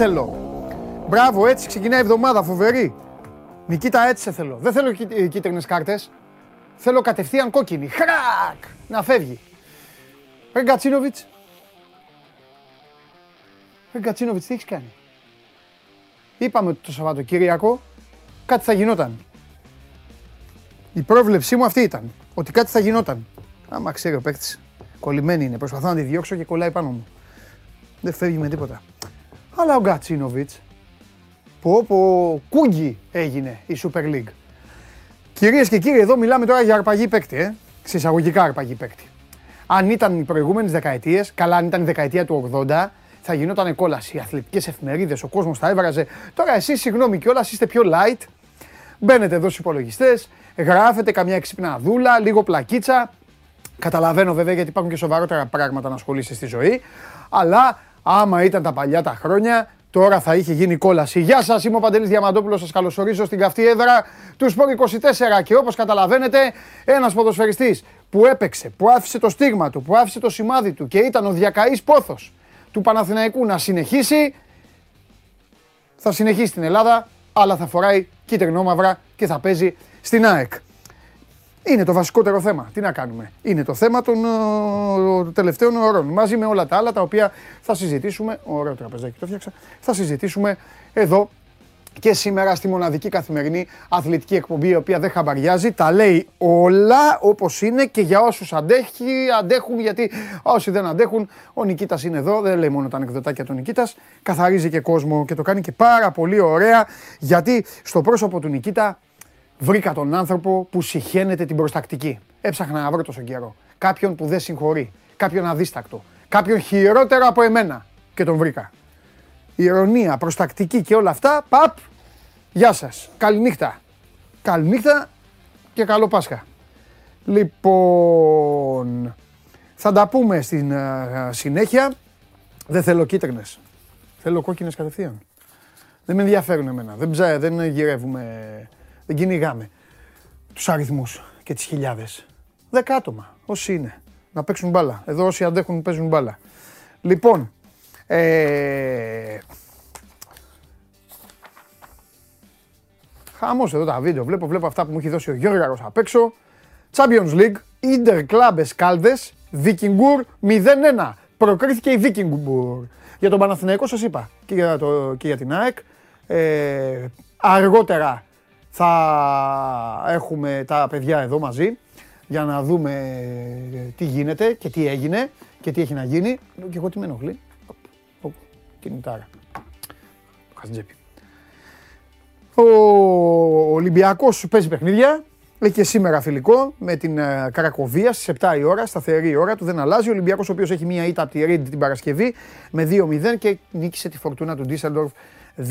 Έτσι σε θέλω. Μπράβο, έτσι ξεκινάει η εβδομάδα, φοβερή. Νικήτα, έτσι σε θέλω. Δεν θέλω κίτρινες κάρτες. Θέλω κατευθείαν κόκκινη. Χρακ! Να φεύγει. Ρε Γκατσίνοβιτ. Ρε Γκατσίνοβιτ, τι έχεις κάνει; Είπαμε ότι το Σαββατοκύριακο κάτι θα γινόταν. Η πρόβλεψή μου αυτή ήταν. Ότι κάτι θα γινόταν. Άμα ξέρει ο παίκτης. Κολλημένη είναι. Προσπαθώ να τη διώξω και κολλάει πάνω μου. Δεν φεύγει με τίποτα. Αλλά ο Γκατσίνοβιτς. Πω πω κούγκι έγινε η Super League. Κυρίες και κύριοι, εδώ μιλάμε τώρα για αρπαγή παίκτη. Ε; Συσσαγωγικά αρπαγή παίκτη. Αν ήταν οι προηγούμενες δεκαετίες, καλά, αν ήταν η δεκαετία του 80, θα γινόταν κόλαση. Οι αθλητικές εφημερίδες, ο κόσμος τα έβραζε. Τώρα εσείς, συγγνώμη κιόλας, είστε πιο light. Μπαίνετε εδώ στους υπολογιστές, γράφετε καμιά εξυπναδούλα, λίγο πλακίτσα. Καταλαβαίνω βέβαια γιατί υπάρχουν και σοβαρότερα πράγματα να ασχολείσαι στη ζωή. Αλλά άμα ήταν τα παλιά τα χρόνια, Τώρα θα είχε γίνει κόλαση. Γεια σας, είμαι ο Παντελής Διαμαντόπουλος. Σας καλωσορίζω στην καυτή έδρα του Σπορ 24. Και όπως καταλαβαίνετε, ένας ποδοσφαιριστής που έπαιξε, που άφησε το στίγμα του, που άφησε το σημάδι του και ήταν ο διακαής πόθος του Παναθηναϊκού να συνεχίσει, θα συνεχίσει στην Ελλάδα, αλλά θα φοράει κίτρινο μαύρα και θα παίζει στην ΑΕΚ. Είναι το βασικότερο θέμα. Τι να κάνουμε. Είναι το θέμα των uh, τελευταίων ώρων. Μαζί με όλα τα άλλα τα οποία θα συζητήσουμε. Ωραίο τραπεζάκι το φτιάξα. Θα συζητήσουμε εδώ και σήμερα στη μοναδική καθημερινή αθλητική εκπομπή η οποία δεν χαμπαριάζει. Τα λέει όλα όπως είναι και για όσους αντέχει, αντέχουν γιατί όσοι δεν αντέχουν ο Νικήτας είναι εδώ, δεν λέει μόνο τα ανεκδοτάκια του Νικήτας, καθαρίζει και κόσμο και το κάνει και πάρα πολύ ωραία γιατί στο πρόσωπο του Νικήτα βρήκα τον άνθρωπο που συχαίνεται την προστακτική. Έψαχνα να βρω τόσο καιρό. Κάποιον που δεν συγχωρεί. Κάποιον αδίστακτο. Κάποιον χειρότερο από εμένα. Και τον βρήκα. Ηρωνία, προστακτική και όλα αυτά. Παπ. Γεια σας. Καληνύχτα. Καληνύχτα και καλό Πάσχα. Λοιπόν, θα τα πούμε στην uh, συνέχεια. Δεν θέλω κίτρινες. Θέλω κόκκινες κατευθείαν. Δεν με ενδιαφέρουν εμένα. Δεν, ψά, δεν γυρεύουμε δεν κυνηγάμε τους αριθμούς και τις χιλιάδες. Δέκα άτομα, όσοι είναι, να παίξουν μπάλα. Εδώ όσοι αντέχουν παίζουν μπάλα. Λοιπόν, ε... Χαμός εδώ τα βίντεο. Βλέπω, βλέπω αυτά που μου έχει δώσει ο Γιώργος απ' έξω. Champions League, Inter Club Escaldes, Vikingur 0-1. Προκρίθηκε η Vikingur. Για τον Παναθηναϊκό σας είπα και για, το, και για την ΑΕΚ. Ε, αργότερα θα έχουμε τα παιδιά εδώ μαζί για να δούμε τι γίνεται και τι έγινε και τι έχει να γίνει. Και εγώ τι με ενοχλεί. Κινητάρα. Χαζτζέπι. Ο Ολυμπιακός παίζει παιχνίδια. Έχει και σήμερα φιλικό με την ε, Καρακοβία στις 7 η ώρα, σταθερή η ώρα του, δεν αλλάζει. Ο Ολυμπιακός ο οποίος έχει μία ήττα από τη Ρίντ την Παρασκευή με 2-0 και νίκησε τη φορτούνα του Ντίσσελντορφ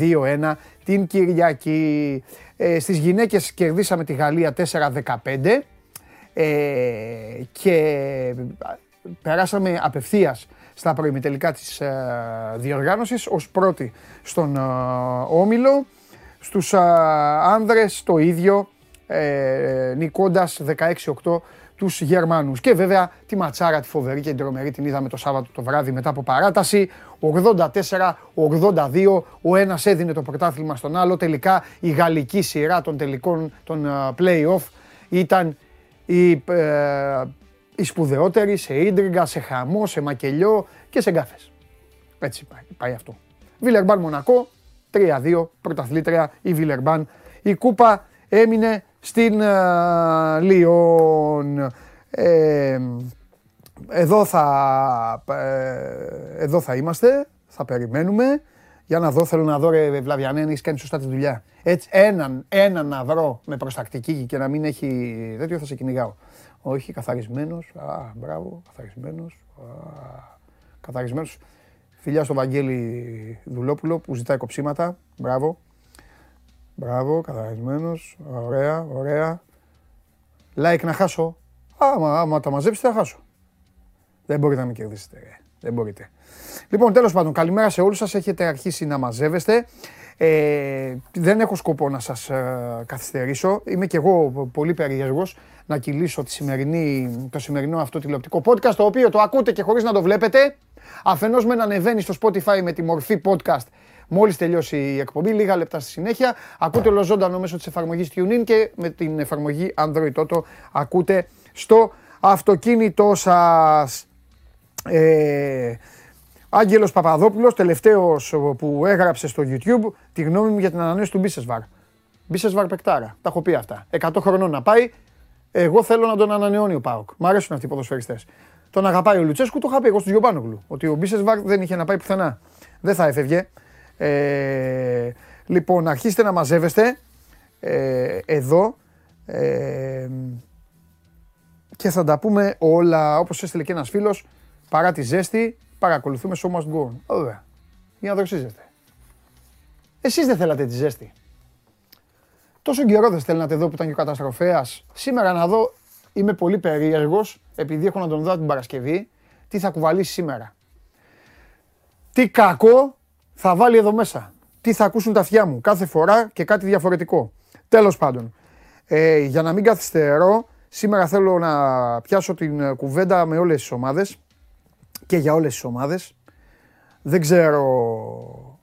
2-1 την Κυριακή. Ε, στις γυναίκες κερδίσαμε τη Γαλλία 4-15 ε, και περάσαμε απευθείας στα προημιτελικά της ε, διοργάνωσης ως πρώτη στον ε, Όμιλο. Στους ε, άνδρες το ίδιο, ε, νικώντας 16-8 τους Γερμανούς. Και βέβαια τη ματσάρα τη φοβερή και την τρομερή την είδαμε το Σάββατο το βράδυ μετά από παράταση. 84-82, ο ένας έδινε το πρωτάθλημα στον άλλο. Τελικά η γαλλική σειρά των τελικών των play-off ήταν η, ε, η σπουδαιότερη σε ίντριγκα, σε χαμό, σε μακελιό και σε γκάφες. Έτσι πάει, πάει αυτό. Βιλερμπάν Μονακό, 3-2, πρωταθλήτρια η Βιλερμπάν. Η κούπα έμεινε στην uh, Λιόν. Ε, εδώ, θα, ε, εδώ θα είμαστε, θα περιμένουμε. Για να δω, θέλω να δω ρε Βλαβιανέ, αν έχεις κάνει σωστά τη δουλειά. Έτσι, έναν, έναν να βρω με προστακτική και να μην έχει τέτοιο θα σε κυνηγάω. Όχι, καθαρισμένος, α, μπράβο, καθαρισμένος, α, καθαρισμένος. Φιλιά στο Βαγγέλη Δουλόπουλο που ζητάει κοψίματα, μπράβο. Μπράβο, καθαρισμένος. Ωραία, ωραία. Like να χάσω. Άμα, άμα τα μαζέψετε θα χάσω. Δεν μπορείτε να με κερδίσετε. Δεν μπορείτε. Λοιπόν, τέλος πάντων, καλημέρα σε όλους σας. Έχετε αρχίσει να μαζεύεστε. Ε, δεν έχω σκοπό να σας ε, καθυστερήσω. Είμαι και εγώ πολύ περίεργος να κυλήσω τη σημερινή, το σημερινό αυτό τηλεοπτικό podcast, το οποίο το ακούτε και χωρίς να το βλέπετε. Αφενός με να ανεβαίνει στο Spotify με τη μορφή podcast Μόλις τελειώσει η εκπομπή, λίγα λεπτά στη συνέχεια. Ακούτε όλο ζωντανό μέσω της εφαρμογής TuneIn και με την εφαρμογή Android Auto ακούτε στο αυτοκίνητό σας. Ε, Άγγελος Παπαδόπουλος, τελευταίος που έγραψε στο YouTube τη γνώμη μου για την ανανέωση του Μπίσεσβαρ. Μπίσεσβαρ πεκτάρα, τα έχω πει αυτά. 100 χρονών να πάει, εγώ θέλω να τον ανανεώνει ο Πάοκ. Μ' αρέσουν αυτοί οι ποδοσφαιριστές. Τον αγαπάει ο Λουτσέσκου, το είχα πει εγώ στον Γιωμπάνογλου. Ότι ο Μπίσεσβαρ δεν είχε να πάει πουθενά. Δεν θα έφευγε. Ε, λοιπόν, αρχίστε να μαζεύεστε ε, εδώ ε, και θα τα πούμε όλα όπως έστειλε και ένας φίλος παρά τη ζέστη παρακολουθούμε show must go on. Ωραία. Για να δοξίζεστε. Εσείς δεν θέλατε τη ζέστη. Τόσο καιρό δεν στέλνατε εδώ που ήταν και ο καταστροφέας. Σήμερα να δω, είμαι πολύ περίεργος, επειδή έχω να τον δω την Παρασκευή, τι θα κουβαλήσει σήμερα. Τι κακό θα βάλει εδώ μέσα. Τι θα ακούσουν τα αυτιά μου κάθε φορά και κάτι διαφορετικό. Τέλος πάντων, ε, για να μην καθυστερώ, σήμερα θέλω να πιάσω την κουβέντα με όλες τις ομάδες και για όλες τις ομάδες. Δεν ξέρω,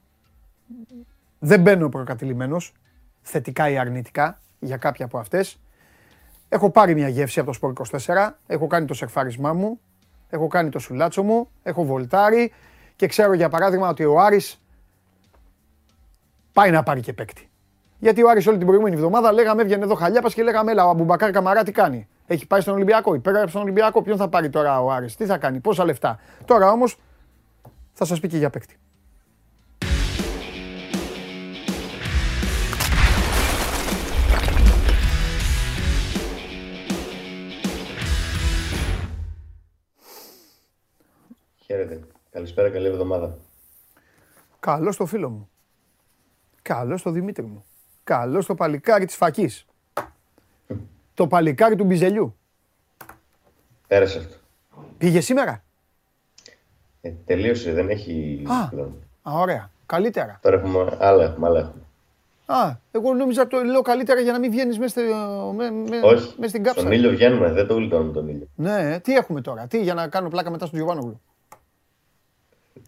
δεν μπαίνω προκατηλημένος, θετικά ή αρνητικά, για κάποια από αυτές. Έχω πάρει μια γεύση από το Σπορ 24, έχω κάνει το σερφάρισμά μου, έχω κάνει το σουλάτσο μου, έχω βολτάρει και ξέρω για παράδειγμα ότι ο Άρης πάει να πάρει και παίκτη. Γιατί ο Άρης όλη την προηγούμενη εβδομάδα λέγαμε έβγαινε εδώ χαλιάπας και λέγαμε έλα ο Αμπουμπακάρ Καμαρά τι κάνει. Έχει πάει στον Ολυμπιακό, υπέγραψε στον Ολυμπιακό. Ποιον θα πάρει τώρα ο Άρης, τι θα κάνει, πόσα λεφτά. Τώρα όμως θα σας πει και για παίκτη. Χαίρετε. Καλησπέρα, καλή εβδομάδα. Καλό στο φίλο μου. Καλό στο Δημήτρη μου. Καλό στο παλικάρι της φακής. Το παλικάρι του Μπιζελιού. Πέρασε αυτό. Πήγε σήμερα; Ε, τελείωσε, δεν έχει Α. πλέον. Α, ωραία. Καλύτερα. Τώρα έχουμε άλλα, έχουμε, άλλα έχουμε. Α, εγώ νόμιζα το λέω καλύτερα για να μην βγαίνεις μέσα με, με, Όχι, μες στην κάψα. στον ήλιο βγαίνουμε, δεν το γλιτώνουμε τον ήλιο. Ναι, τι έχουμε τώρα, τι για να κάνω πλάκα μετά στον Γιωβάνογλου.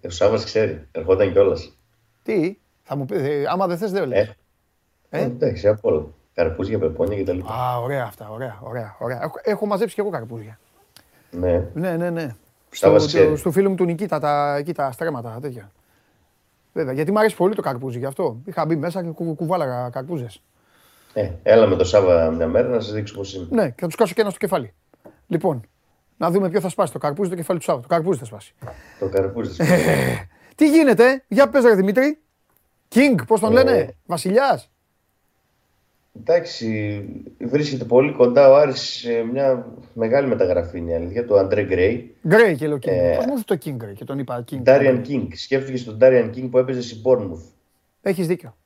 Ο Σάββας ξέρει, ερχόταν κιόλας. Τι, θα μου πεις, ε, άμα δεν θες δεν λες. Ε, Ε; εντάξει, απ' όλα. Καρπούζια, πεπόνια κτλ. Α, ωραία αυτά, ωραία, ωραία, ωραία. Έχω, έχω μαζέψει και εγώ καρπούζια. Ναι, Ναι, ναι, ναι. Σάββας Στο, ξέρει. στο φίλο μου του Νικήτα, τα, εκεί τα στρέμματα, τα τέτοια. Βέβαια, γιατί μου αρέσει πολύ το καρπούζι γι' αυτό. Είχα μπει μέσα και κου, κουβάλαγα καρπούζες. ε, έλα με το Σάββα μια μέρα να σας δείξω πώς είναι. Ναι, και θα του σκάσω και ένα στο κεφάλι. Λοιπόν, να δούμε ποιο θα σπάσει. Το καρπούζι ή το κεφάλι του Σάββα το. Το καρπούζι θα σπάσει. Το καρπούζι της Τι γίνεται, για πες ρε Δημήτρη. King, πώς τον Ε. λένε, βασιλιάς; Εντάξει, βρίσκεται πολύ κοντά ο Άρης σε μια μεγάλη μεταγραφή είναι η αλήθεια, τον Αντρέ Γκρέι. Γκρέι και λέω King. Ε. Πώς μου ήρθε το King ρε, και τον είπα King. Ντάριαν Κίνγκ. Σκέφτηκες τον Ντάριαν Κίνγκ που έπαιζε στην Bournemouth. Έχεις δίκιο.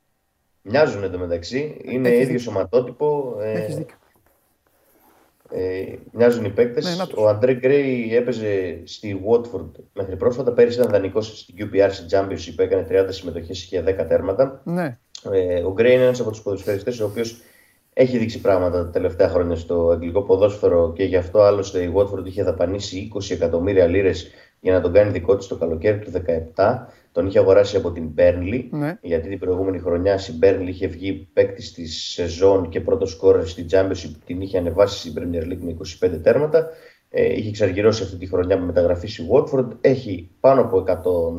Μοιάζουν εντωμεταξύ, είναι Έχεις ίδιο δίκιο. σωματότυπο. Ε, Έχεις δίκιο. Ε, μοιάζουν οι παίκτες. Ναι, να τους. ο Αντρέ Γκρέι έπαιζε στη Watford μέχρι πρόσφατα. Πέρυσι ήταν δανεικός στην QPR στην Championship, έκανε 30 συμμετοχές, είχε 10 τέρματα. Ναι. Ε, ο Γκρέι είναι ένας από τους ποδοσφαιριστές ο οποίος έχει δείξει πράγματα τα τελευταία χρόνια στο αγγλικό ποδόσφαιρο και γι' αυτό άλλωστε η Watford είχε δαπανίσει 20 εκατομμύρια λίρες για να τον κάνει δικό της το καλοκαίρι του 2017. Τον είχε αγοράσει από την Burnley, Ναι. γιατί την προηγούμενη χρονιά στην Burnley είχε βγει παίκτης της σεζόν και πρώτο σκόρερ στην Championship, την είχε ανεβάσει στην Premier League με 25 τέρματα. Ε, είχε εξαργυρώσει αυτή τη χρονιά με μεταγραφή στη Watford. Έχει πάνω από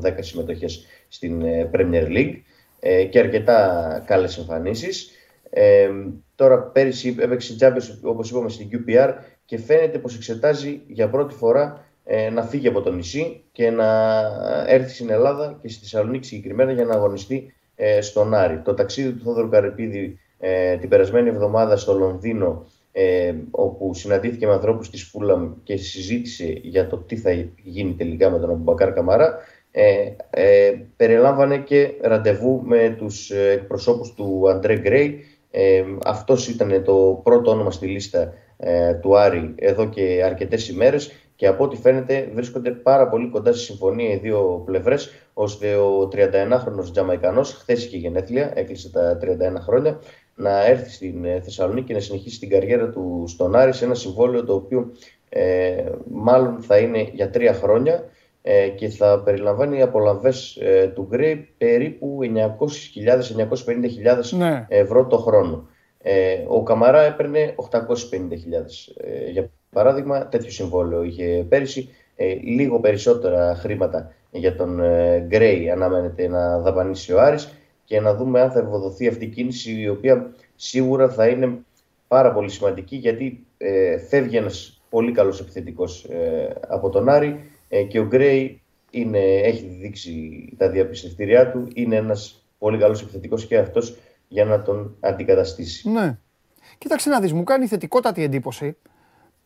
110 συμμετοχές στην ε, Premier League ε, και αρκετά καλές εμφανίσεις. Ε, τώρα πέρυσι έπαιξε στην Champions, όπως είπαμε, στην QPR και φαίνεται πως εξετάζει για πρώτη φορά ε, να φύγει από το νησί και να έρθει στην Ελλάδα και στη Θεσσαλονίκη συγκεκριμένα για να αγωνιστεί ε, στον Άρη. Το ταξίδι του Θόδωρου Καρυπίδη ε, την περασμένη εβδομάδα στο Λονδίνο ε, όπου συναντήθηκε με ανθρώπους της Φούλαμ και συζήτησε για το τι θα γίνει τελικά με τον Αμπουμπακάρ Καμαρά ε, ε, περιλάμβανε και ραντεβού με τους ε, εκπροσώπους του Αντρέ Γκρέι. Ε, αυτός ήταν το πρώτο όνομα στη λίστα ε, του Άρη εδώ και αρκετές ημέρες και από ό,τι φαίνεται βρίσκονται πάρα πολύ κοντά στη συμφωνία οι δύο πλευρές ώστε ο 31χρονος Τζαμαϊκανός, χθες είχε γενέθλια, έκλεισε τα 31 χρόνια, να έρθει στην ε, Θεσσαλονίκη και να συνεχίσει την καριέρα του στον Άρη σε ένα συμβόλαιο το οποίο ε, μάλλον θα είναι για τρία χρόνια ε, και θα περιλαμβάνει απολαμβές ε, του Γκρέι περίπου 900.000-950.000 Ναι. ευρώ το χρόνο. Ε, ο Καμαρά έπαιρνε 850.000. Ε, για παράδειγμα, τέτοιο συμβόλαιο είχε πέρυσι. Ε, λίγο περισσότερα χρήματα για τον ε, Γκρέι αναμένεται να δαπανίσει ο Άρης και να δούμε αν θα ευοδοθεί αυτή η κίνηση η οποία σίγουρα θα είναι πάρα πολύ σημαντική γιατί ε, φεύγει ένας πολύ καλός επιθετικός ε, από τον Άρη ε, και ο Γκρέι είναι, έχει δείξει τα διαπιστευτήριά του, είναι ένας πολύ καλός επιθετικός και αυτός για να τον αντικαταστήσει. Ναι. Κοίταξε να δεις, μου κάνει θετικότατη εντύπωση.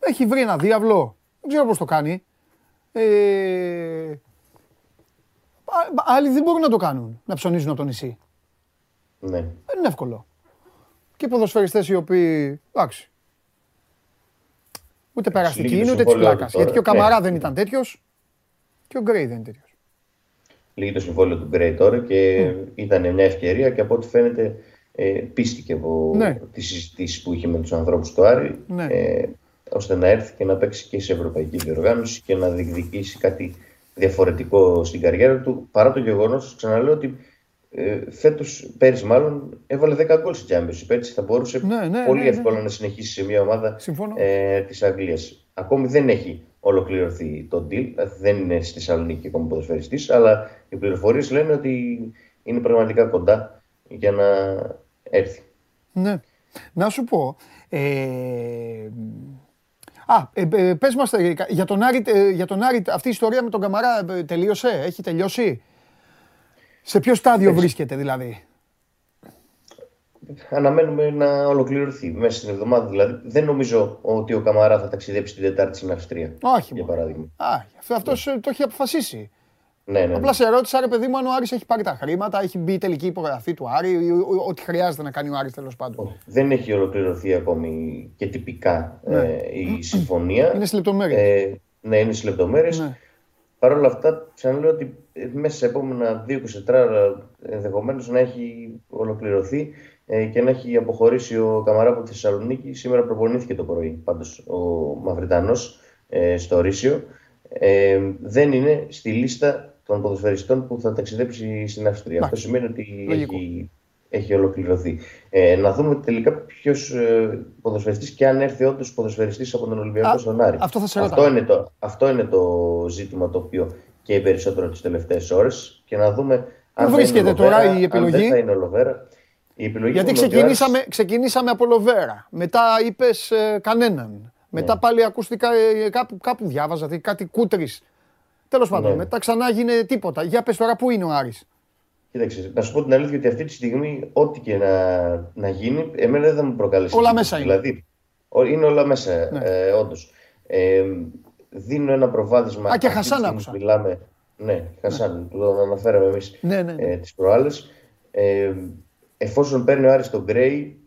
Έχει βρει ένα διάβλο. Δεν ξέρω πώς το κάνει. Ε... α- Άλλοι δεν μπορούν να το κάνουν, να ψωνίζουν από το νησί. Ναι. Δεν είναι εύκολο. Και ποδοσφαιριστές οι οποίοι, εντάξει, ούτε περαστικοί λύγει το είναι ούτε της συμβόλαιο πλάκας. του τώρα. Γιατί και ο Καμαρά Ναι. δεν ήταν τέτοιος και ο Γκρέι δεν είναι τέτοιος. Λύγει το συμβόλαιο του Γκρέι τώρα και ήταν μια ευκαιρία και από ό,τι φαίνεται ε, πίστηκε από Ναι. τις συζητήσεις που είχε με τους ανθρώπους του Άρη Ναι. ε, ώστε να έρθει και να παίξει και σε ευρωπαϊκή διοργάνωση και να διεκδικήσει κάτι διαφορετικό στην καριέρα του παρά το γεγονός, ξαναλέω ότι ε, φέτος, πέρυσι μάλλον, έβαλε 10 γκολ στη Championship. Έτσι θα μπορούσε Ναι, ναι, πολύ ναι, ναι. εύκολα να συνεχίσει σε μια ομάδα Συμφωνώ. ε, της Αγγλίας. Ακόμη δεν έχει ολοκληρωθεί το deal, δεν είναι στη Θεσσαλονίκη ακόμα ποδοσφαιριστής, αλλά οι πληροφορίες λένε ότι είναι πραγματικά κοντά για να έρθει. Ναι. Να σου πω. Ε... Α, ε, ε, πες μας ε, για τον, Άρη, ε, για τον Άρη, αυτή η ιστορία με τον Καμαρά ε, τελείωσε, έχει τελειώσει; Σε ποιο στάδιο βρίσκεται δηλαδή; Αναμένουμε να ολοκληρωθεί μέσα στην εβδομάδα. Δηλαδή, δεν νομίζω ότι ο Καμαρά θα ταξιδέψει την Τετάρτη στην Αυστρία. Όχι. Για μόνο. παράδειγμα. Α, αυτό αυτός, ε, το έχει αποφασίσει. Ναι, ναι, ναι. Απλά σε ρώτησα, ρε παιδί μου, αν ο Άρης έχει πάρει τα χρήματα, έχει μπει η τελική υπογραφή του Άρη, ή- ό- ό,τι χρειάζεται να κάνει ο Άρης τέλος πάντων. Δεν έχει ολοκληρωθεί ακόμη και τυπικά Ναι. ε, η συμφωνία. Είναι σε λεπτομέρειες. Ε, ναι, είναι στι λεπτομέρειες. Ναι. Παρ' όλα αυτά, ξαναλέω ότι ε, μέσα σε επόμενα 2-24 ώρα ενδεχομένως να έχει ολοκληρωθεί ε, και να έχει αποχωρήσει ο Καμαρά από τη Θεσσαλονίκη. Σήμερα προπονήθηκε το πρωί πάντως ο Μαυριτανός ε, στο Ρήσιο. Ε, δεν είναι στη λίστα των ποδοσφαιριστών που θα ταξιδέψει στην Αυστρία. Αυτό σημαίνει ότι Λογικό. έχει, έχει ολοκληρωθεί. Ε, να δούμε τελικά ποιος ε, ποδοσφαιριστής και αν έρθει όντως ποδοσφαιριστής από τον Ολυμπιακό Α, στον Άρη. αυτό θα σε αυτό, ρωτάω. είναι το, αυτό είναι το ζήτημα το οποίο και περισσότερο τις τελευταίες ώρες και να δούμε αν θα βρίσκεται είναι τώρα Λοβέρα, η επιλογή; Αν δεν θα είναι ο Λοβέρα. Η επιλογή Γιατί είναι ότι ο ξεκινήσαμε, Άρης- ξεκινήσαμε από Λοβέρα. Μετά είπες κανέναν. Μετά Ναι. πάλι ακούστηκα ε, κάπου, κάπου διάβαζα ότι κάτι κούτρις. Τέλος πάντων, Ναι. μετά ξανά γίνε τίποτα. Για πες τώρα, πού είναι ο Άρης; Κοίταξε, να σου πω την αλήθεια ότι αυτή τη στιγμή ό,τι και να, να γίνει, εμένα δεν θα μου προκαλέσει. Όλα εντύπωση. μέσα είναι. Δηλαδή, ο- είναι όλα μέσα, Ναι. ε, όντως. Ε, δίνω ένα προβάδισμα. Α, και αυτή τη Χασάν στιγμή άκουσα. που Μιλάμε, ναι, Χασάν, το αναφέραμε εμείς Ναι, ναι, ναι. ε, τις προάλλες. Ε, εφόσον παίρνει ο Άρης τον Γκρέι,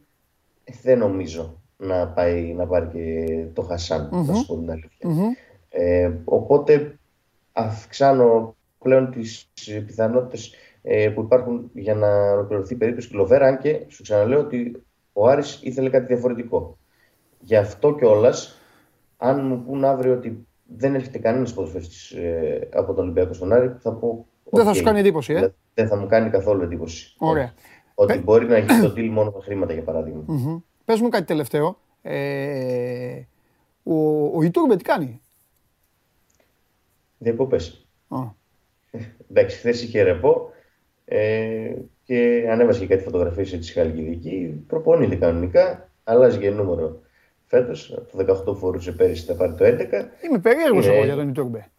ε, δεν νομίζω να, πάει, να πάρει και το Χασάν, να σου πω την αλήθεια. Ε, οπότε αυξάνω πλέον τις ε, πιθανότητες ε, που υπάρχουν για να ολοκληρωθεί η περίπτωση του Λοβέρα, αν και σου ξαναλέω ότι ο Άρης ήθελε κάτι διαφορετικό. Γι' αυτό κιόλας, αν μου πουν αύριο ότι δεν έρχεται κανένας ποδοσφαιριστής ε, από τον Ολυμπιακό στον Άρη, θα πω. Δεν θα «Οκ». σου κάνει εντύπωση, ε. Δεν- Δεν θα μου κάνει καθόλου εντύπωση. Ωραία. Ότι μπορεί να γίνει το deal μόνο με χρήματα, για παράδειγμα. Μμμ. Πες μου κάτι τελευταίο. Ε, ο, ο Ιτούρμπε τι κάνει; Διακοπέ. Α, Εντάξει, χθες είχε ρεπό ε, και ανέβασε και κάτι φωτογραφίες έτσι στη Χαλκιδική. Προπονείται κανονικά, αλλάζει και νούμερο φέτος. Από το 18 που φορούσε πέρυσι θα πάρει το 11. Είμαι περίεργος Είναι- εγώ για τον Ιτούρμπε.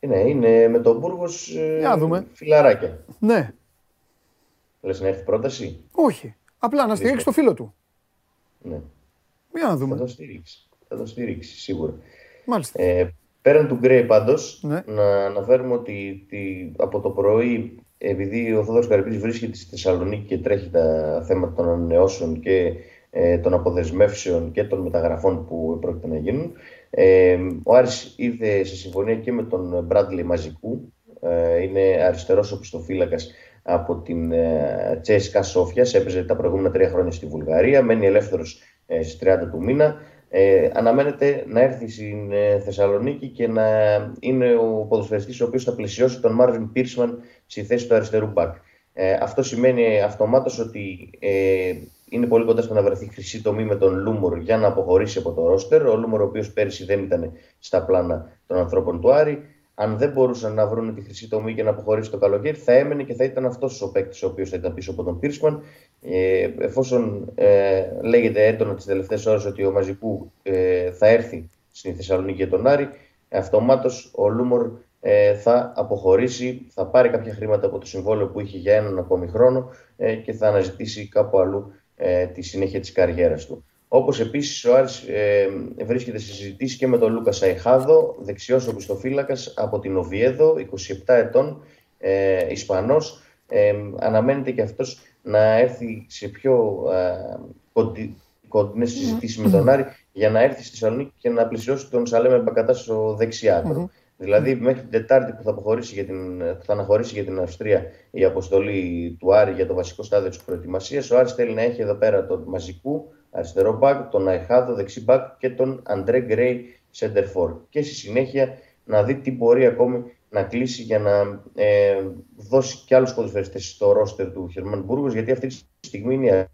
Ναι, είναι με τον Μπούργος Για να δούμε. φιλαράκια. Ναι, Λες να έρθει πρόταση; όχι. Απλά να στηρίξει το φίλο του. Ναι, Για να θα δούμε. το στηρίξει. Θα το στηρίξει σίγουρα. Μάλιστα. Ε, πέραν του Γκρέι πάντως, Ναι. να αναφέρουμε ότι τη- από το πρωί, επειδή ο Θόδωρος Καρυπίδης βρίσκεται στη Θεσσαλονίκη και τρέχει τα θέματα των ανανεώσεων και ε, των αποδεσμεύσεων και των μεταγραφών που πρόκειται να γίνουν, ε, ο Άρης ήρθε σε συμφωνία και με τον Μπράντλι Μαζικού, ε, είναι αριστερός οπισθοφύλακας από την ε, Τσέσκα Σόφιας, έπαιζε τα προηγούμενα τρία χρόνια στη Βουλγαρία, μένει ελεύθερος ε, στις 30 του μήνα. Ε, αναμένεται να έρθει στην ε, Θεσσαλονίκη και να είναι ο ποδοσφαιριστής ο οποίος θα πλαισιώσει τον Μάρβιν Πέερσμαν στη θέση του αριστερού μπακ. Ε, αυτό σημαίνει αυτομάτως ότι ε, είναι πολύ κοντά στο να βρεθεί χρυσή τομή με τον Λούμορ για να αποχωρήσει από το ρόστερ. Ο Λούμορ, ο οποίος πέρυσι δεν ήταν στα πλάνα των ανθρώπων του Άρη, αν δεν μπορούσαν να βρουν τη χρυσή τομή για να αποχωρήσει το καλοκαίρι, θα έμενε και θα ήταν αυτός ο παίκτης ο οποίος θα ήταν πίσω από τον Πίρσμαν. Ε, εφόσον ε, λέγεται έντονα τις τελευταίες ώρες ότι ο Μαζικού ε, θα έρθει στην Θεσσαλονίκη για τον Άρη, αυτομάτως ο Λούμορ ε, θα αποχωρήσει, θα πάρει κάποια χρήματα από το συμβόλαιο που είχε για έναν ακόμη χρόνο ε, και θα αναζητήσει κάπου αλλού ε, τη συνέχεια της καριέρας του. Όπως επίσης ο Άρης ε, βρίσκεται σε συζητήσεις και με τον Λούκα Σαϊχάδο, δεξιός οπισθοφύλακας από την Οβιέδο, 27 ετών, ε, Ισπανός. Ε, αναμένεται και αυτός να έρθει σε πιο ε, κοντινές συζητήσεις με τον Άρη για να έρθει στη Θεσσαλονίκη και να πλησιώσει τον Σαλέμε Μπακατά στο δεξιάκρο. Δηλαδή, μέχρι την Τετάρτη που θα, αποχωρήσει για την, θα αναχωρήσει για την Αυστρία η αποστολή του Άρη για το βασικό στάδιο της προετοιμασίας, ο Άρης θέλει να έχει εδώ πέρα τον Μαζικού, αριστερό μπακ, τον Αϊχάδο, δεξί μπακ και τον Αντρέ Γκρέι, σεντερφόρ. Και στη συνέχεια να δει τι μπορεί ακόμη να κλείσει για να ε, δώσει και άλλους ποδοσφαιριστές στο ρόστερ του Χερμαν Μπούργος, γιατί αυτή τη στιγμή είναι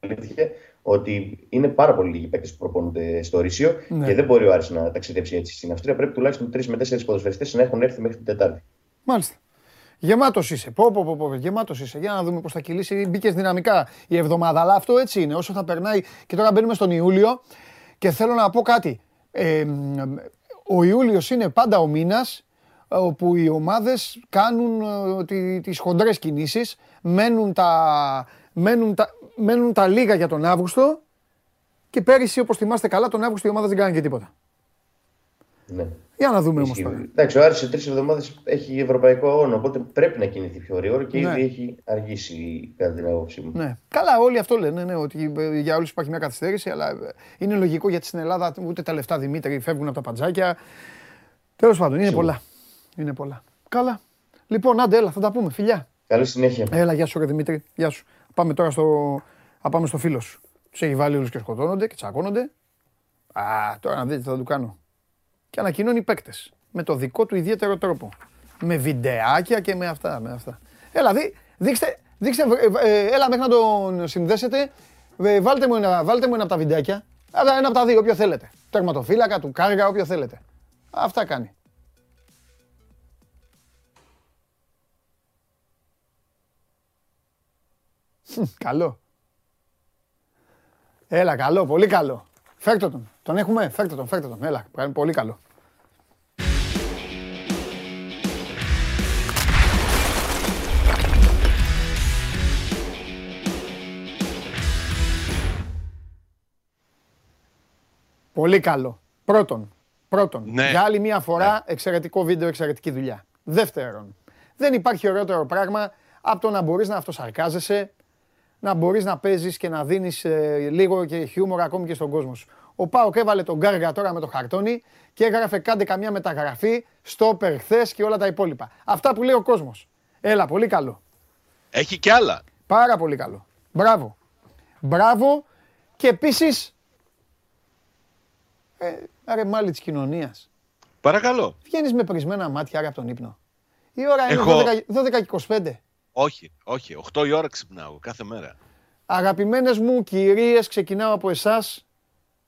αλήθεια ότι είναι πάρα πολύ λίγοι παίκτες που προπονούνται στο Ρήσιο ναι. και δεν μπορεί ο Άρης να ταξιδέψει έτσι στην Αυστρία. Πρέπει τουλάχιστον τρεις με τέσσερις ποδοσφαιριστές να έχουν έρθει μέχρι την Τετάρτη. Μάλιστα. Γεμάτος είσαι. Πω, πω, πω, πω. Γεμάτος είσαι. Για να δούμε πώς θα κυλήσει. Μπήκε δυναμικά η εβδομάδα. Αλλά αυτό έτσι είναι. Όσο θα περνάει. Και τώρα μπαίνουμε στον Ιούλιο. Και θέλω να πω κάτι. Ε, ο Ιούλιος είναι πάντα ο μήνας όπου οι ομάδες κάνουν ε, τις χοντρές κινήσεις. Μένουν τα, μένουν τα, μένουν τα λίγα για τον Αύγουστο και πέρυσι, όπως θυμάστε καλά, τον Αύγουστο η ομάδα δεν κάνει και τίποτα. Ναι. Για να δούμε όμως τώρα. Εντάξει, ο Άρης σε τρεις εβδομάδες έχει ευρωπαϊκό αγώνα, οπότε πρέπει να κινηθεί πιο γρήγορα και ναι. ήδη έχει αργήσει κατά την άποψή μου. Ναι. Καλά, όλοι αυτό λένε, ναι, ότι για όλους υπάρχει μια καθυστέρηση, αλλά είναι λογικό γιατί στην Ελλάδα ούτε τα λεφτά Δημήτρη φεύγουν από τα παντζάκια. Τέλος πάντων, είναι πολλά. είναι πολλά. Καλά. Λοιπόν, άντε, έλα, θα τα πούμε. Φιλιά. Καλή συνέχεια. Έλα, γεια σου, ρε Δημήτρη. Γεια σου. Πάμε τώρα στο, Α, πάμε στο φίλο σου. Του έχει βάλει όλους και σκοτώνονται και τσακώνονται. Α, τώρα να δείτε τι θα του κάνω. Και ανακοινώνει παίκτες. Με το δικό του ιδιαίτερο τρόπο. Με βιντεάκια και με αυτά. Με αυτά. Έλα, δει, δείξτε, δείξτε, ε, ε, έλα μέχρι να τον συνδέσετε. Ε, βάλτε, μου ένα, βάλτε μου ένα από τα βιντεάκια. Ένα από τα δύο, όποιο θέλετε. Τερματοφύλακα, του κάργα, όποιο θέλετε. Αυτά κάνει. Καλό. Έλα, καλό, πολύ καλό. Φέρτε τον. Τον έχουμε, φέρτε τον, φέρτε τον. Έλα, πολύ καλό. Πολύ καλό. Πρώτον, πρώτον ναι. για άλλη μια φορά ναι. εξαιρετικό βίντεο, εξαιρετική δουλειά. Δεύτερον, δεν υπάρχει ωραιότερο πράγμα από το να μπορείς να αυτοσαρκάζεσαι, να μπορείς να παίζεις και να δίνεις ε, λίγο και χιούμορ ακόμη και στον κόσμο σου. Ο Πάοκ έβαλε τον Γκάργα τώρα με το χαρτόνι και έγραφε κάντε καμιά μεταγραφή, στο χθες και όλα τα υπόλοιπα. Αυτά που λέει ο κόσμος. Έλα, πολύ καλό. Έχει κι άλλα. Πάρα πολύ καλό. Μπράβο. Μπράβο και επίσης, ε, ρε μάλι της κοινωνίας. Παρακαλώ. Βγαίνεις με πρισμένα μάτια άρα από τον ύπνο. Η ώρα είναι Έχω... 12, 12 25. Όχι, όχι. 8 η ώρα ξυπνάω κάθε μέρα. Αγαπημένες μου κυρίες, ξεκινάω από εσάς.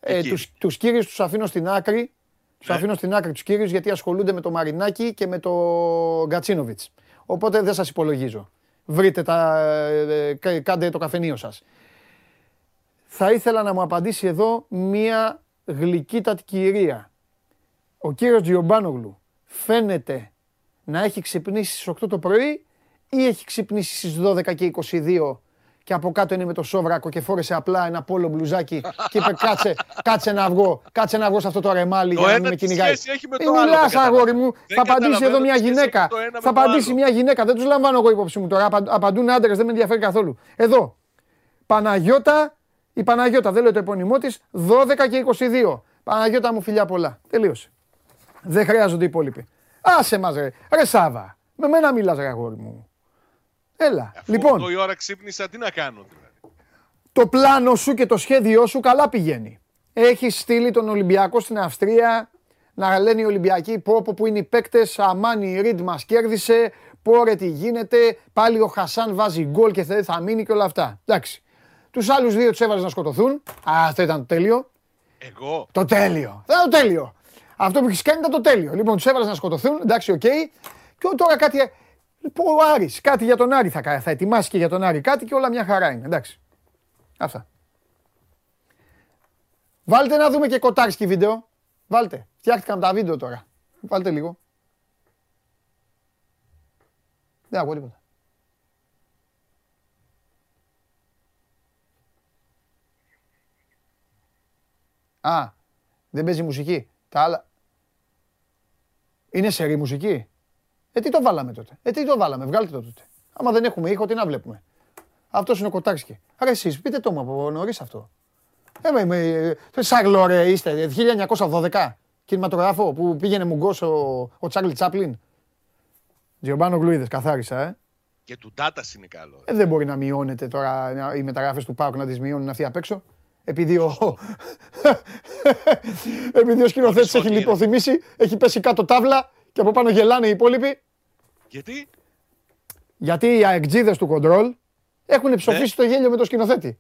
Ε, τους, τους κύριους τους αφήνω στην άκρη. Τους ναι. αφήνω στην άκρη τους κύριους γιατί ασχολούνται με το Μαρινάκι και με το Γκατσίνοβιτς. Οπότε δεν σας υπολογίζω. Βρείτε τα, ε, ε, κάντε το καφενείο σας. Θα ήθελα να μου απαντήσει εδώ μία γλυκύτατη κυρία. Ο κύριος Τζιομπάνογλου φαίνεται να έχει ξυπνήσει στις 8 το πρωί ή έχει ξυπνήσει στις 12 και 22 και από κάτω είναι με το σόβρακο και φόρεσε απλά ένα πόλο μπλουζάκι και είπε κάτσε, κάτσε να βγω, κάτσε να βγω σε αυτό το αρεμάλι για να μην με κυνηγάει. Ε, μιλάς αγόρι μου, θα απαντήσει εδώ μια γυναίκα. Θα απαντήσει μια γυναίκα, δεν τους λαμβάνω εγώ υπόψη μου τώρα, απαντούν άντρες, δεν με ενδιαφέρει καθόλου. Εδώ, Παναγιώτα, η Παναγιώτα, δεν λέω το επώνυμό της, 12 και 22. Παναγιώτα μου φιλιά πολλά. Τελείωσε. Δεν χρειάζονται οι υπόλοιποι. Άσε μας ρε, ρε Σάβα. Με μένα μιλάς ρε αγόρι μου. Έλα. Αφού λοιπόν. η ώρα ξύπνησα, τι να κάνω δηλαδή. Το πλάνο σου και το σχέδιό σου καλά πηγαίνει. έχεις στείλει τον Ολυμπιακό στην Αυστρία να λένε οι Ολυμπιακοί πω, πω που είναι οι παίκτες, αμάνι η Ριντ μας κέρδισε, πόρε τι γίνεται, πάλι ο Χασάν βάζει γκολ και δεν θα μείνει και όλα αυτά. Εντάξει. Τους άλλους δύο τους έβαζε να σκοτωθούν. Α, αυτό ήταν το τέλειο. Εγώ; Το τέλειο. Δεν το τέλειο. Αυτό που έχεις κάνει ήταν το τέλειο. Λοιπόν, τους έβαλε να σκοτωθούν. Εντάξει, οκ. Και τώρα κάτι. Λοιπόν, ο Άρης, κάτι για τον Άρη θα, κα- θα ετοιμάσει και για τον Άρη κάτι και όλα μια χαρά είναι. Εντάξει. Αυτά. Βάλτε να δούμε και κοτάρσκι βίντεο. Βάλτε. Φτιάχτηκαν τα βίντεο τώρα. Βάλτε λίγο. Δεν ακούω τίποτα. Α, δεν παίζει μουσική. Τα άλλα. Είναι σερή μουσική. Ε, τι το βάλαμε τότε; Ε, τι το βάλαμε; Βγάλτε το τότε. Άμα δεν έχουμε ήχο, τι να βλέπουμε; Αυτός είναι ο Κοτάξκι. Άρα εσείς, πείτε το μου από νωρίς αυτό. Ε, με, με, σάγλο ρε είστε, 1912, κινηματογράφο που πήγαινε μουγκός ο, ο Τσάρλι Τσάπλιν. Τζιομπάνο Γλουίδες, καθάρισα, ε. Και του Ντάτα είναι καλό. Ε, δεν μπορεί να μειώνεται τώρα να- οι μεταγραφές του Πάουκ να τις μειώνουν αυτοί απ' έξω. Επειδή ο, επειδή ο σκηνοθέτης Μισό έχει τι είναι. λιποθυμήσει, έχει πέσει κάτω τάβλα και από πάνω γελάνε οι υπόλοιποι. Γιατί; Γιατί οι αεκτζίδες του κοντρόλ έχουν ψοφήσει το γέλιο με το σκηνοθέτη.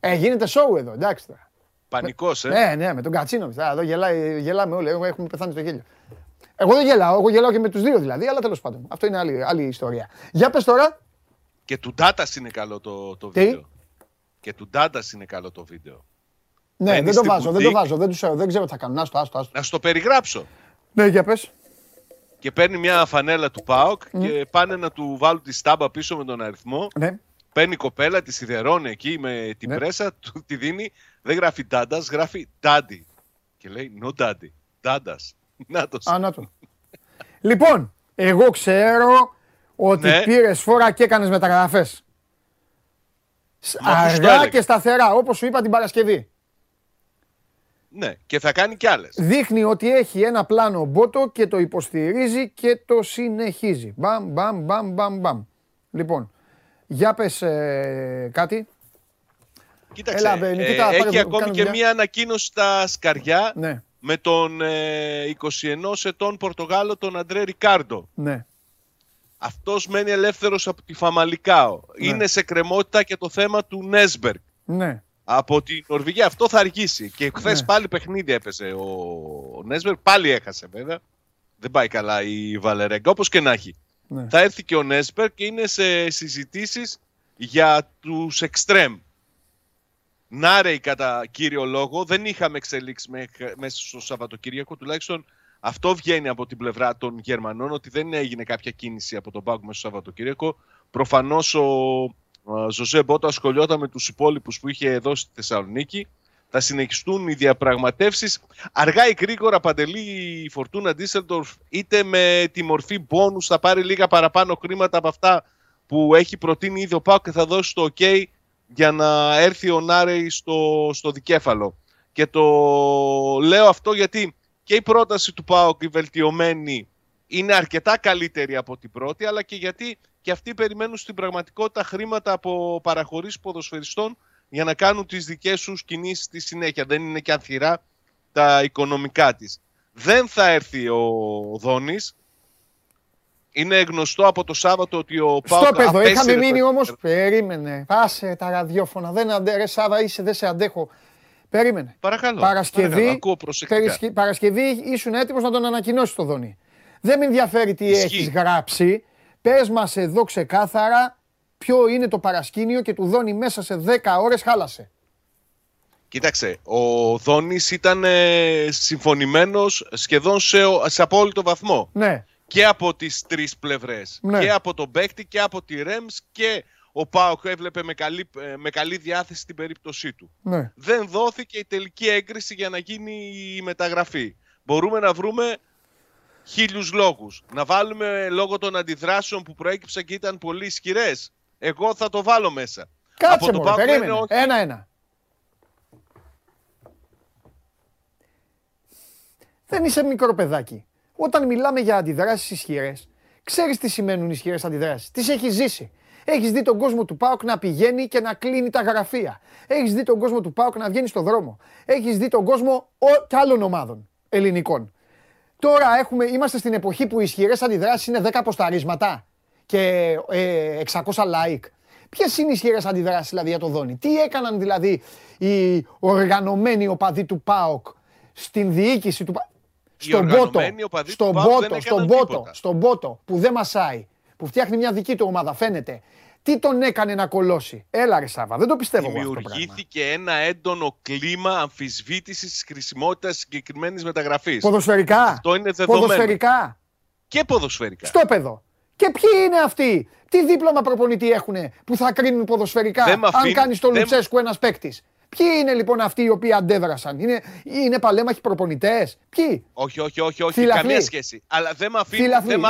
ε, γίνεται σοου εδώ, εντάξει τώρα. Πανικός, ε. Ναι, ναι, με τον Κατσίνο. Εδώ γελάει, γελάμε όλοι, έχουμε- έχουμε πεθάνει στο γέλιο. Εγώ δεν γελάω, εγώ γελάω και με τους δύο δηλαδή, αλλά τέλος πάντων. Αυτό είναι άλλη, άλλη ιστορία. Για πες τώρα, Και του Ντάτας είναι καλό το, το Τι; βίντεο. Και του Ντάτας είναι καλό το βίντεο. ναι, Μένει δεν το στην βάζω, δεν το boutique. βάζω, δεν, τους, δεν ξέρω τι θα κάνουν. Άστο, άστο, άστο. Να σου το περιγράψω. Ναι, για πες. Και παίρνει μια φανέλα του ΠΑΟΚ και πάνε να του βάλουν τη στάμπα πίσω με τον αριθμό. Ναι. Παίρνει η κοπέλα, τη σιδερώνει εκεί με την Ναι. πρέσα, του τη δίνει. Δεν γράφει Ντάντας, γράφει Daddy. Και λέει No Daddy. Ντάντας. Να το Α, να το. λοιπόν, εγώ ξέρω ότι Ναι. πήρες φόρα και έκανες μεταγραφές. Σ- Μα αυτούς το Αργά έλεγα. και σταθερά, όπως σου είπα την Παρασκευή. Ναι, και θα κάνει κι άλλες. Δείχνει ότι έχει ένα πλάνο μπότο και το υποστηρίζει και το συνεχίζει. Μπαμ, μπαμ, μπαμ, μπαμ, μπαμ. Λοιπόν, για πες ε, κάτι. Κοίταξε. Έλα, Μπέ, ε, Νικήτα, πάρε έχει το- ακόμη κάνε και δουλειά. μία ανακοίνωση στα σκαριά Ναι, με τον ε, 21 ετών Πορτογάλο, τον Αντρέ Ρικάρντο. ναι. Αυτός μένει ελεύθερος από τη Φαμαλικάο. Ναι. Είναι σε κρεμότητα και το θέμα του Νέσμπεργκ. Ναι, Από τη Νορβηγία αυτό θα αργήσει. Και χθες Ναι. πάλι παιχνίδι έπαιζε ο, ο Νέσμπεργκ. Πάλι έχασε βέβαια. Δεν πάει καλά η Βαλερέγκα. Όπως και να έχει. ναι. Θα έρθει και ο Νέσμπεργκ και είναι σε συζητήσεις για τους εξτρέμ. Νάρεϊ κατά κύριο λόγο. Δεν είχαμε εξελίξει μέχ- μέσα στο Σαββατοκύριακο. Τουλάχιστον αυτό βγαίνει από την πλευρά των Γερμανών ότι δεν έγινε κάποια κίνηση από τον Πάγκο μέσα στο Σαββατοκύριακο. Προφανώς ο α, Ζωζέ Μπότο ασχολιόταν με τους υπόλοιπους που είχε εδώ στη Θεσσαλονίκη. Θα συνεχιστούν οι διαπραγματεύσεις. Αργά ή γρήγορα παντελεί η Φορτούνα Ντίσσελντορφ είτε με τη μορφή μπόνους θα πάρει λίγα παραπάνω χρήματα από αυτά που έχει προτείνει ήδη ο Πάοκ και θα δώσει το ok για να έρθει ο Νάρεϊ στο, στο δικέφαλο. Και το λέω αυτό γιατί και η πρόταση του ΠΑΟΚ η βελτιωμένη είναι αρκετά καλύτερη από την πρώτη, αλλά και γιατί και αυτοί περιμένουν στην πραγματικότητα χρήματα από παραχωρήσεις ποδοσφαιριστών για να κάνουν τις δικές τους κινήσεις στη συνέχεια. Δεν είναι και ανθυρά τα οικονομικά της. Δεν θα έρθει ο Δόνης. Είναι γνωστό από το Σάββατο ότι ο Στο ΠΑΟΚ παιδό, είχαμε απέσυρε μείνει το- όμως. Περίμενε. Πάσε τα ραδιόφωνα. Δεν αντε... Ρε Σάβα, είσαι, δεν σε αντέχω. Περίμενε. Παρακαλώ. Παρασκευή, παρακαλώ, ακούω προσεκτικά. Παρασκε- Παρασκευή ήσουν έτοιμος να τον ανακοινώσεις το Δόνι. Δεν με ενδιαφέρει τι Ισχύει. έχεις γράψει. Πες μας εδώ ξεκάθαρα ποιο είναι το παρασκήνιο και του Δόνι μέσα σε 10 ώρες χάλασε. Κοίταξε, ο Δόνης ήταν ε, συμφωνημένος σχεδόν σε, σε απόλυτο βαθμό. Ναι, Και από τις τρεις πλευρές. Ναι. Και από τον παίκτη και από τη Ρέμς και ο Πάοκ έβλεπε με καλή, ε, με καλή διάθεση την περίπτωσή του. ναι. Δεν δόθηκε η τελική έγκριση για να γίνει η μεταγραφή. Μπορούμε να βρούμε χίλιους λόγους. Να βάλουμε λόγω των αντιδράσεων που προέκυψαν και ήταν πολύ ισχυρές. Εγώ θα το βάλω μέσα. Κάτσε Από τον μωρέ, Πάοκ περίμενε. λένε όχι. Ένα-ένα. Δεν είσαι μικρό παιδάκι. Όταν μιλάμε για αντιδράσεις ισχυρές, ξέρεις τι σημαίνουν ισχυρές αντιδράσεις. Τις έχεις ζήσει. Έχεις δει τον κόσμο του Πάοκ να πηγαίνει και να κλείνει τα γραφεία. Έχεις δει τον κόσμο του Πάοκ να βγαίνει στον δρόμο. Έχεις δει τον κόσμο ο, και άλλων ομάδων ελληνικών. Τώρα έχουμε, είμαστε στην εποχή που οι ισχυρές αντιδράσεις είναι 10 αποσταρίσματα και ε, 600 like. Ποιες είναι οι ισχυρές αντιδράσεις δηλαδή για το Δόνι, τι έκαναν δηλαδή οι οργανωμένοι οπαδοί του ΠΑΟΚ στην διοίκηση του ΠΑΟΚ; Στον Πότο, στον Πότο, στον Πότο, στον Πότο που δεν μασάει, που φτιάχνει μια δική του ομάδα, φαίνεται. Τι τον έκανε να κολώσει. Έλα ρε Σάβα, δεν το πιστεύω εγώ αυτό Δημιουργήθηκε ένα έντονο κλίμα αμφισβήτησης της χρησιμότητας συγκεκριμένης μεταγραφής. Ποδοσφαιρικά; Αυτό είναι δεδομένο. Ποδοσφαιρικά; Και ποδοσφαιρικά. Στο παιδό. Και ποιοι είναι αυτοί, τι δίπλωμα προπονητή έχουν που θα κρίνουν ποδοσφαιρικά αν κάνεις το Λουτσέσκου ένας παίκτης; Ποιοι είναι λοιπόν αυτοί οι οποίοι αντέδρασαν, Είναι, είναι παλέμαχοι προπονητές, Ποιοι; Όχι, όχι, όχι, όχι Φιλαθλή. καμία σχέση. Αλλά δεν με αφήνει δεν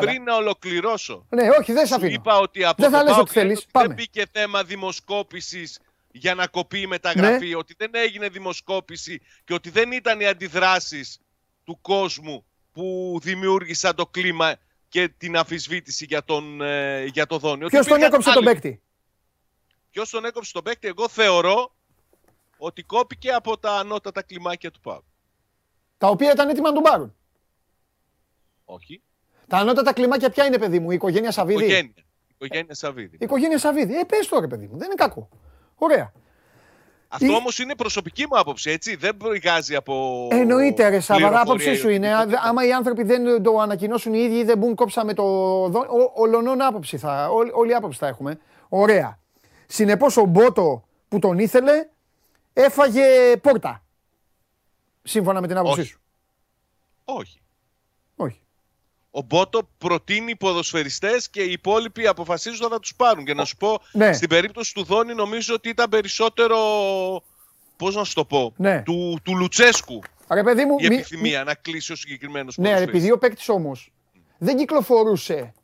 πριν να ολοκληρώσω. Ναι, όχι, δεν σε αφήνω. Είπα ότι από δεν θα λες ότι θέλεις. Δεν μπήκε θέμα δημοσκόπησης για να κοπεί η μεταγραφή, ναι. ότι δεν έγινε δημοσκόπηση και ότι δεν ήταν οι αντιδράσεις του κόσμου που δημιούργησαν το κλίμα και την αφισβήτηση για τον, ε, για το Δόνιο. Ποιος τον έκοψε τον παίκτη; Ποιος τον έκοψε τον παίκτη, εγώ θεωρώ ότι κόπηκε από τα ανώτατα κλιμάκια του ΠΑΟΚ. Τα οποία ήταν έτοιμα να τον πάρουν. Όχι. Τα ανώτατα κλιμάκια ποια είναι, παιδί μου, η οικογένεια Σαββίδη; Η οικογένεια, η οικογένεια Σαββίδη. Η οικογένεια Σαββίδη. Ε, πες τώρα, παιδί μου, δεν είναι κακό. Ωραία. Αυτό η... όμως είναι προσωπική μου άποψη, έτσι. Δεν προηγάζει από. Εννοείται, ρε Σάββα, άποψή σου είναι. Άμα οι άνθρωποι δεν το ανακοινώσουν οι ίδιοι, δεν μπουν κόψαμε το. Ολονών άποψη θα. Όλη άποψη θα έχουμε. Ωραία. Συνεπώς ο Μπότο που τον ήθελε έφαγε πόρτα. Σύμφωνα με την άποψή σου. Όχι. Όχι. Ο Μπότο προτείνει ποδοσφαιριστές και οι υπόλοιποι αποφασίζουν να τους πάρουν. Και να σου πω, ναι. στην περίπτωση του Δόνη νομίζω ότι ήταν περισσότερο, πώς να σου το πω, ναι. του, του Λουτσέσκου. Ρε παιδί μου, η επιθυμία να κλείσει ο συγκεκριμένος Ναι, επειδή ο παίκτης όμως δεν κυκλοφορούσε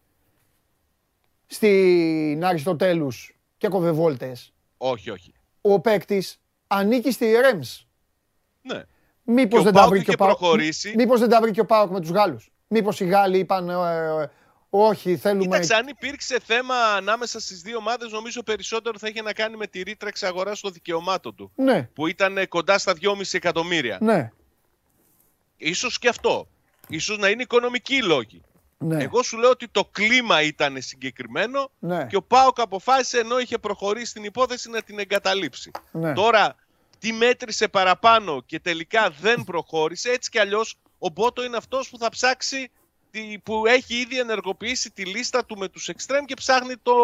στην Αριστοτέλους και κοβεβόλτες. Όχι, όχι. Ο παίκτης ανήκει στη Ρέμς. Ναι. Μήπως δεν, τα βρήκε ο Πάοκ. Μήπως δεν τα βρήκε ο Πάοκ με τους Γάλλους. Μήπως οι Γάλλοι είπαν ε, ε, όχι, θέλουμε. Κοίταξε, αν υπήρξε θέμα ανάμεσα στις δύο ομάδες, νομίζω περισσότερο θα είχε να κάνει με τη ρήτρα εξαγοράς των δικαιωμάτων του. Ναι. Που ήταν κοντά στα 2,5 εκατομμύρια. Ναι. Ίσως και αυτό. Ίσως να είναι οικονομικοί λόγοι. Ναι. Εγώ σου λέω ότι το κλίμα ήταν συγκεκριμένο ναι. και ο Πάοκ αποφάσισε ενώ είχε προχωρήσει την υπόθεση να την εγκαταλείψει. Ναι. Τώρα, τι μέτρησε παραπάνω και τελικά δεν προχώρησε, έτσι κι αλλιώς ο Μπότο είναι αυτός που θα ψάξει, που έχει ήδη ενεργοποιήσει τη λίστα του με τους εξτρέμ και ψάχνει το,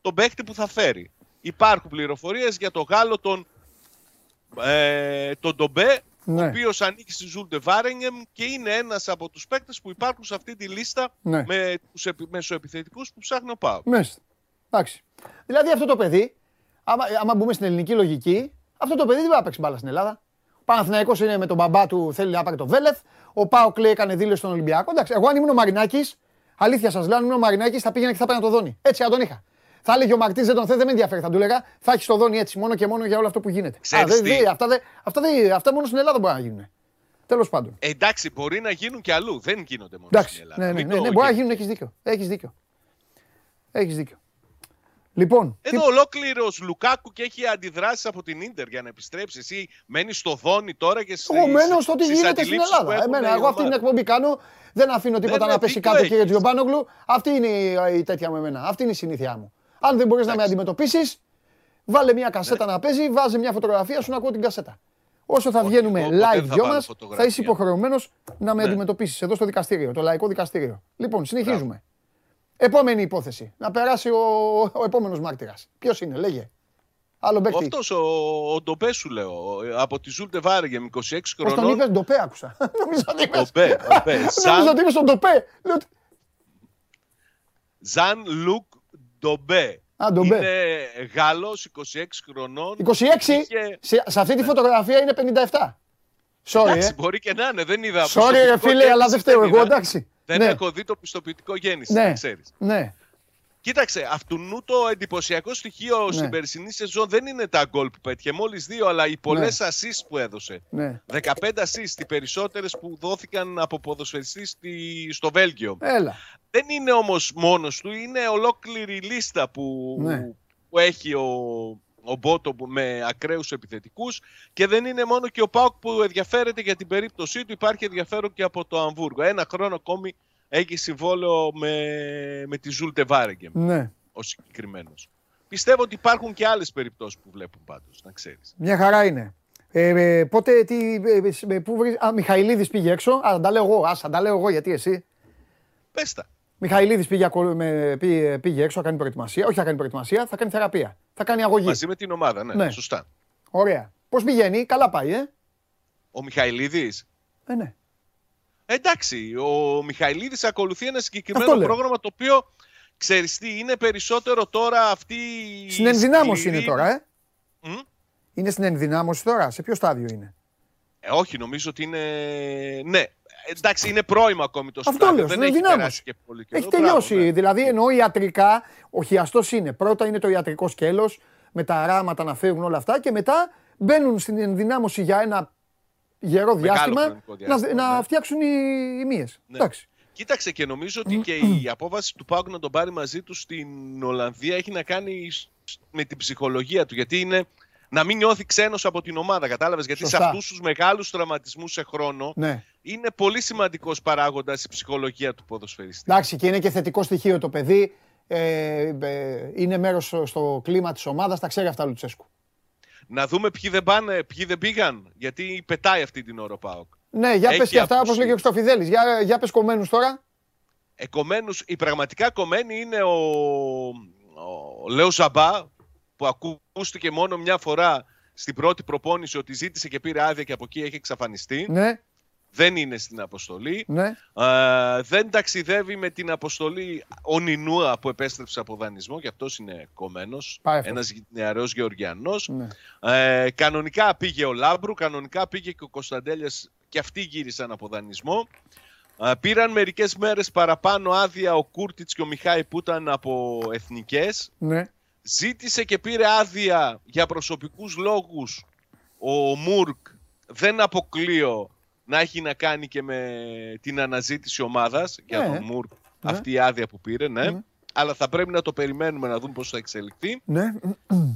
τον παίχτη που θα φέρει. Υπάρχουν πληροφορίες για το Γάλλο τον, ε, τον Ντομπέ, ναι. ο οποίος ανήκει στη Ζούλτε Βάρενγεμ και είναι ένας από τους παίκτες που υπάρχουν σε αυτή τη λίστα ναι. με τους μεσοεπιθετικού που ψάχνει ο Πάο. Μάλιστα. Εντάξει. Δηλαδή αυτό το παιδί, άμα, άμα μπούμε στην ελληνική λογική, αυτό το παιδί δεν μπορεί να παίξει μπάλα στην Ελλάδα. Ο Παναθηναϊκός είναι με τον μπαμπά του, θέλει να πάρει το Βέλεθ. Ο Πάο Κλέη έκανε δήλωση στον Ολυμπιακό. Εντάξει, εγώ αν ήμουν ο Μαρινάκης, αλήθεια σας λέω, αν ήμουν ο Μαρινάκης θα πήγαινε και θα παίρνει το δόνι. Έτσι αν τον είχα. Θα έλεγε ο Μαρτίν δεν τον θέλει, δεν με ενδιαφέρει. Θα του λέγα θα έχεις το δόνι έτσι μόνο και μόνο για όλο αυτό που γίνεται. Α, δε, δε, αυτά, δε, αυτά, δε, αυτά μόνο στην Ελλάδα μπορεί να γίνουν. Τέλος πάντων. Ε, εντάξει, μπορεί να γίνουν και αλλού. Δεν γίνονται μόνο εντάξει, στην Ελλάδα. Ναι, ναι, ναι, ναι, μπορεί να γίνουν, έχεις δίκιο. Έχεις δίκιο. Έχεις δίκιο. Λοιπόν. Εδώ τι... ολόκληρος Λουκάκου και έχει αντιδράσεις από την ντερ για να επιστρέψει. Εσύ μένεις στο δόνι τώρα και Εγώ μένω στο τι γίνεται στην Ελλάδα. Εμένα, εγώ αυτή την εκπομπή κάνω. Δεν αφήνω τίποτα να πέσει κάτω, κύριε Τζιομπάνογλου. Αυτή είναι η τέτοια μου εμένα. Αυτή είναι η συνήθειά μου. Αν δεν μπορείς να με αντιμετωπίσεις, βάλε μια κασέτα ναι. να παίζει, βάζε μια φωτογραφία σου να ακούω την κασέτα. Όσο θα βγαίνουμε live δυο μας, θα είσαι υποχρεωμένος να με ναι. αντιμετωπίσεις εδώ στο δικαστήριο, το λαϊκό δικαστήριο. Λοιπόν, συνεχίζουμε. Επόμενη υπόθεση. Να περάσει ο, ο επόμενος μάρτυρας. Ποιος είναι, λέγε. Άλλο παίκτη. Αυτός ο, ο Ντοπέ σου λέω. Από τη Ζούλτε Βάργεμ, 26 χρονών. Πώς τον είπες, Ντοπέ άκουσα. Νομίζω ότι είπες. Ντοπέ. Νομίζω ότι είπες τον Ντοπέ. Ζαν Λουκ Ντομπέ. Α, Ντομπέ. Είναι Γάλλος, 26 χρονών. 26, είχε... σε, σε αυτή τη φωτογραφία είναι 57. Sorry, εντάξει, ε. μπορεί και να είναι, δεν είδα. Sorry, ρε φίλε, αλλά δεν φταίω εγώ, εντάξει. Δεν ναι. έχω δει το πιστοποιητικό γέννηση, ναι. ξέρεις. Ναι. Κοίταξε, αυτού το εντυπωσιακό στοιχείο Ναι. στην περσινή σεζόν δεν είναι τα γκολ που πέτυχε. Μόλις δύο, αλλά οι πολλές Ναι. assist που έδωσε. Ναι. 15 assist, οι περισσότερες που δόθηκαν από ποδοσφαιριστή στη, στο Βέλγιο. Έλα. Δεν είναι όμως μόνος του, είναι ολόκληρη λίστα που, Ναι. που έχει ο, ο Μπότο που- με ακραίους επιθετικούς. Και δεν είναι μόνο και ο Πάουκ που ενδιαφέρεται για την περίπτωσή του. Υπάρχει ενδιαφέρον και από το Αμβούργο. Ένα χρόνο ακόμη έχει συμβόλαιο με, με τη Ζούλτε Βάρεγκεμ Ναι. ο συγκεκριμένος. Πιστεύω ότι υπάρχουν και άλλες περιπτώσεις που βλέπουν πάντως, να ξέρεις. Μια χαρά είναι. Ε, ε, πότε, τι, ε, ε, πού βρει. Α, Μιχαηλίδης πήγε έξω. Α, θα τα λέω εγώ. Α, θα τα λέω εγώ γιατί εσύ. Πες τα. Μιχαηλίδης πήγε, ακολου- με, πήγε, πήγε έξω, θα κάνει προετοιμασία. Όχι, θα κάνει προετοιμασία, θα κάνει θεραπεία. Θα κάνει αγωγή. Μαζί με την ομάδα, ναι, Ναι. σωστά. Ωραία. Πώς πηγαίνει, καλά πάει, ε; Ο Μιχαηλίδης; Ε, ναι. Εντάξει, ο Μιχαηλίδης ακολουθεί ένα συγκεκριμένο Αυτό λέω. πρόγραμμα το οποίο ξέρεις τι, είναι περισσότερο τώρα αυτή η Στην ενδυνάμωση σκληρή- είναι τώρα, ε; Μμ; Είναι στην ενδυνάμωση τώρα. Σε ποιο στάδιο είναι; Ε, όχι, νομίζω ότι είναι... Ναι, εντάξει, είναι πρώιμο ακόμη το Αυτό στάδιο. λέω, δεν στην έχει ενδυνάμωση. περάσει και πολύ καιρό. Έχει Μπράβο, τελειώσει. ναι. Δηλαδή εννοώ ιατρικά, ο χιαστός είναι. Πρώτα είναι το ιατρικό σκέλος, με τα αράματα να φεύγουν όλα αυτά και μετά μπαίνουν στην ενδυνάμωση για ένα γερό διάστημα, χρονικό διάστημα, να, να ναι. φτιάξουν οι, οι μύες. Ναι. Εντάξει. Κοίταξε και νομίζω ότι και η απόβαση του Πάουκ να τον πάρει μαζί του στην Ολλανδία έχει να κάνει σ- με την ψυχολογία του. Γιατί είναι να μην νιώθει ξένος από την ομάδα, κατάλαβες; Γιατί Σωστά. σε αυτούς τους μεγάλους τραυματισμούς σε χρόνο Ναι. είναι πολύ σημαντικός παράγοντας η ψυχολογία του ποδοσφαιριστή. Εντάξει, και είναι και θετικό στοιχείο το παιδί. Ε, ε, είναι μέρος στο κλίμα της ομάδας, τα ξέρει αυτά ο Λουτσέσκου. Να δούμε ποιοι δεν πάνε, ποιοι δεν πήγαν. Γιατί πετάει αυτή την ώρα ο Πάοκ. Ναι, για Έχει πες και αυτά όπως απουσίες. λέγει ο Χρυστοφιδέλης. Για, για πες κομμένους τώρα. Εκομμένους, η πραγματικά κομμένη είναι ο, ο Λέο Ζαμπά που ακούστηκε μόνο μια φορά στην πρώτη προπόνηση ότι ζήτησε και πήρε άδεια και από εκεί έχει εξαφανιστεί. Ναι, Δεν είναι στην αποστολή. ναι. Ε, δεν ταξιδεύει με την αποστολή ο Νινούα που επέστρεψε από δανεισμό και αυτός είναι κομμένος. Πάει αυτό. Ένας νεαρός Γεωργιανός. ναι. Ε, κανονικά πήγε ο Λάμπρου, κανονικά πήγε και ο Κωνσταντέλιας και αυτοί γύρισαν από δανεισμό. Ε, πήραν μερικές μέρες παραπάνω άδεια ο Κούρτιτς και ο Μιχάη που ήταν από εθνικές. ναι. Ζήτησε και πήρε άδεια για προσωπικούς λόγους ο Μουρκ. Δεν αποκλείω να έχει να κάνει και με την αναζήτηση ομάδας για Ναι. τον Μουρκ Ναι. αυτή η άδεια που πήρε, ναι. Ναι. Αλλά θα πρέπει να το περιμένουμε να δούμε πώς θα εξελιχθεί. ναι.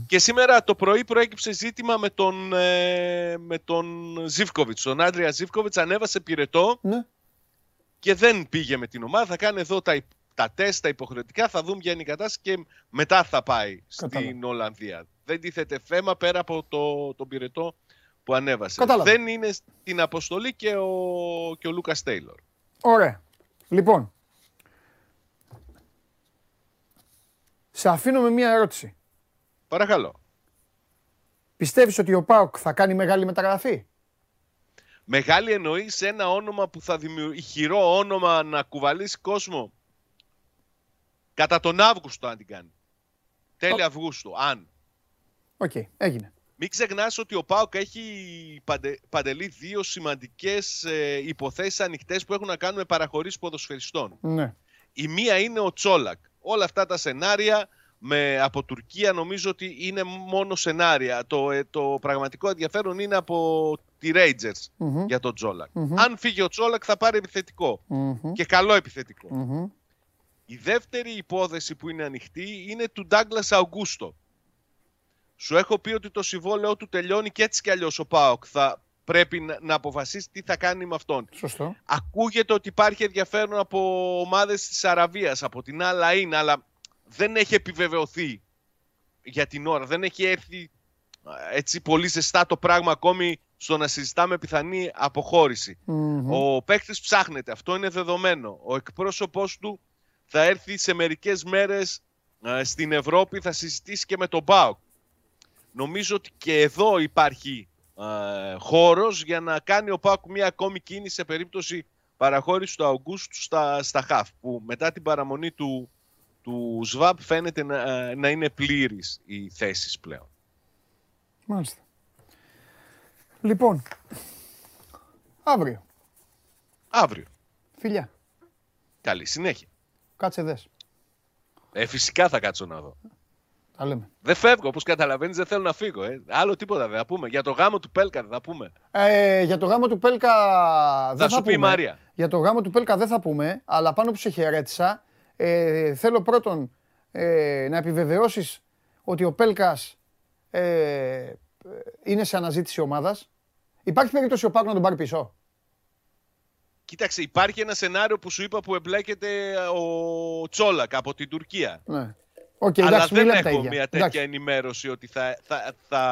Και σήμερα το πρωί προέκυψε ζήτημα με τον, ε, με τον Ζίβκοβιτς. Τον Άντρια Ζίβκοβιτς ανέβασε πυρετό ναι. και δεν πήγε με την ομάδα. Θα κάνει εδώ τα, υπ- τα τεστ, τα υποχρεωτικά, θα δούμε ποια είναι η κατάσταση και μετά θα πάει Κατάλαβα. στην Ολλανδία. Δεν τίθεται θέμα πέρα από το, τον πυρετό που ανέβασε. Κατάλαβα. Δεν είναι στην αποστολή και ο, και ο Λούκας Τέιλορ. Ωραία. Λοιπόν, σε αφήνω με μία ερώτηση. Παρακαλώ. Πιστεύεις ότι ο ΠΑΟΚ θα κάνει μεγάλη μεταγραφή; Μεγάλη εννοεί σε ένα όνομα που θα δημιουργήσει, ηχηρό όνομα να κουβαλήσει κόσμο; Κατά τον Αύγουστο αν την κάνει. Τέλη Αυγούστου, αν. Οκ, έγινε. Μην ξεχνάς ότι ο ΠΑΟΚ έχει παντε, παντελεί δύο σημαντικές ε, υποθέσεις ανοιχτές που έχουν να κάνουν με παραχωρήσεις ποδοσφαιριστών. Ναι. Η μία είναι ο Τσόλακ. Όλα αυτά τα σενάρια με, από Τουρκία νομίζω ότι είναι μόνο σενάρια. Το, ε, το πραγματικό ενδιαφέρον είναι από τη Rangers Μμμ. για τον Τσόλακ. Μμμ. Αν φύγει ο Τσόλακ θα πάρει επιθετικό. Μμμ. Και καλό επιθετικό. Μμμ. Η δεύτερη υπόθεση που είναι ανοιχτή είναι του Ντάγκλας Αουγκούστο. Σου έχω πει ότι το συμβόλαιό του τελειώνει και έτσι κι αλλιώς ο ΠΑΟΚ θα πρέπει να, να αποφασίσει τι θα κάνει με αυτόν. Σωστό. Ακούγεται ότι υπάρχει ενδιαφέρον από ομάδες της Αραβίας, από την Αλαΐν, αλλά δεν έχει επιβεβαιωθεί για την ώρα. Δεν έχει έρθει α, έτσι πολύ ζεστά το πράγμα ακόμη στο να συζητάμε πιθανή αποχώρηση. Μμμ. Ο παίκτης ψάχνεται, αυτό είναι δεδομένο. Ο εκπρόσωπός του θα έρθει σε μερικές μέρες ε, στην Ευρώπη, θα συζητήσει και με τον ΠΑΟΚ. Νομίζω ότι και εδώ υπάρχει ε, χώρος για να κάνει ο ΠΑΟΚ μια ακόμη κίνηση σε περίπτωση παραχώρησης του Αυγούστου στα, στα ΧΑΦ, που μετά την παραμονή του, του ΣΒΑΠ φαίνεται να, ε, να είναι πλήρης οι θέσεις πλέον. Μάλιστα. Λοιπόν, αύριο, Αύριο. φιλιά, Καλή συνέχεια. Κάτσε δες. Ε, φυσικά θα κάτσω να δω. Τα λέμε. Δεν φεύγω, όπως καταλαβαίνεις, δεν θέλω να φύγω. Ε. Άλλο τίποτα δεν θα πούμε. Για το γάμο του Πέλκα δεν θα πούμε. Ε, για το γάμο του Πέλκα δεν Θα θα, σου πει η πούμε. Μαρία. Για το γάμο του Πέλκα δεν θα πούμε, αλλά πάνω που σε χαιρέτησα, ε, θέλω πρώτον ε, να επιβεβαιώσεις ότι ο Πέλκας ε, είναι σε αναζήτηση ομάδας. Υπάρχει περίπτωση ο Πάκου να τον πάρει πίσω; Κοίταξε, υπάρχει ένα σενάριο που σου είπα που εμπλέκεται ο Τσόλακ από την Τουρκία. Ναι. Οκ, Αλλά εντάξει, δεν μιλάμε τα έχω ίδια. μια τέτοια Εντάξει. ενημέρωση ότι θα, θα, θα,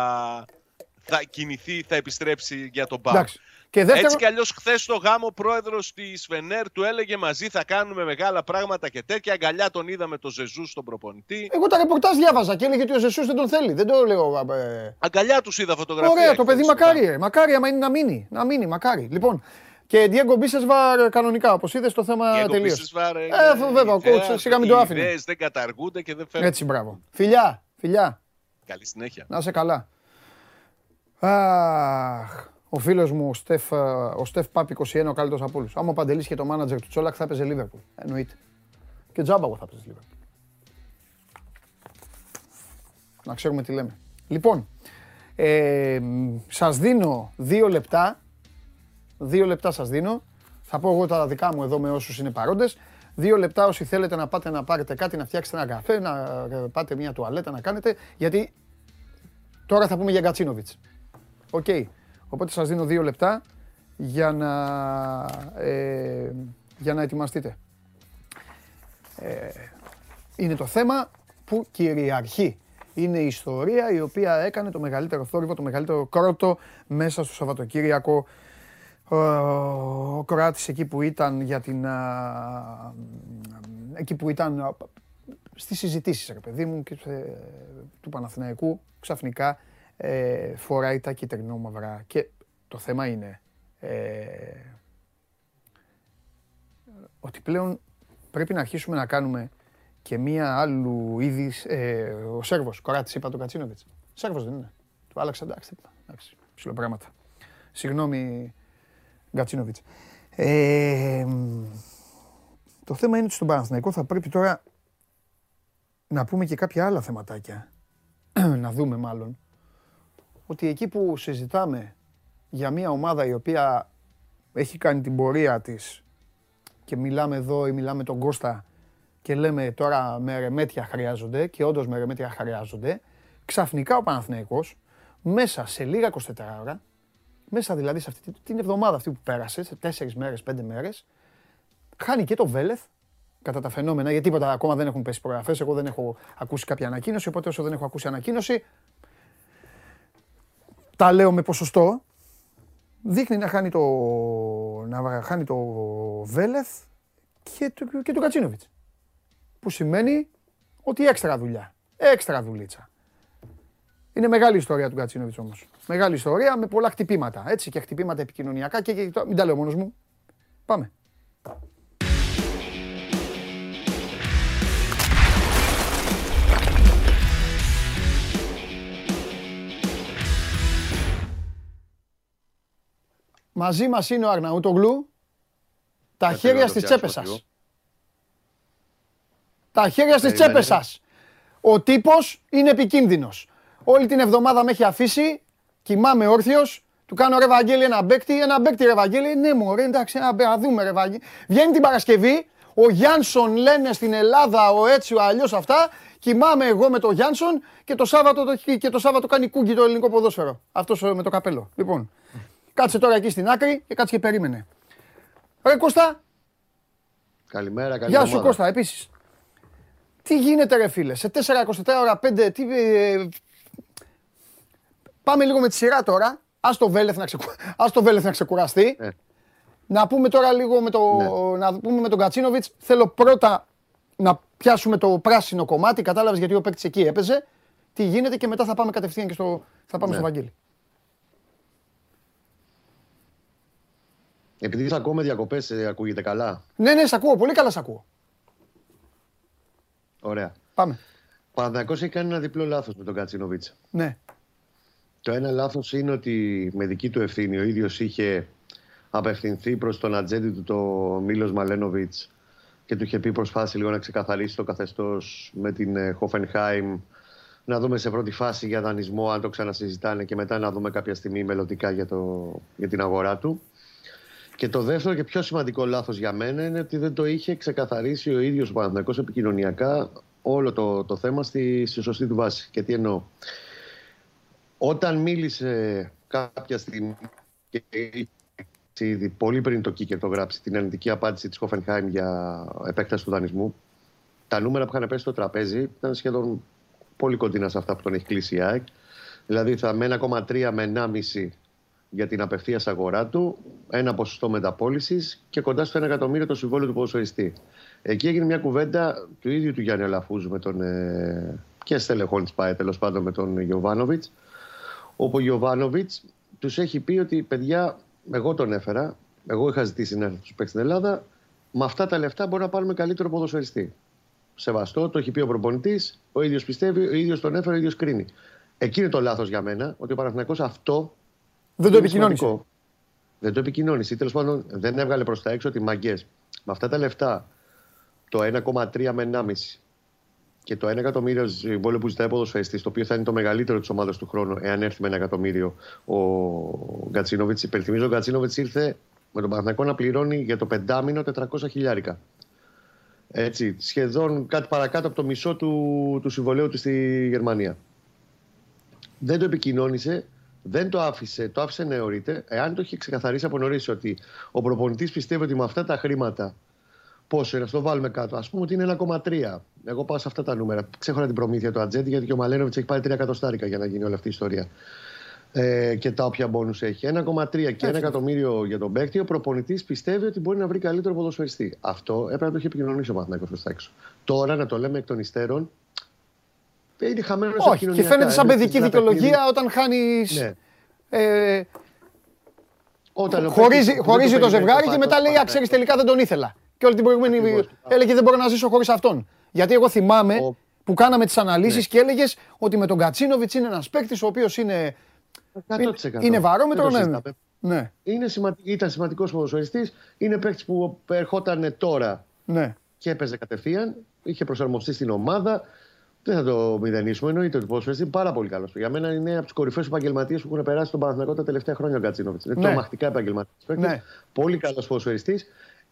θα κινηθεί, θα επιστρέψει για τον Πάο. Εντάξει. Και δεύτερο, Έτσι κι αλλιώς, χθες στο γάμο, ο πρόεδρος της Φενέρ του έλεγε μαζί θα κάνουμε μεγάλα πράγματα και τέτοια. Αγκαλιά τον είδαμε το Ζεζού στον προπονητή. εγώ τα ρεπορτάζ διάβαζα και έλεγε ότι ο Ζεσούς δεν τον θέλει. Δεν το λέω. ε, Αγκαλιά τους είδα φωτογραφία. Ωραία, το χθες παιδί στο μακάρι, γάμο. ε. μακάρι άμα είναι να μείνει. Να μείνει, μακάρι. Λοιπόν, και Diego Μπίσεσβαρ κανονικά, όπως είδες το θέμα Και τελείωσε. Μπίσεσβαρ, ε, Ε, βέβαια, ο ιδέας, coach σιγά μην το οι άφηνε. ιδέες δεν καταργούνται και δεν φέρνουν. Έτσι, μπράβο. Φιλιά, φιλιά. Καλή συνέχεια. Να είσαι καλά. Αχ, ο φίλος μου ο Στεφ, ε, ο Στεφ Πάπ 21, ο καλύτερος από όλους. Άμα ο Παντελής και το μάνατζερ του Τσόλακ θα έπαιζε Λίβερπουλ. Εννοείται. Και τζάμπα εγώ θα έπαιζε Λίβερπουλ. Να ξέρουμε τι λέμε. Λοιπόν, ε, σας δίνω δύο λεπτά. Δύο λεπτά σας δίνω. Θα πω εγώ τα δικά μου εδώ με όσους είναι παρόντες. Δύο λεπτά όσοι θέλετε να πάτε να πάρετε κάτι, να φτιάξετε ένα καφέ, να ε, πάτε μια τουαλέτα να κάνετε. Γιατί τώρα θα πούμε για Γκατσίνοβιτς. Οκ. Οπότε σας δίνω δύο λεπτά για να, ε, για να ετοιμαστείτε. Ε, είναι το θέμα που κυριαρχεί. Είναι η ιστορία η οποία έκανε το μεγαλύτερο θόρυβο, το μεγαλύτερο κρότο μέσα στο Σαββατοκύριακο. Ο- Ο Κροάτης εκεί που ήταν για την... α, Εκεί που ήταν α, στις συζητήσεις, ρε παιδί μου, και, ε, του Παναθηναϊκού, ξαφνικά ε, φοράει τα κυτρινό μαυρά. Και το θέμα είναι ε, ότι πλέον πρέπει να αρχίσουμε να κάνουμε και μία άλλου είδης. Ε, ο Σέρβος, κοράτης είπα τον Κατσίνοβιτς. Σέρβος δεν είναι. Του άλλαξα εντάξει. τι είπα, Εντάξει, ψηλό πράγματα. Συγγνώμη, Γκατσίνοβιτς. Ε, το θέμα είναι ότι στον Παναθηναϊκό θα πρέπει τώρα να πούμε και κάποια άλλα θεματάκια. να δούμε μάλλον. Ότι εκεί που συζητάμε για μια ομάδα η οποία έχει κάνει την πορεία της και μιλάμε εδώ ή μιλάμε τον Κώστα και λέμε τώρα με ρεμέτια χρειάζονται και όντως με ρεμέτια χρειάζονται, ξαφνικά ο Παναθηναϊκός μέσα σε λίγα 24 ώρα, μέσα δηλαδή σε αυτή την εβδομάδα αυτή που πέρασε, σε 4 μέρες, 5 μέρες, χάνει και το Βέλεθ κατά τα φαινόμενα, γιατί τίποτα ακόμα δεν έχουν πέσει προγραφές, εγώ δεν έχω ακούσει κάποια ανακοίνωση, οπότε όσο δεν έχω ακούσει ανακοίνωση, τα λέω με ποσοστό, δείχνει να χάνει το, να χάνει το Βέλεθ και, το- και τον Κατσίνοβιτς. Που σημαίνει ότι έξτρα δουλειά, έξτρα δουλίτσα. Είναι μεγάλη ιστορία του Κατσίνοβιτς όμως. Μεγάλη ιστορία με πολλά χτυπήματα, έτσι, και χτυπήματα επικοινωνιακά και, και το- μην τα λέω μόνος μου. Πάμε. Μαζί μας είναι ο Αρναούτογλου. Τα Κάτσε χέρια να το στις πιάσω τσέπες λίγο. σας. Τα χέρια στις τσέπες Περιμένετε. σας. Ο τύπος είναι επικίνδυνος. Όλη την εβδομάδα με έχει αφήσει, κοιμάμαι όρθιος, του κάνω ρε Βαγγέλη ένα μπέκτη, ένα μπέκτη ρε Βαγγέλη, ναι μου ρε εντάξει ένα μπέ- να δούμε ρε Βαγγέλη. Βγαίνει την Παρασκευή, ο Γιάνσον λένε στην Ελλάδα ο έτσι ο αλλιώς αυτά, κοιμάμαι εγώ με τον Γιάνσον και το Σάββατο, το, και το Σάββατο κάνει κούγκι το ελληνικό ποδόσφαιρο. Αυτός ε, με το καπέλο. Λοιπόν, κάτσε τώρα εκεί στην άκρη και κάτσε και περίμενε. Ρε Κώστα, Καλημέρα, καλή Γεια σου εβδομάδα. Κώστα, επίσης. Τι γίνεται ρε φίλε, σε 4-24 ώρα 5, τι... ε, Πάμε λίγο με τη σειρά τώρα. Ας το Βέλεθ να, ξεκου... Ας το Βέλεθ να ξεκουραστεί. Ε. Να πούμε τώρα λίγο με, το... Ναι. να πούμε με τον Κατσίνοβιτς. Θέλω πρώτα να πιάσουμε το πράσινο κομμάτι. Κατάλαβες γιατί ο παίκτης εκεί έπαιζε. Τι γίνεται και μετά θα πάμε κατευθείαν και στο, θα πάμε Ναι. στο Βαγγέλη. Επειδή θα ακούω με διακοπές, ε, ακούγεται καλά; Ναι, ναι, σ' ακούω. Πολύ καλά σ' ακούω. Ωραία. Πάμε. Ο Παναθηναϊκός έχει κάνει ένα διπλό λάθος με τον Κατσίνοβιτς. Ναι. Το ένα λάθος είναι ότι με δική του ευθύνη ο ίδιος είχε απευθυνθεί προς τον ατζέντη του το Μίλος Μαλένοβιτς και του είχε πει προσπάθησε λίγο να ξεκαθαρίσει το καθεστώς με την Χόφενχάιμ. Να δούμε σε πρώτη φάση για δανεισμό, αν το ξανασυζητάνε και μετά να δούμε κάποια στιγμή μελλοντικά για, το, για την αγορά του. Και το δεύτερο και πιο σημαντικό λάθος για μένα είναι ότι δεν το είχε ξεκαθαρίσει ο ίδιος ο Παναθηναϊκός επικοινωνιακά όλο το, το θέμα στη, στη σωστή του βάση. Και τι εννοώ; Όταν μίλησε κάποια στιγμή και ήδη πολύ πριν το Κίκερ το γράψει την αρνητική απάντηση της Hoffenheim για επέκταση του δανεισμού, τα νούμερα που είχαν πέσει στο τραπέζι ήταν σχεδόν πολύ κοντινά σε αυτά που τον έχει κλείσει η ΑΕΚ. Δηλαδή θα με 1,3 με 1,5 για την απευθείας αγορά του, ένα ποσοστό μεταπόλησης και κοντά στο 1 εκατομμύριο το συμβόλαιο του ποδοσφαιριστή. Εκεί έγινε μια κουβέντα του ίδιου του Γιάννη Αλαφούζου με τον, ε, και στελεχών τη ΠΑΕ τέλος πάντων με τον Γιωβάνοβιτς. Όπου ο Γιωβάνοβιτς τους έχει πει ότι παιδιά, εγώ τον έφερα, εγώ είχα ζητήσει να έρθει τους παίξει στην Ελλάδα, με αυτά τα λεφτά μπορούμε να πάρουμε καλύτερο ποδοσφαιριστή. Σεβαστό, το έχει πει ο προπονητής, ο ίδιος πιστεύει, ο ίδιος τον έφερε, ο ίδιος κρίνει. Εκεί είναι το λάθος για μένα, ότι ο Παναθηναϊκός αυτό δεν το επικοινώνησε. Δεν το επικοινώνησε. Τέλος πάντων, δεν έβγαλε προς τα έξω ότι μαγκές. Με αυτά τα λεφτά, το 1,3 με 1,5 και το 1 εκατομμύριο συμβόλαιο που ζητάει ποδοσφαιριστής, το οποίο θα είναι το μεγαλύτερο της ομάδας του χρόνου, εάν έρθει με 1 εκατομμύριο ο Γκατσίνοβιτς. Υπενθυμίζω, ο Γκατσίνοβιτς ήρθε με τον Παναθηναϊκό να πληρώνει για το πεντάμινο 400 χιλιάρικα. Έτσι, σχεδόν κάτι παρακάτω από το μισό του, του συμβολέου του στη Γερμανία. Δεν το επικοινώνησε δεν το άφησε, το άφησε νεωρίτε. Εάν το είχε ξεκαθαρίσει από νωρίς ότι ο προπονητής πιστεύει ότι με αυτά τα χρήματα. Πόσο είναι, το βάλουμε κάτω. Α πούμε ότι είναι 1,3. Εγώ πάω σε αυτά τα νούμερα. Ξέχωρα την προμήθεια του Ατζέντη, γιατί και ο Μαλένοβιτς έχει πάρει 3 εκατοστάρικα για να γίνει όλη αυτή η ιστορία. Ε, και τα όποια μπόνους έχει. 1,3 και 1 εκατομμύριο για τον παίκτη. Ο προπονητής πιστεύει ότι μπορεί να βρει καλύτερο ποδοσφαιριστή. Αυτό έπρεπε να το έχει επικοινωνήσει ο Μαθηνάκο προς τα έξω. Τώρα να το λέμε εκ των υστέρων είναι χαμένος Όχι, και φαίνεται σαν παιδική δικαιολογία όταν χάνεις. Ναι. Ε, όταν χωρίζει, χωρίζει το ζευγάρι και μετά λέει: ξέρεις, τελικά δεν τον ήθελα. Και όλη την προηγούμενη. Έλεγε: Δεν μπορώ να ζήσω χωρίς αυτόν. Γιατί εγώ θυμάμαι που κάναμε τις αναλύσεις ναι. και έλεγες ότι με τον Κατσίνοβιτς είναι ένας παίκτης ο οποίος είναι. 100%. Είναι βαρόμετρο, ναι. ναι. Είναι Ήταν σημαντικός ποδοσφαιριστής. Είναι παίκτης που ερχόταν τώρα ναι. και έπαιζε κατευθείαν. Είχε προσαρμοστεί στην ομάδα. Δεν θα το μηδενίσουμε. Εννοείται ότι ο ποδοσφαιριστής είναι πάρα πολύ καλός. Για μένα είναι από τους κορυφαίους επαγγελματίες που έχουν περάσει στον Παναθηνακό τα τελευταία χρόνια ο Γκατσίνοβιτ. Είναι ναι. τρομακτικά επαγγελματία. Ναι. Πολύ καλός ποδοσφαιριστής.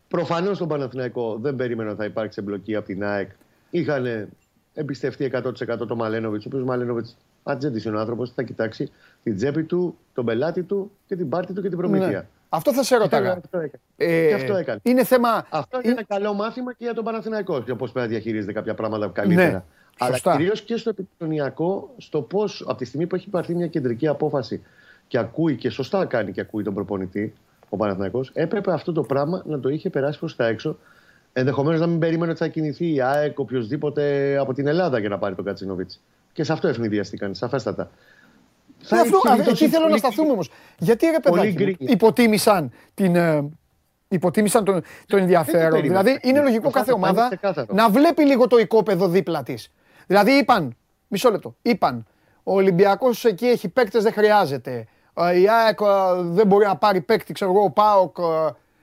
Προφανώς στον Παναθηναϊκό δεν περίμενα ότι θα υπάρξει εμπλοκή από την ΑΕΚ. Είχαν εμπιστευτεί 100% τον Μαλένοβιτς, ο οποίος Μαλένοβιτς ατζέντη είναι ο άνθρωπος, θα κοιτάξει την τσέπη του, τον πελάτη του και την πάρτη του και την προμήθεια. Ναι. Αυτό θα σε ρωτάγα. Αυτό έκανε. Ε, και αυτό έκανε. Είναι θέμα. Αυτό είναι ένα καλό μάθημα και για τον Παναθηναϊκό. Για πώς πρέπει να διαχειρίζεται κάποια πράγματα καλύτερα. Ναι. Αλλά κυρίως και στο επικοινωνιακό, στο πώς από τη στιγμή που έχει πάρθει μια κεντρική απόφαση και ακούει και σωστά κάνει και ακούει τον προπονητή, ο Παναθηναϊκός, έπρεπε αυτό το πράγμα να το είχε περάσει προς τα έξω. Ενδεχομένως να μην περίμενε ότι θα κινηθεί η ΑΕΚ οποιοδήποτε από την Ελλάδα για να πάρει τον Κατσίνοβιτς. Και σε αυτό ευνηδιαστήκαν, σαφέστατα. Θα αυτό, εκεί θέλω να σταθούμε όμως. Γιατί ρε παιδάκι, υποτίμησαν την, ε, υποτίμησαν τον, το ενδιαφέρον. Δηλαδή, είναι λογικό κάθε ομάδα να βλέπει λίγο το οικόπεδο δίπλα της. Δηλαδή, είπαν, μισό λεπτό, είπαν, ο Ολυμπιακός εκεί έχει παίκτες, δεν χρειάζεται. Η ΑΕΚ δεν μπορεί να πάρει παίκτη, ξέρω εγώ, ο ΠΑΟΚ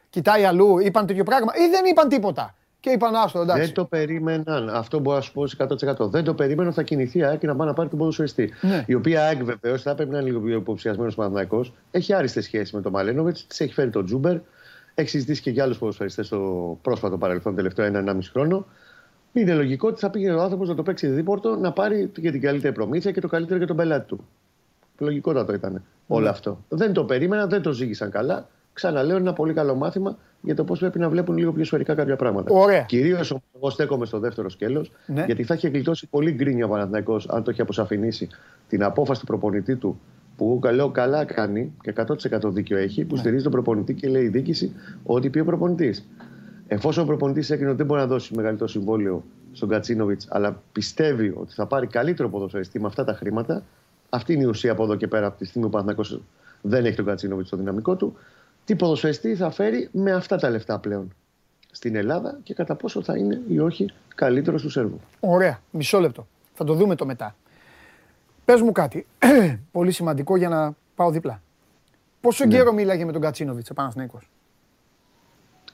κοιτάει αλλού. Είπαν τέτοιο πράγμα ή δεν είπαν τίποτα. Και είπαν άστο, εντάξει. Δεν το περίμεναν. Αυτό μπορώ να σου πω 100%. Δεν το περίμεναν θα κινηθεί η ΑΕΚ να πάει να πάρει τον ποδοσφαιριστή. Ναι. Η οποία ΑΕΚ βεβαίως θα πρέπει να είναι λίγο πιο υποψιασμένος Παναθυναϊκό. Έχει άριστε σχέσεις με τον Μαλένοβιτς. Τη έχει φέρει τον Τζούμπερ. Έχει συζητήσει και για άλλους ποδοσφαιριστές στο πρόσφατο παρελθόν, τελευταίο ένα-ενάμιση χρόνο. Είναι λογικό ότι θα πήγε ο άνθρωπος να το παίξει δίπορτο, να πάρει και την καλύτερη προμήθεια και το καλύτερο για τον πελάτη του. Λογικότατο ήταν ναι. όλο αυτό. Δεν το περίμενα, δεν το ζήγησαν καλά. Ξαναλέω, είναι ένα πολύ καλό μάθημα για το πώς πρέπει να βλέπουν λίγο πιο σφαιρικά κάποια πράγματα. Κυρίως εγώ στέκομαι στο δεύτερο σκέλος, ναι. γιατί θα έχει γλιτώσει πολύ γκρίνια ο Παναθυναϊκό αν το έχει αποσαφηνίσει την απόφαση του προπονητή του που λέω καλά κάνει και 100% δίκιο έχει, που ναι. στηρίζει τον προπονητή και λέει η διοίκηση ότι πει ο προπονητής. Εφόσον ο προπονητής έκρινε ότι δεν μπορεί να δώσει μεγαλύτερο συμβόλαιο στον Κατσίνοβιτς, αλλά πιστεύει ότι θα πάρει καλύτερο ποδοσφαιριστή με αυτά τα χρήματα, αυτή είναι η ουσία από εδώ και πέρα, από τη στιγμή που ο Παναθυνακό δεν έχει τον Κατσίνοβιτς στο δυναμικό του, τι ποδοσφαιριστή θα φέρει με αυτά τα λεφτά πλέον στην Ελλάδα και κατά πόσο θα είναι ή όχι καλύτερος του Σέρβου. Ωραία. Μισό λεπτό. Θα το δούμε το μετά. Πες μου κάτι, πολύ σημαντικό για να πάω δίπλα. Πόσο ναι. καιρό μίλαγε με τον Κατσίνοβιτς, ο Παναθηναϊκός;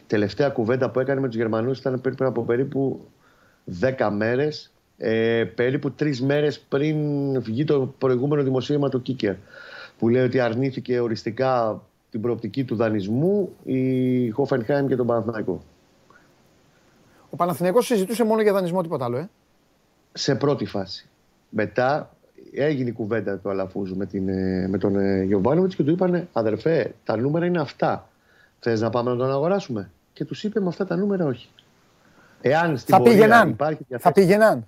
τελευταία κουβέντα που έκανε με τους Γερμανούς ήταν πριν από περίπου 10 μέρες. Ε, περίπου τρεις μέρες πριν βγει το προηγούμενο δημοσίευμα του Κίκερ. Που λέει ότι αρνήθηκε οριστικά την προοπτική του δανεισμού η Χόφενχάιμ και τον Παναθηναϊκό. Ο Παναθηναϊκός συζητούσε μόνο για δανεισμό, τίποτα άλλο, ε; Σε πρώτη φάση. Μετά έγινε η κουβέντα του Αλαφούζου με, την, ε, με τον ε, Γιωβάνοβιτς και του είπανε αδερφέ, τα νούμερα είναι αυτά. Θες να πάμε να τον αγοράσουμε; Και τους είπε με αυτά τα νούμερα όχι. Εάν στην θα πήγαιναν. υπάρχει Θα πήγαιναν.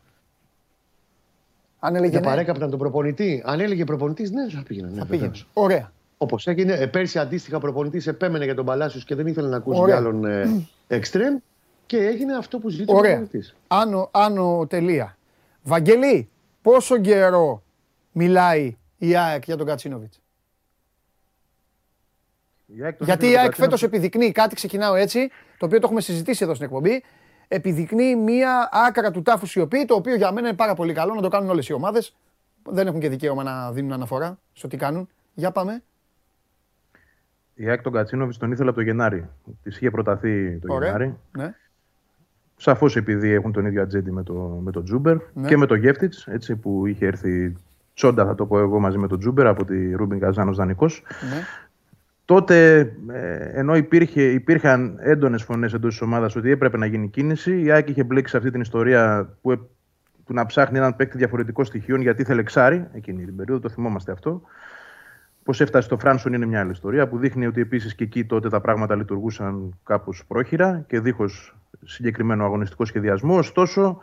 Αν έλεγε για ναι. παρέκαπταν τον προπονητή. Αν έλεγε προπονητής, ναι, θα πήγαιναν. Ναι, θα πήγαινε. Ωραία. Όπως έγινε, ε, πέρσι αντίστοιχα προπονητής επέμενε για τον Παλάσιος και δεν ήθελε να ακούσει για άλλον ε, εξτρέμ και έγινε αυτό που ζήτησε Ωραία. ο προπονητής. Άνω, άνω τελεία. Βαγγελί, πόσο καιρό μιλάει η ΑΕΚ για τον Κατσίνοβιτς; Γιατί η ΑΕΚ φέτος επιδεικνύει κάτι, ξεκινάω έτσι, το οποίο το έχουμε συζητήσει εδώ στην εκπομπή. Επιδεικνύει μία άκρα του τάφου σιωπή, το οποίο για μένα είναι πάρα πολύ καλό να το κάνουν όλες οι ομάδες. Δεν έχουν και δικαίωμα να δίνουν αναφορά στο τι κάνουν. Για πάμε. Η ΑΕΚ τον Γκατσίνοβιτς τον ήθελε από το Γενάρη. Της είχε προταθεί το Ωραία. Γενάρη. Ναι. Σαφώς επειδή έχουν τον ίδιο ατζέντη με το, με το Τζούμπερ ναι. και με το Γεύτιτς, που είχε έρθει τσόντα, θα το πω εγώ, μαζί με τον Τζούμπερ από τη Ρούμπιν Καζάν ως δανεικός. Ναι. Τότε, ε, ενώ υπήρχε, υπήρχαν έντονες φωνές εντός της ομάδας ότι έπρεπε να γίνει κίνηση, η ΑΕΚ είχε μπλέξει αυτή την ιστορία που, που να ψάχνει έναν παίκτη διαφορετικών στοιχείων γιατί ήθελε εξάρι εκείνη την περίοδο, το θυμόμαστε αυτό. Πώς έφτασε στο Φράνσον είναι μια άλλη ιστορία που δείχνει ότι επίσης και εκεί τότε τα πράγματα λειτουργούσαν κάπως πρόχειρα και δίχως συγκεκριμένο αγωνιστικό σχεδιασμό. Ωστόσο,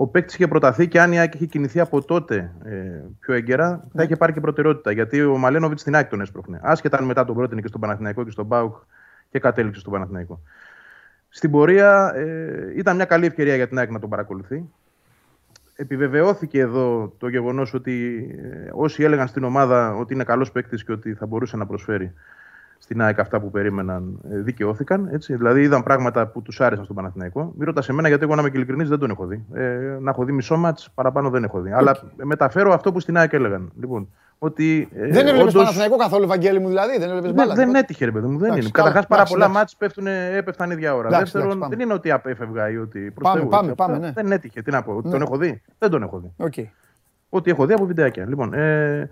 ο παίκτης είχε προταθεί και αν η Άκη είχε κινηθεί από τότε ε, πιο έγκαιρα, θα ναι. είχε πάρει και προτεραιότητα. Γιατί ο Μαλένοβιτς στην Άκη τον έσπροχνε. Άσχετα αν μετά τον πρότεινε και στον Παναθηναϊκό και στον Μπάουκ και κατέληξε στον Παναθηναϊκό. Στην πορεία ε, ήταν μια καλή ευκαιρία για την Άκη να τον παρακολουθεί. Επιβεβαιώθηκε εδώ το γεγονός ότι ε, όσοι έλεγαν στην ομάδα ότι είναι καλός παίκτης και ότι θα μπορούσε να προσφέρει στην ΑΕΚ αυτά που περίμεναν ε, δικαιώθηκαν. Έτσι. Δηλαδή είδαν πράγματα που τους άρεσαν στον Παναθηναϊκό. Μην ρωτάς εμένα γιατί εγώ να είμαι ειλικρινής δεν τον έχω δει. Ε, να έχω δει μισό μάτς παραπάνω δεν έχω δει. Okay. Αλλά μεταφέρω αυτό που στην ΑΕΚ έλεγαν. Λοιπόν, ότι, ε, δεν έβλεπες όντως... Παναθηναϊκό καθόλου, Βαγγέλη μου δηλαδή; Δεν, έβλεπες μπάλα, δεν, δεν έτυχε, ρε παιδί μου. Δεν είναι. Καταρχάς πάρα πολλά μάτς έπεφταν ίδια ώρα. Δεύτερον, δεν είναι ότι απέφευγα ή ότι Πάμε, πάμε, πάμε, ναι. Δεν έτυχε. Τι να πω, ότι τον ναι. έχω δει. Δεν τον έχω δει. Okay. Ότι έχω δει από βιντεάκια. Λοιπόν, ε,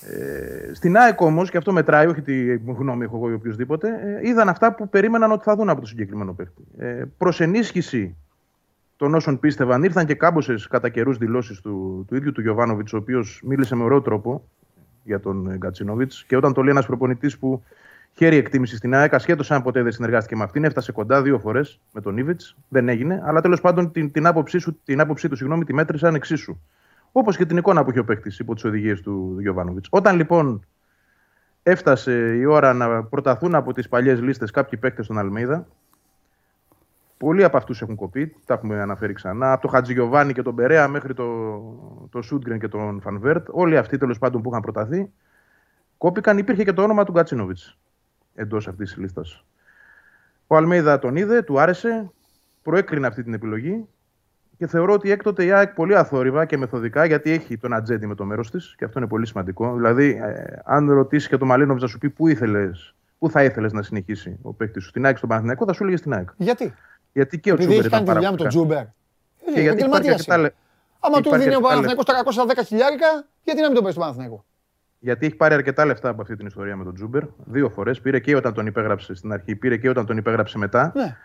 ε, στην ΑΕΚ όμως, και αυτό μετράει, όχι τη γνώμη έχω εγώ ή οποιοδήποτε, ε, είδαν αυτά που περίμεναν ότι θα δουν από το συγκεκριμένο παίκτη. Ε, Προς ενίσχυση των όσων πίστευαν, ήρθαν και κάμποσε κατά καιρούς δηλώσεις του, του ίδιου του Γιωβάνοβιτς, ο οποίος μίλησε με ωραίο τρόπο για τον Γκατσίνοβιτ. Και όταν το λέει ένας προπονητής που χαίρει εκτίμηση στην ΑΕΚ, ασχέτως αν ποτέ δεν συνεργάστηκε με αυτήν, έφτασε κοντά δύο φορές με τον Ήβιτ, δεν έγινε. Αλλά τέλος πάντων την, την, άποψή, σου, την άποψή του συγγνώμη, τη μέτρησαν εξίσου. Όπως και την εικόνα που είχε ο παίκτης υπό τις οδηγίες του Γιωβάνοβιτς. Όταν λοιπόν έφτασε η ώρα να προταθούν από τις παλιές λίστες κάποιοι παίκτες στον Αλμίδα, πολλοί από αυτούς έχουν κοπεί, τα έχουμε αναφέρει ξανά. Από το Χατζηγιοβάνι και τον Περέα μέχρι το, το Σούντγκρεν και τον Φανβέρτ, όλοι αυτοί τέλος πάντων που είχαν προταθεί, κόπηκαν. Υπήρχε και το όνομα του Γκατσίνοβιτς εντός αυτής της λίστας. Ο Αλμίδα τον είδε, του άρεσε, προέκρινε αυτή την επιλογή και θεωρώ ότι έκτοτε η ΑΕΚ πολύ αθόρυβα και μεθοδικά, γιατί έχει τον ατζέντη με το μέρος της και αυτό είναι πολύ σημαντικό. Δηλαδή, ε, αν ρωτήσεις και τον Μαλίνοβιτ να σου πει πού, ήθελες, πού θα ήθελες να συνεχίσει ο παίκτης σου, στην ΑΕΚ στον Παναθηναϊκό, θα σου έλεγε στην ΑΕΚ. Γιατί; Γιατί και ο Επειδή έχει κάνει τη δουλειά με τον Τζούμπερ. Και γιατί υπάρχει αρκετά... Άμα του δίνει ο Παναθηναϊκός 310 χιλιάρικα, γιατί να μην τον παίρνει στον Παναθηναϊκό; Γιατί έχει πάρει αρκετά λεφτά από αυτή την ιστορία με τον Τζούμπερ. Δύο φορές. Πήρε και όταν τον υπέγραψε στην αρχή, πήρε και όταν τον υπέγραψε μετά. Ναι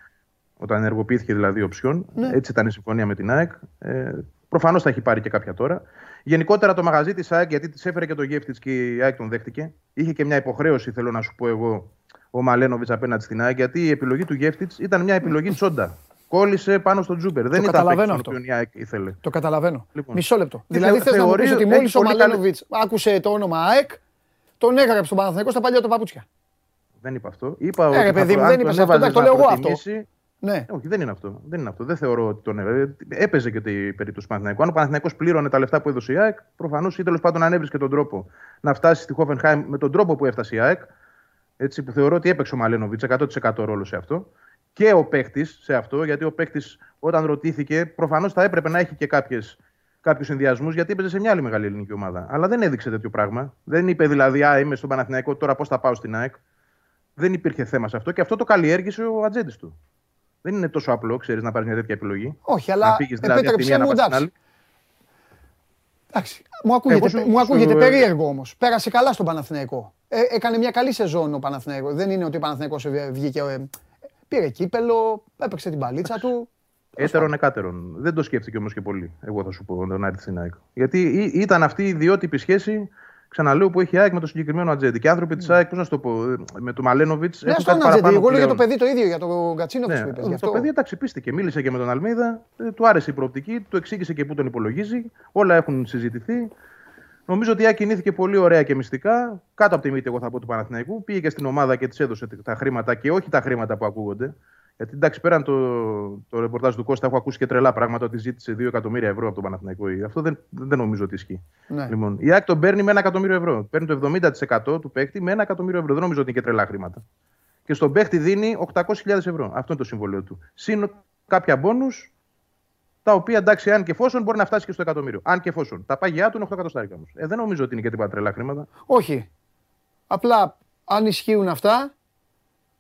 όταν ενεργοποιήθηκε δηλαδή οψιόν. Ναι. Έτσι ήταν η συμφωνία με την ΑΕΚ. Ε, Προφανώς θα έχει πάρει και κάποια τώρα. Γενικότερα το μαγαζί της ΑΕΚ, γιατί της έφερε και το Γεύτη και η ΑΕΚ τον δέχτηκε, είχε και μια υποχρέωση, θέλω να σου πω εγώ, ο Μαλένοβιτς απέναντι στην ΑΕΚ, γιατί η επιλογή του Γεύτη ήταν μια επιλογή τσόντα. Κόλλησε πάνω στον Τζούμπερ. Δεν ήταν αυτό που η ΑΕΚ ήθελε. Το καταλαβαίνω. Λοιπόν. Μισό λεπτό. Δηλαδή θες να μου πεις ότι μόλις ο Μαλένοβιτς άκουσε το όνομα ΑΕΚ, τον έγραψε στον Παναθηναϊκό στα παλιά του παπούτσια. Δεν είπα αυτό. Είπα ε, ότι παιδί μου, δεν είπα αυτό. Το λέω εγώ αυτό. Ναι. Όχι, δεν είναι αυτό. Δεν είναι αυτό. Δεν θεωρώ ότι τον έβαλε. Έπαιζε και την περίπτωση του Παναθηναϊκού. Αν ο Παναθηναϊκός πλήρωνε τα λεφτά που έδωσε η ΑΕΚ, προφανώς ή τέλος πάντων αν έβρισκε τον τρόπο να φτάσει στη Χόφενχάιμ με τον τρόπο που έφτασε η ΑΕΚ, έτσι, που θεωρώ ότι έπαιξε ο Μαλένοβιτς 100% ρόλο σε αυτό. Και ο παίχτη σε αυτό, γιατί ο παίχτη όταν ρωτήθηκε, προφανώς θα έπρεπε να έχει και κάποιους συνδυασμού, γιατί έπαιζε σε μια άλλη μεγάλη ελληνική ομάδα. Αλλά δεν έδειξε τέτοιο πράγμα. Δεν είπε δηλαδή, Α, είμαι στον Παναθηναϊκό, τώρα πώς θα πάω στην ΑΕΚ. Δεν υπήρχε θέμα σε αυτό και αυτό το καλλιέργησε ο ατζέντης του. Δεν είναι τόσο απλό, ξέρεις, να πάρεις μια τέτοια επιλογή. Όχι, αλλά να φύγεις δηλαδή από τη επέτρεψε μία να μου, πας στην εντάξει. άλλη. Εντάξει. Μου ακούγεται, Εγώ σου- μου ακούγεται σου- περίεργο όμως. Πέρασε καλά στον Παναθηναϊκό. Ε, έκανε μια καλή σεζόν ο Παναθηναϊκός. Δεν είναι ότι ο Παναθηναϊκός ε, βγήκε. ε, πήρε κύπελο, έπαιξε την παλίτσα του. Έτερον εκάτερον. Δεν το σκέφτηκε όμως και πολύ. Εγώ θα σου πω τον Άρη στην ΑΕΚ. Γιατί ή- ήταν αυτή η ιδιότυπη σχέση, ξαναλέω, που έχει η ΑΕΚ με το συγκεκριμένο ατζέντη. Και οι άνθρωποι της ΑΕΚ, πώς να σου το πω, ε, με τον Μαλένοβιτς. Ναι, στον Ατζέντη. Εγώ λέω για το παιδί το ίδιο, για τον Κατσίνοβιτ Ναι, που είπες. το, το παιδί εντάξει, πίστηκε. Μίλησε και με τον Αλμίδα. ε, του άρεσε η προοπτική, του εξήγησε και πού τον υπολογίζει. Όλα έχουν συζητηθεί. Νομίζω ότι η ΑΕΚ κινήθηκε πολύ ωραία και μυστικά. Κάτω από τη μύτη, εγώ θα πω του Παναθηναϊκού. Πήγε και στην ομάδα και της έδωσε τα χρήματα και όχι τα χρήματα που ακούγονται. Γιατί εντάξει, πέραν το, το ρεπορτάζ του Κώστα, έχω ακούσει και τρελά πράγματα ότι ζήτησε 2 εκατομμύρια ευρώ από τον Παναθηναϊκό. Αυτό δεν, δεν νομίζω ότι ισχύει. Ναι. Λοιπόν, η ΑΕΚ τον παίρνει με ένα εκατομμύριο ευρώ. Παίρνει το 70% του παίκτη με ένα εκατομμύριο ευρώ. Δεν νομίζω ότι είναι και τρελά χρήματα. Και στον παίκτη δίνει 800.000 ευρώ. Αυτό είναι το συμβόλαιο του. Συν κάποια μπόνους, τα οποία εντάξει, αν και εφόσον μπορεί να φτάσει και στο εκατομμύριο. Αν και εφόσον. Τα πάγια του είναι 8 εκατοστάρικα όμως. Ε, δεν νομίζω ότι είναι και τίποτα τρελά χρήματα. Όχι. Απλά αν ισχύουν αυτά,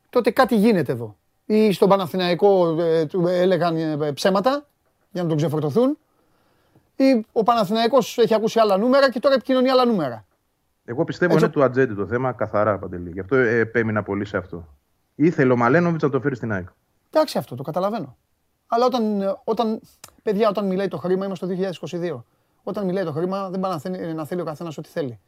τότε κάτι γίνεται εδώ. Ή στον Παναθηναϊκό ε, του έλεγαν ε, ψέματα για να τον ξεφορτωθούν. Ή ο Παναθηναϊκός έχει ακούσει άλλα νούμερα και τώρα επικοινωνεί άλλα νούμερα. Εγώ πιστεύω Έτσι- είναι του ατζέντη το θέμα, καθαρά παντελή. Γι' αυτό ε, επέμεινα πολύ σε αυτό. Ήθελε ο Μαλένοβιτς να το φέρει στην ΑΕΚ. Εντάξει αυτό, το καταλαβαίνω. Αλλά όταν, ε, όταν, παιδιά, όταν μιλάει το χρήμα, είμαστε το 2022. Όταν μιλάει το χρήμα, δεν πάει να θέλει, να θέλει ο καθένας ό,τι θέλει.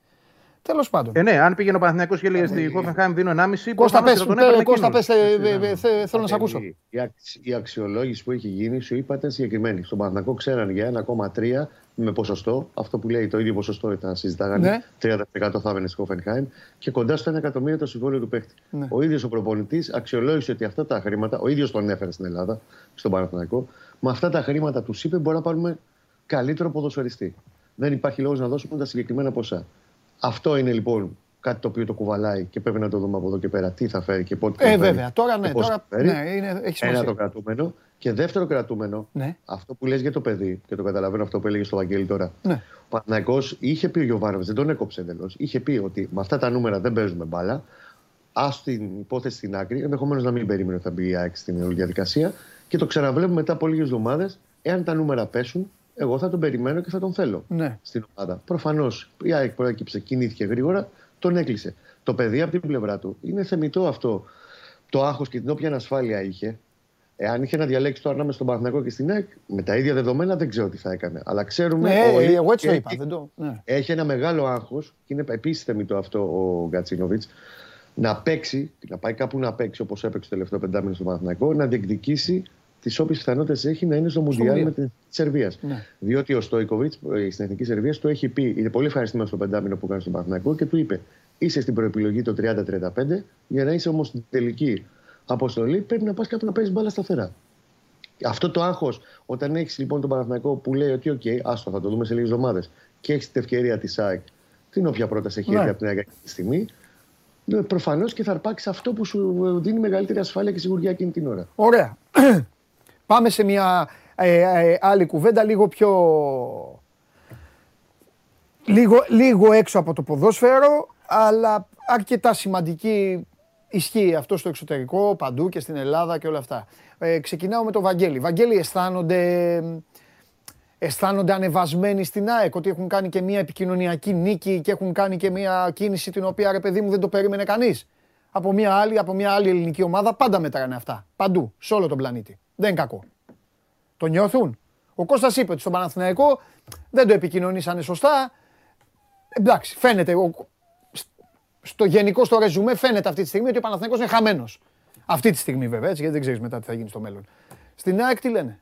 Τέλος πάντων. Ε, ναι, αν πήγαινε ο Παναθηναϊκός και έλεγε στη Χόφενχάιμ δίνω 1,5. Κώστα, προφανώς πες, θα τον έπαιρνε πες, Κώστα, εκείνος. πες, ε, ε, ε, θε- θέλω να σε ακούσω. Η, η, αξ- η αξιολόγηση που έχει γίνει, σου είπα, ήταν συγκεκριμένη. Στον Παναθηναϊκό ξέραν για 1,3 με ποσοστό. Αυτό που λέει το ίδιο ποσοστό ήταν, συζητάγανε. Ναι. 30% θα έβαινε στη Χόφενχάιμ και κοντά στο 1 εκατομμύριο το συμβόλαιο του παίχτη. Ναι. Ο ίδιος ο προπονητής αξιολόγησε ότι αυτά τα χρήματα, ο ίδιος τον έφερε στην Ελλάδα, στον Παναθηναϊκό, με αυτά τα χρήματα τους είπε μπορεί να πάρουμε καλύτερο ποδοσφαιριστή. Δεν υπάρχει λόγος να δώσουμε τα συγκεκριμένα ποσά. Αυτό είναι λοιπόν κάτι το οποίο το κουβαλάει και πρέπει να το δούμε από εδώ και πέρα. Τι θα φέρει και πότε θα Ε, φέρει βέβαια. Τώρα ναι, και πώς τώρα θα φέρει. ναι, είναι, έχει Ένα σημασία. το κρατούμενο. Και δεύτερο κρατούμενο, Ναι. αυτό που λες για το παιδί, και το καταλαβαίνω αυτό που έλεγες στο Βαγγέλη τώρα. Ναι. Ο Παναθυναϊκό είχε πει ο Γιωβάνοβιτς, δεν τον έκοψε εντελώς. Είχε πει ότι με αυτά τα νούμερα δεν παίζουμε μπάλα. Α την υπόθεση στην άκρη. Ενδεχομένως να μην περίμενε ότι θα μπει η ΑΕΚ στην όλη διαδικασία. Και το ξαναβλέπουμε μετά από λίγες εβδομάδες. Εάν τα νούμερα πέσουν, εγώ θα τον περιμένω και θα τον θέλω Ναι. στην ομάδα. Προφανώς η ΑΕΚ προέκυψε, κινήθηκε γρήγορα, τον έκλεισε. Το παιδί από την πλευρά του είναι θεμητό αυτό το άγχος και την όποια ανασφάλεια είχε. Εάν είχε να διαλέξει το ανάμεσα στον Παναθηναϊκό και στην ΑΕΚ, με τα ίδια δεδομένα δεν ξέρω τι θα έκανε. Αλλά ξέρουμε. Ναι, όλοι εγώ έτσι το έχει- είπα. Δεν το... ναι. Έχει ένα μεγάλο άγχος και είναι επίσης θεμητό αυτό ο Γκατσίνοβιτ να παίξει, να πάει κάπου να παίξει όπως έπαιξε το τελευταίο πεντάμινο στο Παναθηναϊκό, να διεκδικήσει τις όποιες πιθανότητες έχει να είναι στο Μουντιάλ Μουντιάλ. με την Σερβίας. Ναι. Διότι ο Στόικοβιτς στην Εθνική Σερβίας του έχει πει, είναι πολύ ευχαριστημένος στο πεντάμινο που κάνει στον Παναθηναϊκό και του είπε: Είσαι στην προεπιλογή το 30-35, για να είσαι όμως στην τελική αποστολή, πρέπει να πας κάπου να παίζεις μπάλα σταθερά. Αυτό το άγχος, όταν έχεις λοιπόν τον Παναθηναϊκό που λέει ότι, OK, άστο, θα το δούμε σε λίγες εβδομάδες και έχεις την ευκαιρία της ΑΕΚ, την όποια πρόταση έχει Ναι. έρθει από την ΑΕΚ αυτή τη στιγμή, προφανώς και θα αρπάξεις αυτό που σου δίνει μεγαλύτερη ασφάλεια και σιγουριά εκείνη την ώρα. Ωραία. Πάμε σε μια ε, ε, άλλη κουβέντα, λίγο πιο... Λίγο, λίγο έξω από το ποδόσφαιρο, αλλά αρκετά σημαντική ισχύει αυτό στο εξωτερικό, παντού και στην Ελλάδα και όλα αυτά. Ε, ξεκινάω με τον Βαγγέλη. Βαγγέλη, αισθάνονται, αισθάνονται ανεβασμένοι στην ΑΕΚ, ότι έχουν κάνει και μια επικοινωνιακή νίκη και έχουν κάνει και μια κίνηση την οποία, ρε παιδί μου, δεν το περίμενε κανείς. Από μια άλλη, από μια άλλη ελληνική ομάδα πάντα μετράνε αυτά. Παντού, σε όλο τον πλανήτη. Δεν είναι κακό. Το νιώθουν. Ο Κώστας είπε ότι στον Παναθηναϊκό δεν το επικοινωνήσανε σωστά. Εντάξει, φαίνεται. Ο, στο γενικό, στο ρεζουμέ, φαίνεται αυτή τη στιγμή ότι ο Παναθηναϊκός είναι χαμένος. Αυτή τη στιγμή βέβαια, έτσι, γιατί δεν ξέρεις μετά τι θα γίνει στο μέλλον. Στην ΑΕΚ τι λένε;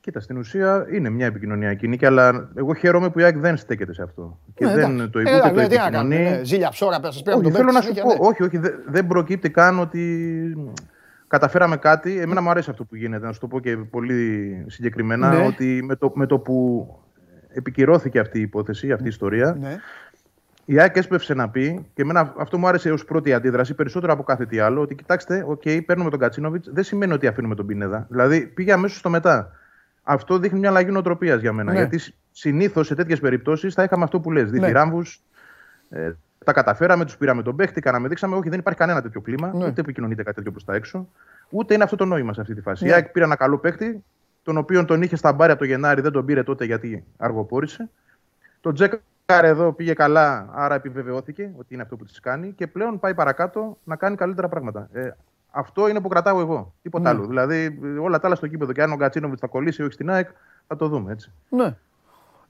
Κοίτα, στην ουσία είναι μια επικοινωνιακή νίκη, αλλά εγώ χαίρομαι που η ΑΕΚ δεν στέκεται σε αυτό. Και Ναι, δεν εντάξει. το Ε, είπε, ούτε το δηλαδή, τι να κάνουμε, επικοινωνεί. ναι, Ζήλια ψώρα, πες, σας πήραμε Όχι, τον θέλω παίκτη να σου συνέχεια, πω, ναι. όχι, όχι, δε- δεν προκύπτει καν ότι καταφέραμε κάτι. Εμένα μου αρέσει αυτό που γίνεται, να σου το πω και πολύ συγκεκριμένα, Ναι. ότι με το, με το που επικυρώθηκε αυτή η υπόθεση, αυτή η ιστορία, Ναι. η ΑΕΚ έσπευσε να πει, και εμένα αυτό μου άρεσε ως πρώτη αντίδραση, περισσότερο από κάθε τι άλλο, ότι κοιτάξτε, οκ, παίρνουμε τον Γκατσίνοβιτς, δεν σημαίνει ότι αφήνουμε τον Πινέδα. Δηλαδή πήγε αμέσως στο μετά. Αυτό δείχνει μια αλλαγή νοοτροπίας για μένα. Ναι. Γιατί συνήθως σε τέτοιες περιπτώσεις θα είχαμε αυτό που λες: Ναι. διθυράμβους, ε, τα καταφέραμε, τους πήραμε τον παίχτη, κάναμε, δείξαμε. Όχι, δεν υπάρχει κανένα τέτοιο κλίμα. Ναι. Ούτε επικοινωνείται κάτι τέτοιο προς τα έξω. Ούτε είναι αυτό το νόημα σε αυτή τη φάση. Ναι. Η ΑΕΚ πήρε ένα καλό παίχτη, τον οποίο τον είχε στα μπάρια το Γενάρη, δεν τον πήρε τότε γιατί αργοπόρησε. Το Τζέκαρ εδώ πήγε καλά, άρα επιβεβαιώθηκε ότι είναι αυτό που της κάνει και πλέον πάει παρακάτω να κάνει καλύτερα πράγματα. Ε, αυτό είναι που κρατάω εγώ. Τίποτα Ναι. άλλο. Δηλαδή όλα τα άλλα στο κήπεδο. Και αν ο Γκατσίνοβιτς θα κολλήσει ή όχι στην ΑΕΚ, θα το δούμε έτσι. Ναι.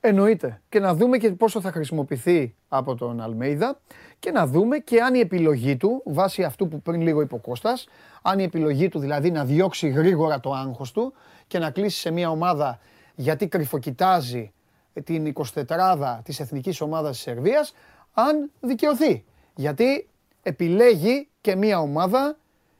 Εννοείται. Και να δούμε και πόσο θα χρησιμοποιηθεί από τον Αλμέιδα και να δούμε και αν η επιλογή του, βάσει αυτού που πριν λίγο είπε ο Κώστας, αν η επιλογή του δηλαδή να διώξει γρήγορα το άγχος του και να κλείσει σε μια ομάδα γιατί κρυφοκοιτάζει την 24η της εθνικής ομάδας της Σερβίας, αν δικαιωθεί. Γιατί επιλέγει και μια ομάδα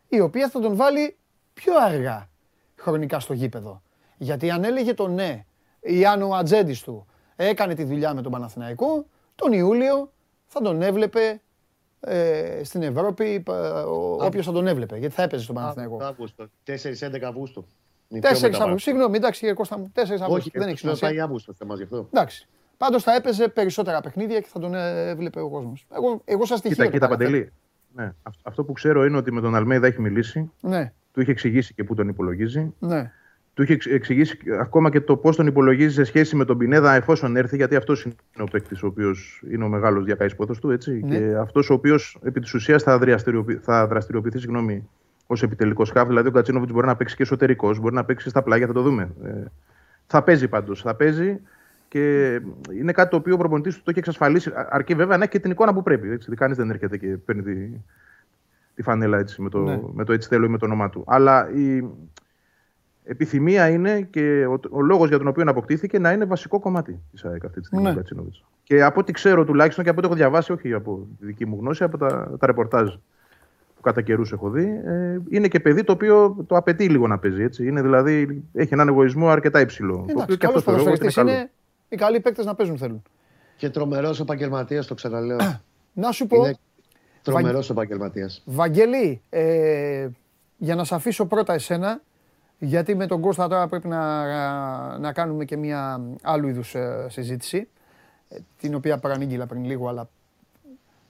η οποία θα τον βάλει πιο αργά χρονικά στο γήπεδο. Γιατί αν έλεγε το ναι ή αν ο ατζέντης του έκανε τη δουλειά με τον Παναθηναϊκό, τον Ιούλιο θα τον έβλεπε ε, στην Ευρώπη όποιος θα τον έβλεπε. Γιατί θα έπαιζε στον Παναθηναϊκό. Αύγουστο. 4-11 Αυγούστου. 4 Αυγούστου. Συγγνώμη, εντάξει κύριε Κώστα μου. 4 Αυγούστου. Όχι, Δεν έχει να σημασία. πάει Αύγουστο θέμα γι' αυτό. Εντάξει. Πάντως θα έπαιζε περισσότερα παιχνίδια και θα τον έβλεπε ο κόσμος. Εγώ, εγώ σας στοιχείο. Κοίτα, το κοίτα παραθέτω. Παντελή. Ναι. αυ- Αυτό που ξέρω είναι ότι με τον Αλμέιδα έχει μιλήσει, Ναι, του είχε εξηγήσει και πού τον υπολογίζει. ναι. Του είχε εξ- εξηγήσει ακόμα και το πώς τον υπολογίζει σε σχέση με τον Πινέδα εφόσον έρθει, γιατί αυτός είναι ο παίκτης ο οποίος είναι ο μεγάλος διακαή του. Έτσι, Ναι. Και αυτός ο οποίος επί της ουσίας θα, δραστηριοποιη- θα δραστηριοποιηθεί συγγνώμη, ως επιτελικός σκάφ. Δηλαδή ο Κατσίνοβιτς μπορεί να παίξει και εσωτερικός, μπορεί να παίξει στα πλάγια, θα το δούμε. Ε, θα παίζει πάντως. Θα παίζει και είναι κάτι το οποίο ο προπονητής του το έχει εξασφαλίσει. Α- Αρκεί βέβαια να έχει και την εικόνα που πρέπει. Έτσι. Κανείς δεν έρχεται και παίρνει τη, τη φανέλα έτσι, με, το, Ναι. με το έτσι θέλω ή με το όνομά του. Αλλά η επιθυμία είναι και ο, ο λόγος για τον οποίο αποκτήθηκε να είναι βασικό κομμάτι της ΑΕΚ αυτή τη στιγμή. Ναι. ο Γκατσίνοβιτς. Και από ό,τι ξέρω τουλάχιστον και από ό,τι έχω διαβάσει, όχι από τη δική μου γνώση, από τα, τα ρεπορτάζ που κατά καιρούς έχω δει, ε, είναι και παιδί το οποίο το απαιτεί λίγο να παίζει. Έτσι. Είναι δηλαδή, έχει έναν εγωισμό αρκετά υψηλό. το οποίο Εντάξει, και καλός αυτό θεωρώ εγώ ότι ποδοσφαιριστής είναι καλό. είναι. Οι καλοί παίκτες να παίζουν θέλουν. Και τρομερός επαγγελματίας, το ξαναλέω. Να σου πω, Είναι τρομερός επαγγελματίας. Βαγγέλη, ε, για να σε αφήσω πρώτα εσένα, γιατί με τον Κώστα τώρα πρέπει να, να κάνουμε και μια άλλου είδους ε, συζήτηση, ε, την οποία παρανήγγειλα πριν λίγο, αλλά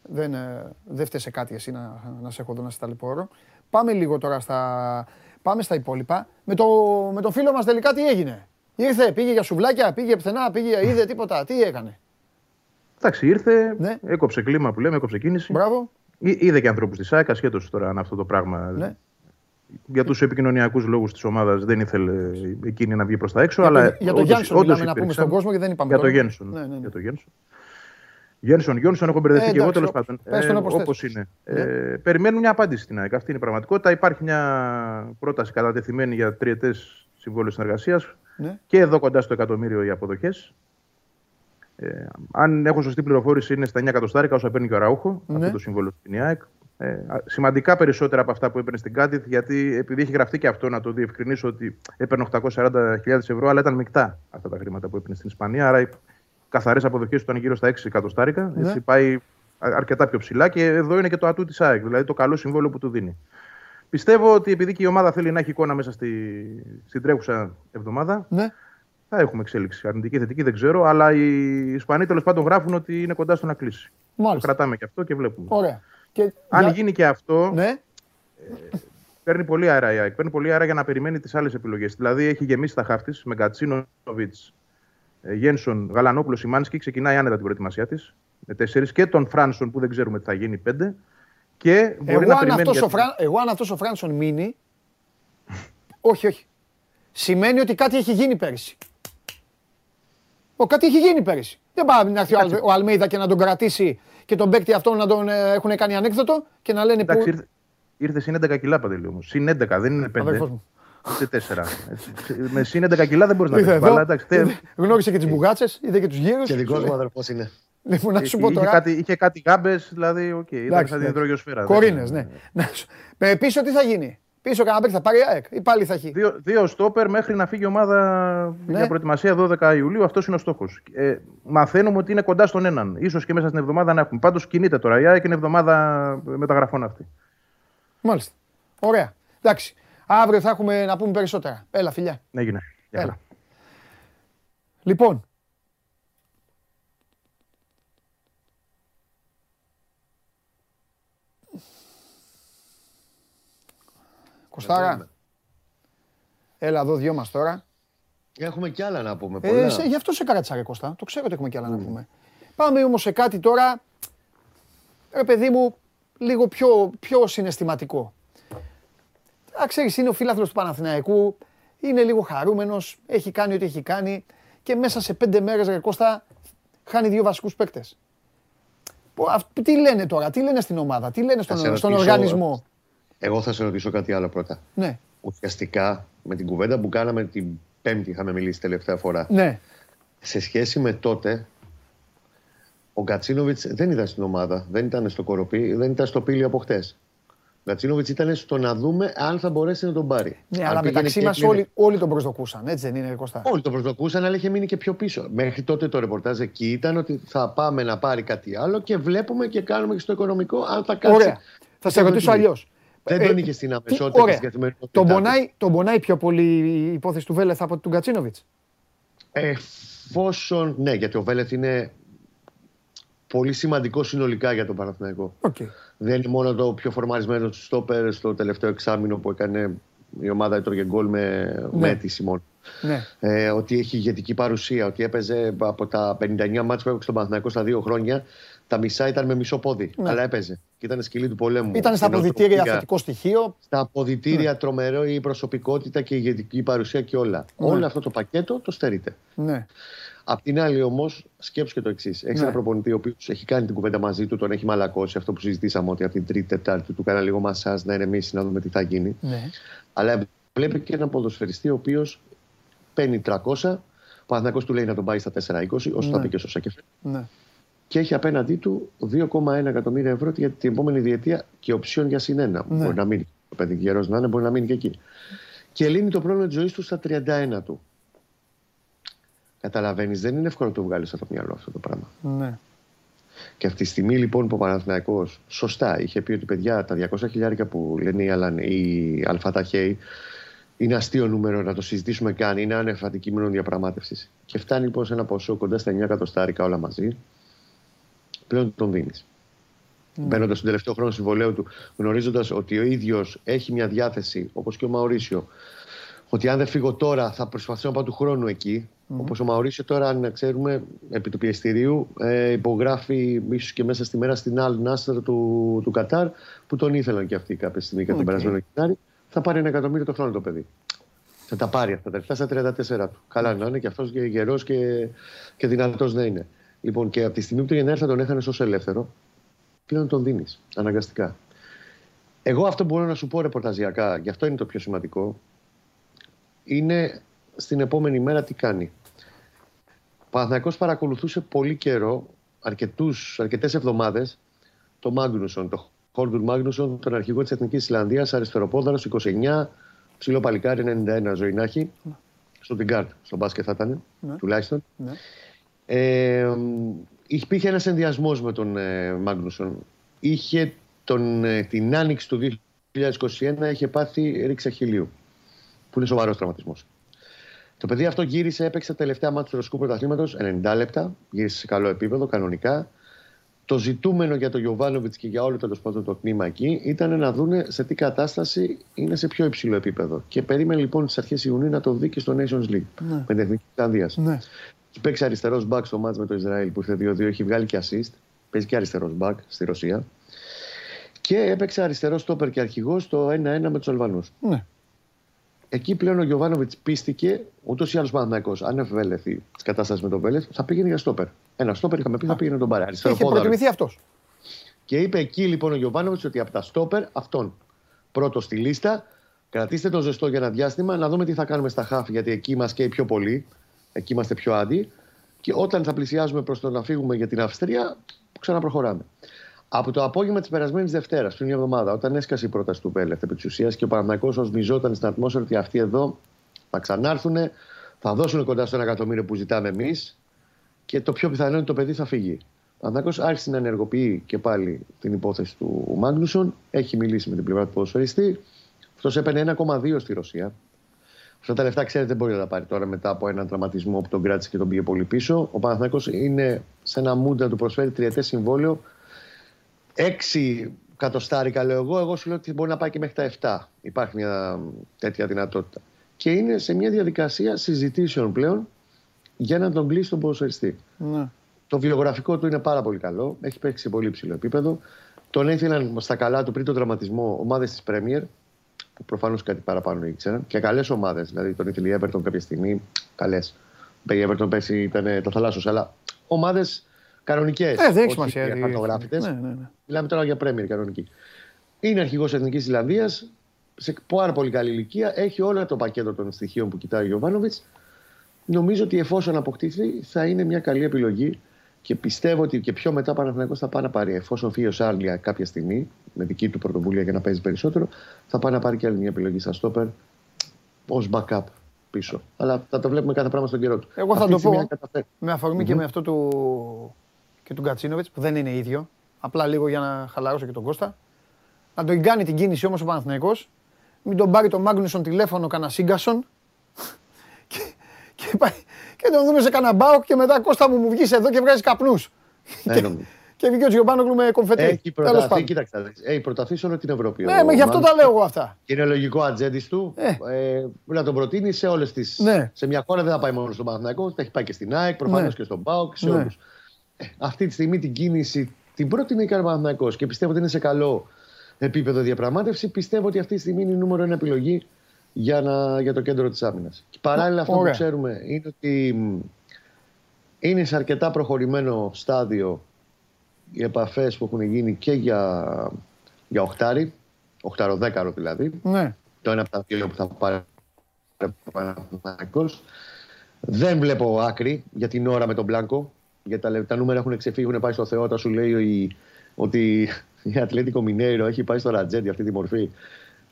δεν, ε, δεν φταίει σε κάτι εσύ να, να σε έχω εδώ να σε ταλαιπωρώ. Πάμε λίγο τώρα στα, πάμε στα υπόλοιπα. Με, το, με τον φίλο μας τελικά τι έγινε; Ήρθε, πήγε για σουβλάκια, πήγε πουθενά, πήγε, είδε τίποτα. Τι έκανε; Εντάξει, ήρθε, Ναι. έκοψε κλίμα που λέμε, έκοψε κίνηση. Μπράβο. Εί- Είδε και ανθρώπους τη ΑΕΚ, ασχέτω τώρα αν αυτό το πράγμα. Ναι. Για τους επικοινωνιακούς λόγους της ομάδας δεν ήθελε εκείνη να βγει προς τα έξω. Για αλλά το- για το όντως- Γιάνσον όντως μιλάμε να πούμε υπήρξαν. στον κόσμο και δεν είπαμε Για το τώρα. Γένσον. Ναι, ναι, ναι. Για το Γένσον. Γένσον, Γιόνσον, έχω μπερδευτεί Ε, και εγώ εντάξει, τέλος ο- πάντων. πες τον όπως θες. όπως είναι. Ναι. Ε, περιμένουν μια απάντηση στην ΑΕΚ. Αυτή είναι η πραγματικότητα. Υπάρχει μια πρόταση κατατεθειμένη για τριετές συμβόλαιο συνεργασίας Ναι. και εδώ κοντά στο εκατομμύριο οι αποδοχές. Ε, αν έχω σωστή πληροφόρηση, είναι στα 9 εκατοστάρικα όσα παίρνει και ο Ραούχο Ναι. αυτό το συμβόλαιο στην ΙΑΕΚ. Ε, α- σημαντικά περισσότερα από αυτά που έπαιρνε στην Κάντιθ, γιατί επειδή έχει γραφτεί και αυτό να το διευκρινίσω ότι έπαιρνε 840.000 ευρώ, αλλά ήταν μεικτά αυτά τα χρήματα που έπαιρνε στην Ισπανία. Άρα οι καθαρές αποδοχές του ήταν γύρω στα 6 εκατοστάρικα. Ναι. Έτσι πάει α- αρκετά πιο ψηλά και εδώ είναι και το ατού της ΑΕΚ, δηλαδή το καλό συμβόλαιο που του δίνει. Πιστεύω ότι επειδή και η ομάδα θέλει να έχει εικόνα μέσα στη, στην τρέχουσα εβδομάδα, Ναι. θα έχουμε εξέλιξη. Αρνητική, θετική δεν ξέρω, αλλά οι Ισπανοί τέλος πάντων γράφουν ότι είναι κοντά στο να κλείσει. Το Μάλιστα. κρατάμε και αυτό και βλέπουμε. Ωραία. Και Αν για- γίνει και αυτό, Ναι. παίρνει πολύ αέρα η ΑΕΚ. Παίρνει πολύ αέρα για να περιμένει τις άλλες επιλογές. Δηλαδή έχει γεμίσει τα χάφτη με Γκατσίνοβιτ, Γένσον, Γαλανόπουλο, Σιμάνσκι. Ξεκινάει άνετα την προετοιμασία της. Με τέσσερις και τον Φράνσον που δεν ξέρουμε τι θα γίνει πέντε. Και μπορεί Εγώ να αν, περιμένει. αυτός ο γιατί- Φραν... Εγώ αν αυτός ο Φράνσον μείνει, όχι, όχι. Σημαίνει ότι κάτι έχει γίνει πέρυσι. Ο, κάτι έχει γίνει πέρυσι. Δεν πάει να έρθει ο, Αλ- ο Αλμέιδα και να τον κρατήσει και τον παίκτη αυτόν να τον ε, έχουν κάνει ανέκδοτο και να λένε Εντάξει, που... ήρθε, ήρθες συν 11 κιλά παντελή όμω. Συν 11, δεν είναι 5. Αδερφός μου. Ούτε 4. με συν 11 κιλά δεν μπορείς να Ήρθε παίξει εδώ, μπάλα. Εντάξει, θε- είδε- γνώρισε και τις μπουγάτσες, είδε και τους γύρους. Και δικός μου αδερφός είναι. Λοιπόν, να σου πω είχε, τώρα. κάτι, είχε κάτι γάμπες, δηλαδή, οκ, ήταν Εντάξει, σαν την εντάξει. υδρογειοσφαίρα. Κορύνες, ναι. Να σου- Ε, Πίσω τι θα γίνει; Πίσω κανένα παίκτη θα πάρει η ΑΕΚ ή πάλι θα έχει. Δύο, δύο στόπερ μέχρι να φύγει η ομάδα Ναι. για προετοιμασία 12 Ιουλίου. Αυτός είναι ο στόχος. Ε, μαθαίνουμε ότι είναι κοντά στον έναν. σω και μέσα στην εβδομάδα να έχουμε. Πάντως κινείται τώρα η ΑΕΚ είναι εβδομάδα μεταγραφών αυτή. Μάλιστα. Ωραία. Εντάξει. Αύριο θα έχουμε να πούμε περισσότερα. Έλα, φιλιά. Έγινε. Γεια Έλα. χαρά. Λοιπόν, Κωστάρα. Έλα εδώ δυο μας τώρα. Έχουμε κι άλλα να πούμε. Ε, Πολλά. σε, γι' αυτό σε κράτησα ρε Κώστα. Το ξέρω ότι έχουμε κι άλλα να πούμε. Πάμε όμως σε κάτι τώρα, ρε παιδί μου, λίγο πιο, πιο συναισθηματικό. Α, ξέρεις, είναι ο φίλαθλος του Παναθηναϊκού, είναι λίγο χαρούμενος, έχει κάνει ό,τι έχει κάνει και μέσα σε πέντε μέρες, ρε Κώστα, χάνει δύο βασικούς παίκτες. Πω, αυ- Τι λένε τώρα, τι λένε στην ομάδα, τι λένε Θα σε στον, στον ρωτήσω- οργανισμό; Εγώ θα σε ρωτήσω κάτι άλλο πρώτα. Ναι, Ουσιαστικά με την κουβέντα που κάναμε την Πέμπτη, είχαμε μιλήσει τελευταία φορά. ναι. Σε σχέση με τότε, ο Γκατσίνοβιτ δεν ήταν στην ομάδα, δεν ήταν στο κοροπή, δεν ήταν στο πύλιο από χτε. Ο Γκατσίνοβιτ ήταν στο να δούμε αν θα μπορέσει να τον πάρει. Ναι, Αν αλλά πήγαινε μεταξύ και μας έκλεινε- όλοι, όλοι τον προσδοκούσαν, έτσι δεν είναι, ρε Κώστα; Όλοι το προσδοκούσαν, αλλά είχε μείνει και πιο πίσω. Μέχρι τότε το ρεπορτάζ εκεί ήταν ότι θα πάμε να πάρει κάτι άλλο και βλέπουμε και κάνουμε και στο οικονομικό αν θα κάτσει. Ωραία. Θα σε Δεν ρωτήσω τον είχε. αλλιώς. Δεν τον είχε στην αμεσότητα της καθημερινότητάς Τον του. πονάει, τον πονάει πιο πολύ η υπόθεση του Βέλεθ από του Γκατσίνοβιτ. Εφόσον. Ναι, γιατί ο Βέλεθ είναι πολύ σημαντικό συνολικά για τον Παναθηναϊκό. Okay. Δεν είναι μόνο το πιο φορμαρισμένο του στόπερ στο τελευταίο εξάμεινο που έκανε η ομάδα έτρωγε γκολ με, Ναι. με αίτηση μόνο. Ναι. Ε, ότι έχει ηγετική παρουσία, ότι έπαιζε από τα 59 μάτς που έπαιξε στον Παναθηναϊκό στα δύο χρόνια, τα μισά ήταν με μισό πόδι. Ναι. Αλλά έπαιζε. Και ήταν σκυλή του πολέμου. Ήταν στα Η αποδητήρια νοοτροπία, θετικό στοιχείο. Στα αποδητήρια τρομερό η προσωπικότητα και η ηγετική παρουσία και όλα. Ναι. Όλο αυτό το πακέτο το στερείται. Ναι. Απ' την άλλη, όμως, σκέψου και το εξής. Έχεις Ναι. ένα προπονητή ο οποίος έχει κάνει την κουβέντα μαζί του, τον έχει μαλακώσει. Αυτό που συζητήσαμε ότι από την Τρίτη, Τετάρτη του κάνα λίγο μασάζ να ηρεμήσει, να δούμε τι θα γίνει. ναι. Αλλά βλέπει και έναν ποδοσφαιριστή ο οποίος παίρνει 300. Ο Παναθηναϊκός του λέει να τον πάει στα 420, όσο Ναι. θα πει και στο Σάκεφε. ναι. Και έχει απέναντί του 2,1 εκατομμύρια ευρώ για την επόμενη διετία και οψιόν για συνένα. Ναι. Μπορεί να μείνει. Το παιδί γερό να είναι, μπορεί να μείνει και εκεί. Και λύνει το πρόβλημα της ζωής του στα 31 του. Καταλαβαίνεις, δεν είναι εύκολο να το βγάλεις από το μυαλό αυτό το πράγμα. ναι. Και αυτή τη στιγμή λοιπόν που ο Παναθηναϊκός σωστά είχε πει ότι παιδιά τα 200 χιλιάρικα που λένε οι, Αλαν, οι Αλφαταχέοι είναι αστείο νούμερο να το συζητήσουμε καν, είναι άνευ αντικείμενο διαπραγμάτευσης. Και φτάνει λοιπόν σε ένα ποσό κοντά στα 9 εκατοστάρικα όλα μαζί, πλέον τον δίνεις. Mm. Μπαίνοντας στον τελευταίο χρόνο συμβολέου του, γνωρίζοντας ότι ο ίδιος έχει μια διάθεση, όπως και ο Μαωρίσιο, ότι αν δεν φύγω τώρα θα προσπαθήσω να πάω του χρόνου εκεί. Mm. Όπως ο Μαωρίσιο τώρα, αν ξέρουμε, επί του πιεστηρίου ε, υπογράφει ίσως και μέσα στη μέρα στην Al Nasser του, του Κατάρ, που τον ήθελαν και αυτοί κάποια στιγμή okay. τον περασμένο Γενάρη. Θα πάρει ένα εκατομμύριο το χρόνο το παιδί. Θα τα πάρει αυτά τα λεφτά στα 34 του. Καλά να είναι και αυτός γερός και, και δυνατός να είναι. Λοιπόν, και από τη στιγμή που τον Γενάρη θα τον έχανε ω ελεύθερο, πλέον τον δίνεις αναγκαστικά. Εγώ αυτό που μπορώ να σου πω ρεπορταζιακά, γι' αυτό είναι το πιο σημαντικό, είναι στην επόμενη μέρα τι κάνει. Ο Παναθηναϊκός παρακολουθούσε πολύ καιρό, αρκετούς, αρκετές εβδομάδες, το Μάγνουσον, το Χόρντουρ Μάγνουσον, τον αρχηγό της Εθνικής Ισλανδίας, αριστεροπόδαρος, 29, ψηλό παλικάρι, 91 ζωή να έχει, στο Τιγκάρτ, στο μπάσκετ θα ήταν, Ναι. τουλάχιστον. Ναι. Ε, υπήρχε ένας ενδιασμός με τον ε, Μάγνουσον. Είχε τον, ε, την άνοιξη του 2021 είχε πάθει ρήξη αχιλίου, που είναι σοβαρός τραυματισμός. Το παιδί αυτό γύρισε, έπαιξε τα τελευταία μάτια του Ρωσικού Πρωταθλήματος 90 λεπτά, γύρισε σε καλό επίπεδο, κανονικά. Το ζητούμενο για τον Γιωβάνοβιτς και για όλο το πάντων το τμήμα εκεί ήταν να δούνε σε τι κατάσταση είναι σε πιο υψηλό επίπεδο. Και περίμενε λοιπόν τι αρχές Ιουνίου να το δει και στο Nations League Ναι. με την Εθνική Ισλανδίας. Ναι. Έχει παίξει αριστερός μπακ στο μάτς με το Ισραήλ που ήρθε 2-2, έχει βγάλει και assist. Παίζει και αριστερός μπακ στη Ρωσία. Και έπαιξε αριστερό στόπερ και αρχηγός στο 1-1 με τους Αλβανούς. Ναι. Εκεί πλέον ο Γιωβάνοβιτς πίστηκε, ούτως ή άλλως Παναθυνακό, αν ευέλεθει της κατάστασης με τον Βέλεθ, θα πήγαινε για στόπερ. Ένα στόπερ είχαμε πει θα πήγαινε τον πάρει. Και Αριστερό είχε πόδαρος. προτιμηθεί αυτός. Και είπε εκεί λοιπόν ο Γιωβάνοβιτς ότι από τα στόπερ αυτόν. Πρώτο στη λίστα, κρατήστε το ζεστό για ένα διάστημα, να δούμε τι θα κάνουμε στα χάφη, γιατί εκεί μας καίει πιο πολύ. Εκεί είμαστε πιο άντιοι. Και όταν θα πλησιάζουμε προς το να φύγουμε για την Αυστρία, ξαναπροχωράμε. Από το απόγευμα της περασμένης Δευτέρας, πριν μια εβδομάδα, όταν έσκασε η πρόταση του Μπέλεφ επί της ουσίας και ο Παναμαϊκό οσμιζόταν στην ατμόσφαιρα ότι αυτοί εδώ θα ξανάρθουν, θα δώσουν κοντά στο ένα εκατομμύριο που ζητάμε εμείς και το πιο πιθανό είναι ότι το παιδί θα φύγει. Ο Παναθηναϊκός άρχισε να ενεργοποιεί και πάλι την υπόθεση του Μάγνουσον. Έχει μιλήσει με την πλευρά του ποδοσφαιριστή. Αυτός έπαιρνε 1,2 στη Ρωσία. Αυτά τα λεφτά, ξέρετε, δεν μπορεί να τα πάρει τώρα μετά από έναν τραυματισμό που τον κράτησε και τον πήγε πολύ πίσω. Ο Παναθηναϊκός είναι σε ένα μούντα να του προσφέρει τριετές συμβόλαιο. Έξι κατοστάρικα, λέω εγώ. Εγώ σου λέω ότι μπορεί να πάει και μέχρι τα 7. Υπάρχει μια τέτοια δυνατότητα. Και είναι σε μια διαδικασία συζητήσεων πλέον για να τον κλείσει τον ποδοσφαιριστή. Ναι. Το βιογραφικό του είναι πάρα πολύ καλό. Έχει παίξει σε πολύ ψηλό επίπεδο. Τον έθελαν στα καλά του πριν τον τραυματισμό ομάδες της Premier, που προφανώς κάτι παραπάνω ήξεραν. Και καλές ομάδες. Δηλαδή τον ήθελε η Everton κάποια στιγμή. Καλές. Η Everton πέσει ήταν το θαλάσσος. Αλλά ομάδες κανονικές. Ε, δεν έχει σημασία. τι- Χαρτογράφητε. Ναι, ναι, ναι. Μιλάμε τώρα για Premier κανονική. Είναι αρχηγός Εθνικής Ισλανδία. Σε πάρα πολύ καλή ηλικία. Έχει όλο το πακέτο των στοιχείων που κοιτάει ο Γιωβάνοβιτς. Νομίζω ότι εφόσον αποκτήσει θα είναι μια καλή επιλογή και πιστεύω ότι και πιο μετά ο Παναθηναϊκός θα πάει να πάρει. Εφόσον φύγει ο Σάρλια κάποια στιγμή με δική του πρωτοβουλία για να παίζει περισσότερο, θα πάει να πάρει και άλλη μια επιλογή στα στόπερ ως backup πίσω. Αλλά θα το βλέπουμε κάθε πράγμα στον καιρό του. Εγώ θα Αυτή το τη στιγμή πω. αν καταφέρει. Με αφορμη και με αυτό του, και του Γκατσίνοβιτς που δεν είναι ίδιο. Απλά λίγο για να χαλαρώσω και τον Κώστα. Να τον κάνει την κίνηση όμως ο Παναθηναϊκός. Μην τον πάρει τον Μάγνουσον τηλέφωνο κανένα Σίγκασον. Και, και, πάει, και τον δούμε σε κανένα μπάουκ και μετά Κώστα μου μου βγεις εδώ και βγάζεις καπνούς. Ε, νομίζω. και βγήκε ο Τζιομπάνογλου με κομφετή. Έχει Τέλος προταθεί, πάντων. κοίταξε. να δεις. Έχει προταθείς σε όλη την Ευρώπη. Ναι, ο μα γι' αυτό τα Μάνος. λέω εγώ αυτά. Και είναι λογικό ατζέντης του Ε. ε, να τον προτείνει σε όλες τι. Ναι. Σε μια χώρα δεν θα πάει μόνο στον Παναθηναϊκό, θα έχει πάει και στην ΑΕΚ, προφανώς Ναι. και στον ΠΑΟΚ, σε Ναι. όλους. αυτή τη στιγμή την κίνηση την πρότεινε και ο Παναθηναϊκός και πιστεύω ότι είναι σε καλό επίπεδο διαπραγμάτευση. Πιστεύω ότι αυτή τη στιγμή είναι η νούμερο ένα επιλογή για, να, για το κέντρο της άμυνας. Και παράλληλα, αυτό Ωραία. που ξέρουμε είναι ότι μ, είναι σε αρκετά προχωρημένο στάδιο οι επαφές που έχουν γίνει και για, για οχτάρι, οχταροδέκαρο δηλαδή, Ναι. το ένα από τα δύο που θα πάρει ο Παναθηναϊκός. Δεν βλέπω άκρη για την ώρα με τον Μπλάνκο. Γιατί τα, λε- τα νούμερα έχουν ξεφύγει, έχουν πάει στο Θεό. Όταν σου λέει ο- ότι η Ατλέτικο Μινέιρο έχει πάει στο Ρατζέντι αυτή τη μορφή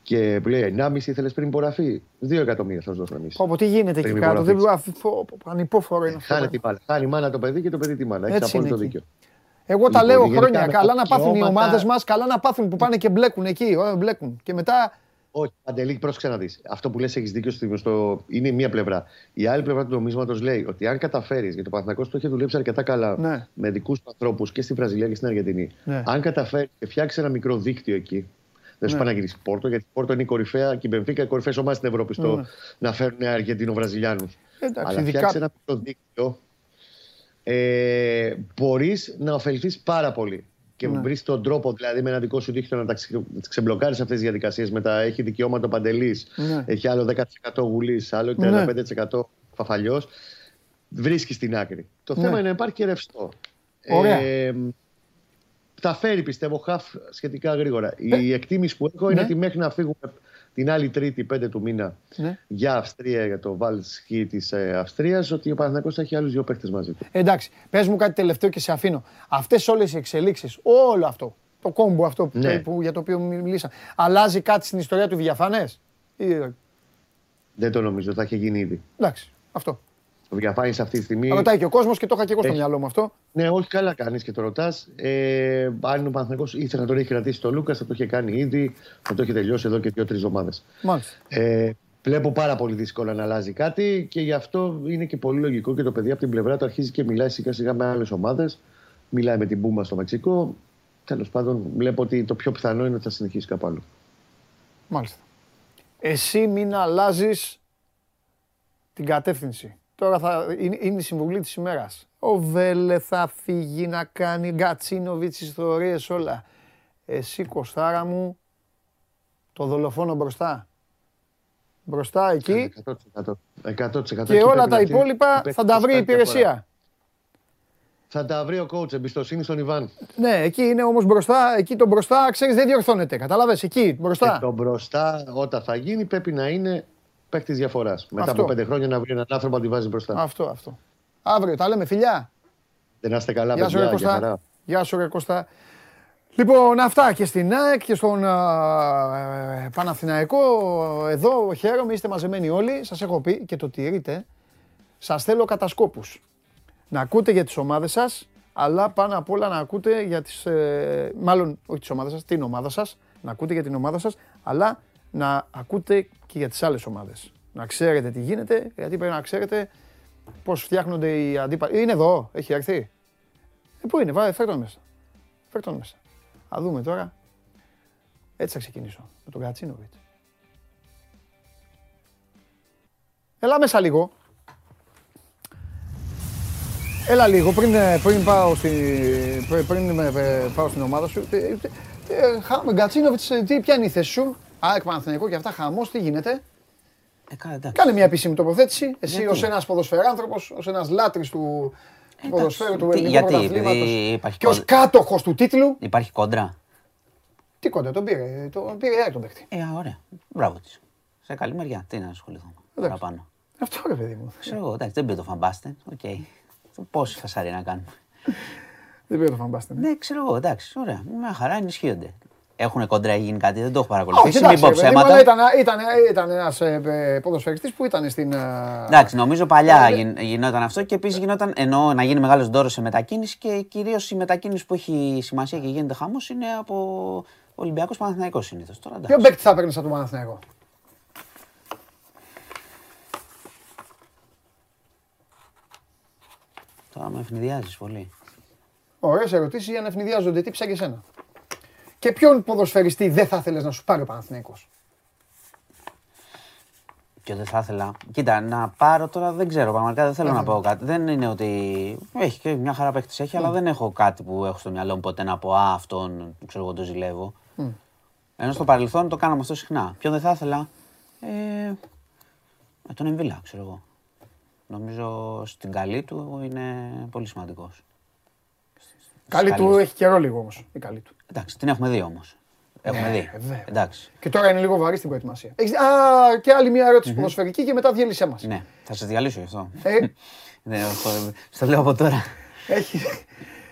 και που λέει 1,5 ήθελες πριν υπογραφεί. 2 εκατομμύρια θα σου δώσουμε εμείς. Πω, πω, τι γίνεται εκεί Πριν κάτω; Δεν υπογραφείς. πω, πω, πω, ανυπόφορο είναι αυτό. Χάνει τη μάνα. Χάνει η μάνα το παιδί και το παιδί τη μάνα. Έχεις Έτσι είναι απόλυτο εκεί. δίκιο. Εγώ τα Λοιπόν, λέω γενικά χρόνια. με Καλά τα να πάθουν οι δικαιώματα- ομάδες μας, καλά να πάθουν που πάνε και μπλέκουν εκεί. Ωραία, μπλέκουν. Και μετά. Όχι, Παντελή, πρόσεξε να δεις. Αυτό που λες έχεις δίκιο στο, στο, είναι μία πλευρά. Η άλλη πλευρά του νομίσματος λέει ότι αν καταφέρεις, γιατί ο Παναθηναϊκός το έχει δουλέψει αρκετά καλά Ναι. με δικούς του ανθρώπους και στη Βραζιλία και στην Αργεντινή. Ναι. Αν καταφέρεις και φτιάξεις ένα μικρό δίκτυο εκεί. Δεν σου Ναι. πάει να γυρίσεις Πόρτο, γιατί η Πόρτο είναι η κορυφαία και η Μπενφίκα οι κορυφαίε ομάδε στην Ευρώπη στο Ναι. να φέρουν Αργεντινο-Βραζιλιάνου. Εντάξει, Αλλά ειδικά. φτιάξει ένα μικρό δίκτυο. Ε, Μπορείς να ωφεληθείς πάρα πολύ. Και Ναι. βρεις τον τρόπο, δηλαδή με ένα δικό σου δίκτυο να τα ξε- ξεμπλοκάρεις αυτές τις διαδικασίες. Μετά έχει δικαιώματα ο Παντελής, Ναι. έχει άλλο 10% γουλής, άλλο Ναι. 35% φαφαλιός. Βρίσκεις την άκρη. Το Ναι. θέμα είναι να υπάρχει και ρευστό. Ωραία. Ε, θα φέρει πιστεύω χαφ σχετικά γρήγορα. Η εκτίμηση που έχω είναι Ναι. ότι μέχρι να φύγουμε την άλλη Τρίτη, 5 του μήνα, Ναι. για Αυστρία, για το Βάλσκι της ε, Αυστρίας, ότι ο Παναθηναϊκός θα έχει άλλους δύο παίχτε μαζί του. Εντάξει, πες μου κάτι τελευταίο και σε αφήνω. Αυτές όλες οι εξελίξεις, όλο αυτό, το κόμπο αυτό που, Ναι. που- για το οποίο μιλήσαμε, αλλάζει κάτι στην ιστορία του διαφανές; Δεν το νομίζω, θα έχει γίνει ήδη. Εντάξει, αυτό. Το διαφάνεις αυτή τη στιγμή. Ρωτάει και ο κόσμος και το είχα και εγώ στο Έχει. μυαλό μου αυτό. Ναι, όχι καλά κάνεις και το ρωτάς. Ε, αν ο Παναθηναϊκός ήθελε να τον έχει κρατήσει το Λούκας, θα το είχε κάνει ήδη, θα το έχει τελειώσει εδώ και δύο-τρεις εβδομάδες. Μάλιστα. Ε, βλέπω πάρα πολύ δύσκολο να αλλάζει κάτι και γι' αυτό είναι και πολύ λογικό και το παιδί από την πλευρά του αρχίζει και μιλάει σιγά σιγά με άλλες ομάδες. Μιλάει με την Μπούμα στο Μεξικό. Τέλος πάντων, βλέπω ότι το πιο πιθανό είναι ότι θα συνεχίσει κάπου άλλο. Μάλιστα. Εσύ μην αλλάζεις την κατεύθυνση. Τώρα θα, είναι, είναι η συμβουλή της ημέρας. Ο Βέλε θα φύγει να κάνει Γκατσίνοβιτς ιστορίες όλα. Εσύ Κωστάρα μου, το δολοφόνο μπροστά. Μπροστά εκεί 100%. 100%. και Εκεί όλα πρέπει τα να υπόλοιπα έρθει θα τα βρει η κάτι διαφορά. υπηρεσία. Θα τα βρει ο coach, εμπιστοσύνη στον Ιβάν. Ναι, εκεί είναι όμως μπροστά, εκεί το μπροστά, ξέρεις δεν διορθώνεται. Κατάλαβες, εκεί Και μπροστά. το μπροστά, όταν θα γίνει, πρέπει να είναι παίκτης διαφοράς. Μετά Αυτό. από πέντε χρόνια να βρει έναν άνθρωπο να τη βάζει μπροστά. Αυτό, αυτό. Αύριο τα λέμε φιλιά. Δεν να είστε καλά, Γεια σου, ρε παιδιά. για Κώστα. χαρά. Γεια σου, ρε Κώστα. Λοιπόν, αυτά και στην ΑΕΚ και στον α, ε, Παναθηναϊκό. Εδώ χαίρομαι, είστε μαζεμένοι όλοι. Σας έχω πει και το τηρείτε. Σας θέλω κατασκόπους. Να ακούτε για τις ομάδες σας, αλλά πάνω απ' όλα να ακούτε για τις... ε, μάλλον, όχι τις ομάδες σας, την ομάδα σας. Να ακούτε για την ομάδα σας, αλλά να ακούτε και για τις άλλες ομάδες. Να ξέρετε τι γίνεται, γιατί πρέπει να ξέρετε πώς φτιάχνονται οι αντίπαλοι. Είναι εδώ, έχει έρθει. Ε, πού είναι, βάλε, φέρ τον μέσα. Φέρ τον μέσα. Α δούμε τώρα. Έτσι θα ξεκινήσω. Με τον Κατσίνοβιτ. Έλα μέσα λίγο. Έλα λίγο, πριν, ε, πριν, πάω, στη, πριν, πριν ε, πάω στην ομάδα σου. Ε, ε, ε, χα- Γκατσίνοβιτς, ε, τι, ποια είναι η θέση σου; ΑΕΚ Παναθηναϊκό και αυτά, χαμός, τι γίνεται; Ε, καλά, εντάξει. Κάνε μια επίσημη τοποθέτηση. Εσύ Γιατί; ως ένας ποδοσφαιράνθρωπος, ως ένας λάτρης του του ποδοσφαίρου, του τι- ελληνικού γιατί, πρωταθλήματος επειδή υπάρχει και ως κόντρα. κάτοχος του τίτλου. Υπάρχει κόντρα. Τι κοντά, τον πήρε, τον πήρε η ΑΕΚ τον παίχτη. Ε, α, ωραία. Μπράβο της. Σε καλή μεριά. Τι να ασχοληθώ. Εντάξει. Παραπάνω. Αυτό ρε παιδί μου. Ξέρω εγώ, εντάξει, δεν πήρε το φαμπάστε. Οκ. Πόση φασαρία να κάνουμε. Δεν πήρε το φαμπάστε. Ναι, ξέρω εγώ, εντάξει, ωραία. Μια χαρά ενισχύονται. Έχουν κόντρα, έχει γίνει κάτι, δεν το έχω Όχι, παρακολουθήσει. Μην εντάξει, πω ρε παιδί μου, ψέματα. αλλά ήταν, ήταν, ήταν ένας ε, ε, ποδοσφαιριστής που ήταν στην... ε, Εντάξει, νομίζω παλιά Ε, γιν- γινόταν αυτό και επίσης γινόταν εννοώ να γίνει μεγάλος ντόρος σε μετακίνηση και κυρίως η μετακίνηση που έχει σημασία και γίνεται χαμός είναι από Ολυμπιακός Παναθηναϊκός συνήθως. Τώρα Ποιο εντάξει. παίκτη θα έπαιρνες από τον Παναθηναϊκό; Τώρα με ευνηδιάζεις πολύ. Ωραίες ερωτήσεις για να ευνηδιάζονται. Τι ψάχνεις εσένα; Και ποιον ποδοσφαιριστή δεν θα ήθελες να σου πάρει ο Παναθηναϊκός; Και δεν θα ήθελα. Κοίτα, να πάρω τώρα δεν ξέρω. Πραγματικά δεν θέλω να πω κάτι. Δεν είναι ότι. Έχει και μια χαρά παίχτη έχει, αλλά δεν έχω κάτι που έχω στο μυαλό μου ποτέ να πω Α, αυτόν ξέρω εγώ το ζηλεύω. Ενώ στο παρελθόν το κάναμε αυτό συχνά. Ποιον δεν θα ήθελα; Ε, ε, τον Εμβίλα, ξέρω εγώ. Νομίζω στην καλή του είναι πολύ σημαντικός. Καλή του καλές. έχει καιρό λίγο όμως. Η καλή του. Εντάξει, την έχουμε δει όμως. Έχουμε δει. Ε, βέβαια. Εντάξει. Και τώρα είναι λίγο βαρύ στην προετοιμασία. Έχεις... Α, και άλλη μια ερώτηση ποδοσφαιρική και μετά διέλυσέ μας. Ναι, θα σε διαλύσω γι' αυτό. Ε, Ναι, αυτό- στο λέω από τώρα. έχει...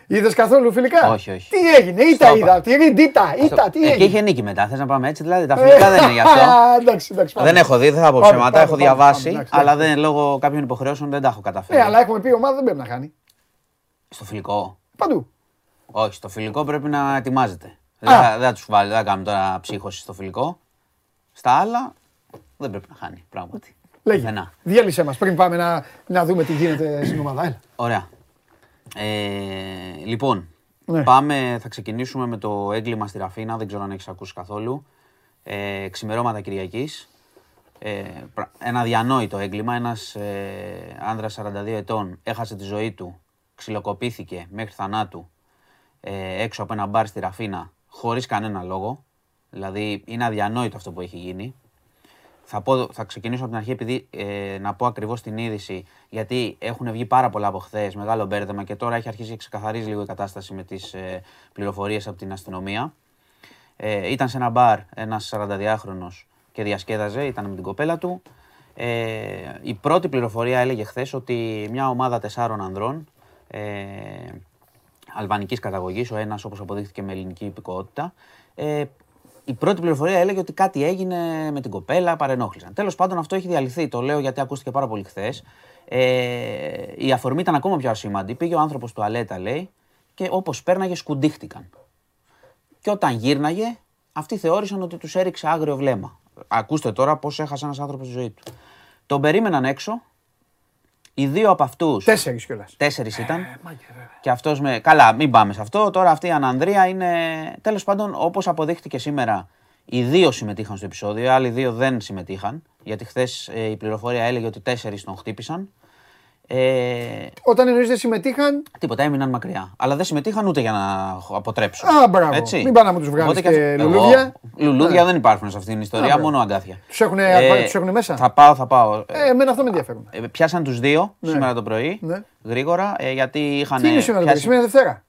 Είδες καθόλου φιλικά; Όχι, όχι. Τι έγινε, ήττα Στο είδα. Τι ρίντ, ήττα, ήττα, τι Εκεί έγινε; είχε νίκη μετά. Θες να πάμε έτσι, δηλαδή τα φιλικά δεν είναι γι' αυτό. Α, Εντάξει, εντάξει. πάμε. Δεν έχω δει, δεν θα πω Πάμε, ψέματα. πάμε, Έχω πάμε, διαβάσει, πάμε, εντάξει, αλλά εντάξει. δεν, λόγω κάποιων υποχρεώσεων δεν τα έχω καταφέρει. Ναι, αλλά έχουμε πει η ομάδα δεν πρέπει να χάνει. Στο φιλικό. Παντού. Όχι, στο φιλικό πρέπει να ετοιμάζεται. Δεν θα, δεν θα τους βάλει, δεν θα κάνουμε τώρα ψύχωση στο φιλικό. Στα άλλα δεν πρέπει να χάνει, πράγματι. Λέγε. Πουθενά. Διέλυσέ μας πριν πάμε να, να δούμε τι γίνεται στην ομάδα. Έλα. Ωραία. Ε, λοιπόν, Ναι. πάμε, θα ξεκινήσουμε με το έγκλημα στη Ραφίνα, δεν ξέρω αν έχεις ακούσει καθόλου. Ε, ξημερώματα Κυριακής. Ε, πρα- ένα διανόητο έγκλημα, ένας ε, άνδρας 42 ετών έχασε τη ζωή του, ξυλοκοπήθηκε μέχρι θανάτου ε, έξω από ένα μπαρ στη Ραφίνα χωρίς κανένα λόγο. Δηλαδή είναι αδιανόητο αυτό που έχει γίνει. Θα, πω, θα ξεκινήσω από την αρχή επειδή ε, να πω ακριβώς την είδηση γιατί έχουν βγει πάρα πολλά από χθες, μεγάλο μπέρδεμα και τώρα έχει αρχίσει και ξεκαθαρίζει λίγο η κατάσταση με τις ε, πληροφορίες από την αστυνομία. Ε, ήταν σε ένα μπαρ ένας 42χρονος και διασκέδαζε, ήταν με την κοπέλα του. Ε, η πρώτη πληροφορία έλεγε χθες ότι μια ομάδα τεσσάρων ανδρών ε, αλβανικής καταγωγής, ο ένας όπως αποδείχθηκε με ελληνική υπηκότητα, ε, η πρώτη πληροφορία έλεγε ότι κάτι έγινε με την κοπέλα, παρενόχλησαν. Τέλος πάντων αυτό έχει διαλυθεί, το λέω γιατί ακούστηκε πάρα πολύ χθες. Ε, η αφορμή ήταν ακόμα πιο ασήμαντη. Πήγε ο άνθρωπος τουαλέτα, λέει, και όπως πέρναγε σκουντίχτηκαν. Και όταν γύρναγε, αυτοί θεώρησαν ότι τους έριξε άγριο βλέμμα. Ακούστε τώρα πώς έχασε ένας άνθρωπος τη ζωή του. Τον περίμεναν έξω. Οι δύο από αυτού. Τέσσερις κιόλας. Τέσσερις ήταν. Και αυτός με. Καλά, μην πάμε σε αυτό. Τώρα αυτή η Ανανδρία είναι. Τέλος πάντων, όπως αποδείχτηκε σήμερα, οι δύο συμμετείχαν στο επεισόδιο. Οι άλλοι δύο δεν συμμετείχαν. Γιατί χθες η πληροφορία έλεγε ότι τέσσερις τον χτύπησαν. Ε, Όταν εννοείς δεν συμμετείχαν, τίποτα, έμειναν μακριά. Αλλά δεν συμμετείχαν ούτε για να αποτρέψουν. Α, μπράβο. Μην πάνε να μου τους βγάλεις Οπότε και εγώ- λουλούδια. Λουλούδια Ναι. δεν υπάρχουν σε αυτήν την ιστορία, μπράβο. μόνο αγκάθια. τους έχουν, Ε, τους έχουν μέσα; Θα πάω, θα πάω. Ε, εμένα αυτό με ενδιαφέρουν. Ε, πιάσαν τους δύο Ναι. σήμερα το πρωί, Ναι. γρήγορα, ε, γιατί είχαν Τι είναι σήμερα, το πρωί, πιάσει... σήμερα είναι Δευτέρα.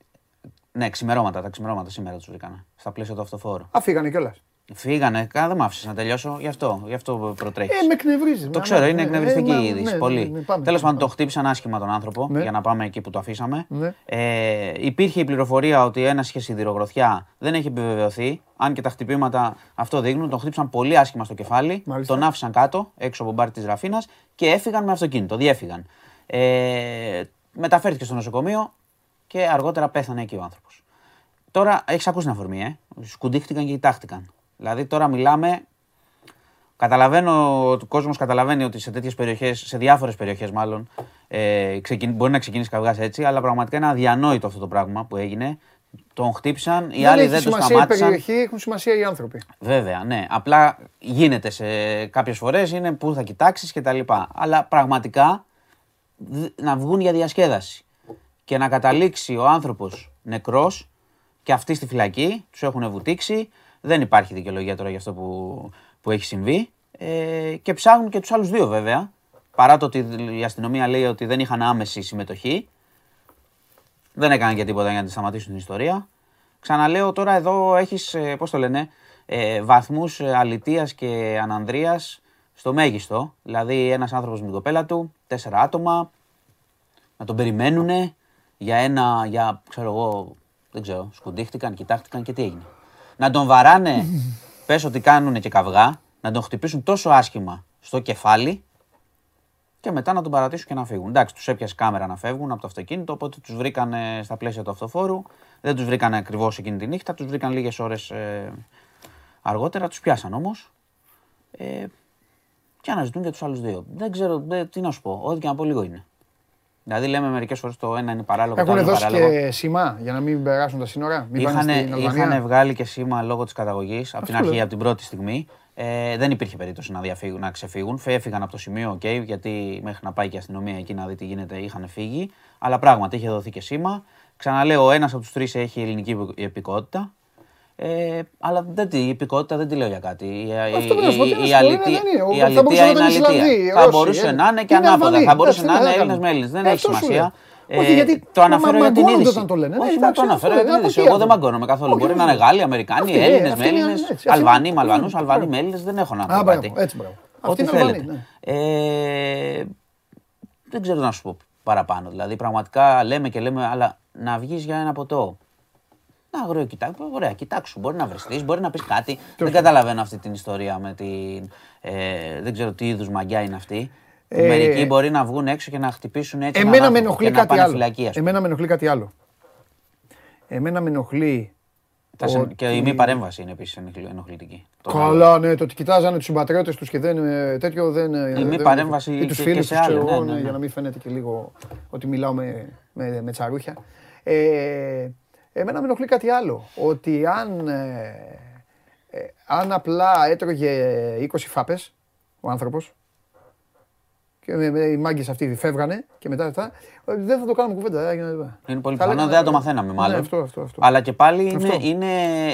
Ναι, ξημερώματα, τα ξημερώματα σήμερα τους βρήκανε, στα πλαίσια του αυτοφόρου. Α, φύγανε κιόλας. Φύγανε, κα- δεν μ' άφησες να τελειώσω, γι' αυτό, γι' αυτό προτρέχεις. Ε, με εκνευρίζεις. Το ξέρω, είναι εκνευριστική η είδηση. πολύ. ναι, Τέλος πάντων, το χτύπησαν άσχημα τον άνθρωπο Ναι. για να πάμε εκεί που το αφήσαμε. Ναι. Ε, υπήρχε η πληροφορία ότι ένα είχε σιδηρογροθιά. Δεν έχει επιβεβαιωθεί. Αν και τα χτυπήματα αυτό δείχνουν. Τον χτύπησαν πολύ άσχημα στο κεφάλι. Μάλιστα. Τον άφησαν κάτω, έξω από μπαρ της Ραφίνας και έφυγαν με αυτοκίνητο. Διέφυγαν. Ε, μεταφέρθηκε στο νοσοκομείο και αργότερα πέθανε εκεί ο άνθρωπος. Τώρα έχεις ακούσει την αφορμή, ε; Σκουντίχτηκαν και κοιτάχτηκαν. Δηλαδή τώρα μιλάμε Καταλαβαίνω ότι ο κόσμος καταλαβαίνει ότι σε τέτοιες περιοχές, σε διάφορες περιοχές μάλλον, ε, ξεκιν- μπορεί να ξεκινήσει καυγάς έτσι, αλλά πραγματικά είναι αδιανόητο αυτό το πράγμα που έγινε. Τον χτύπησαν, οι Δεν άλλοι έχει δεν τον σημασία η σταμάτησαν. περιοχή, έχουν σημασία οι άνθρωποι. Βέβαια, ναι. Απλά γίνεται σε κάποιες φορές, είναι που θα κοιτάξεις και τα λοιπά. Αλλά πραγματικά δ- να βγουν για διασκέδαση και να καταλήξει ο άνθρωπος νεκρός και αυτοί στη φυλακή, τους έχουν βουτήξει. Δεν υπάρχει δικαιολογία τώρα για αυτό που, που έχει συμβεί. Ε, και ψάχνουν και τους άλλους δύο βέβαια. Παρά το ότι η αστυνομία λέει ότι δεν είχαν άμεση συμμετοχή. Δεν έκαναν και τίποτα για να τη σταματήσουν την ιστορία. Ξαναλέω τώρα εδώ έχεις, ε, πώς το λένε, ε, βαθμούς ε, αλητείας και ανανδρείας στο μέγιστο. Δηλαδή ένας άνθρωπος με την κοπέλα του, τέσσερα άτομα, να τον περιμένουν για ένα, για ξέρω εγώ, δεν ξέρω, σκουντίχτηκαν, κοιτάχτηκαν και τι έγινε. Να τον βαράνε, πες ότι κάνουν και καυγά, να τον χτυπήσουν τόσο άσχημα στο κεφάλι και μετά να τον παρατήσουν και να φύγουν. Εντάξει, τους έπιασε κάμερα να φεύγουν από το αυτοκίνητο, οπότε τους βρήκαν στα πλαίσια του αυτοφόρου. Δεν τους βρήκαν ακριβώς εκείνη τη νύχτα, τους βρήκαν λίγες ώρες αργότερα. Τους πιάσαν όμως. Ε, και αναζητούν και τους άλλους δύο. Δεν ξέρω δεν- τι να σου πω. Ό,τι και να πω λίγο είναι. Δηλαδή λέμε μερικές φορές το ένα είναι παράλογο, το άλλο Έχουν είναι δώσει παράλογο. και σήμα για να μην περάσουν τα σύνορα. Μην πάνε Είχαν, στην Αλβανία; είχαν βγάλει και σήμα λόγω της καταγωγής από την Αυτό αρχή, λέω. από την πρώτη στιγμή. Ε, δεν υπήρχε περίπτωση να, διαφύγουν, να ξεφύγουν. Έφυγαν από το σημείο, OK, γιατί μέχρι να πάει και η αστυνομία εκεί να δει τι γίνεται είχαν φύγει. Αλλά πράγματι είχε δοθεί και σήμα. Ξαναλέω, ένας από τους τρεις έχει ελληνική υπη- υπηκότητα. Ε, αλλά δεν, τη- η υπηκότητα δεν τη λέω για κάτι. Η, Αυτό πρέπει να σου πω, τι να σου η, πω, αλητία- είναι, δεν είναι. η Θα αλητία μπορούσε να είναι ήταν Ισλανδοί, αλητία. Θα Ρώσοι, μπορούσε ε. να είναι και Είναι ανάποδα. Αλβανοί. Θα μπορούσε Εντάξει, να τι είναι να Έλληνες κάνουμε. με Έλληνε. Δεν Ε, έχει αυτό σου σημασία. λέω. Όχι, γιατί το αναφέρω μα- για την μαγκώνονται είδηση. όταν το λένε. Ναι, Όχι, εντάξει, το αναφέρω αυτό για την είναι, είδηση. από Εγώ τι δεν άλλο. μαγκώνομαι καθόλου. Όχι, Μπορεί όχι. να είναι Γάλλοι, Αμερικάνοι, Αυτοί, ε, Έλληνες με αυτοί είναι Έλληνε, έτσι, αυτοί Αλβανοί είναι. με Αλβανούς, Ναι, Αλβανοί μπράβο. με Έλληνε. Δεν έχω να Α, πω μπράβο, κάτι. έτσι μπράβο. Αυτοί Ό,τι είναι Αλβανοί, θέλετε. ναι. Ε, δεν ξέρω να σου πω παραπάνω. Δηλαδή, πραγματικά λέμε και λέμε, αλλά να βγεις για ένα ποτό. Να αγραίο κοιτάξου, ωραία, κοιτάξου. Μπορεί να βρεστείς, μπορεί να πεις κάτι. δεν καταλαβαίνω αυτή την ιστορία με την. Ε, δεν ξέρω τι είδους μαγιά είναι αυτή. Ε, Μερικοί μπορεί να βγουν έξω και να χτυπήσουν έτσι. έναν Εμένα με άνθρωπο ενοχλεί και να κάτι πάνε άλλο. φυλακή, ας πούμε. Εμένα με ενοχλεί κάτι άλλο. Εμένα με ενοχλεί. Τα σε- ότι- Και η μη παρέμβαση είναι επίσης ενοχλητική. Το Καλά, ναι, το ότι κοιτάζανε τους συμπατριώτες τους και δεν ε, τέτοιο δεν. ε, Η μη δεν- παρέμβαση ή τους και- φίλου και του, σε άλλα, ξέρω ναι, εγώ, ναι, ναι, ναι. για να μην φαίνεται και λίγο ότι μιλάω με, με, με τσαρούχια. Ε, εμένα με ενοχλεί κάτι άλλο. Ότι αν, ε, ε, αν απλά έτρωγε 20 φάπες ο άνθρωπος και με, με, οι μάγκε αυτοί φεύγανε και μετά αυτά, ε, δεν θα το κάνουμε κουβέντα. ε, έγινε- Είναι πολύ Θα πιθανό, λέγαμε- δεν θα το μαθαίναμε μάλλον. Ναι, αυτό, αυτό, αυτό. Αλλά και πάλι είναι, Αυτό. είναι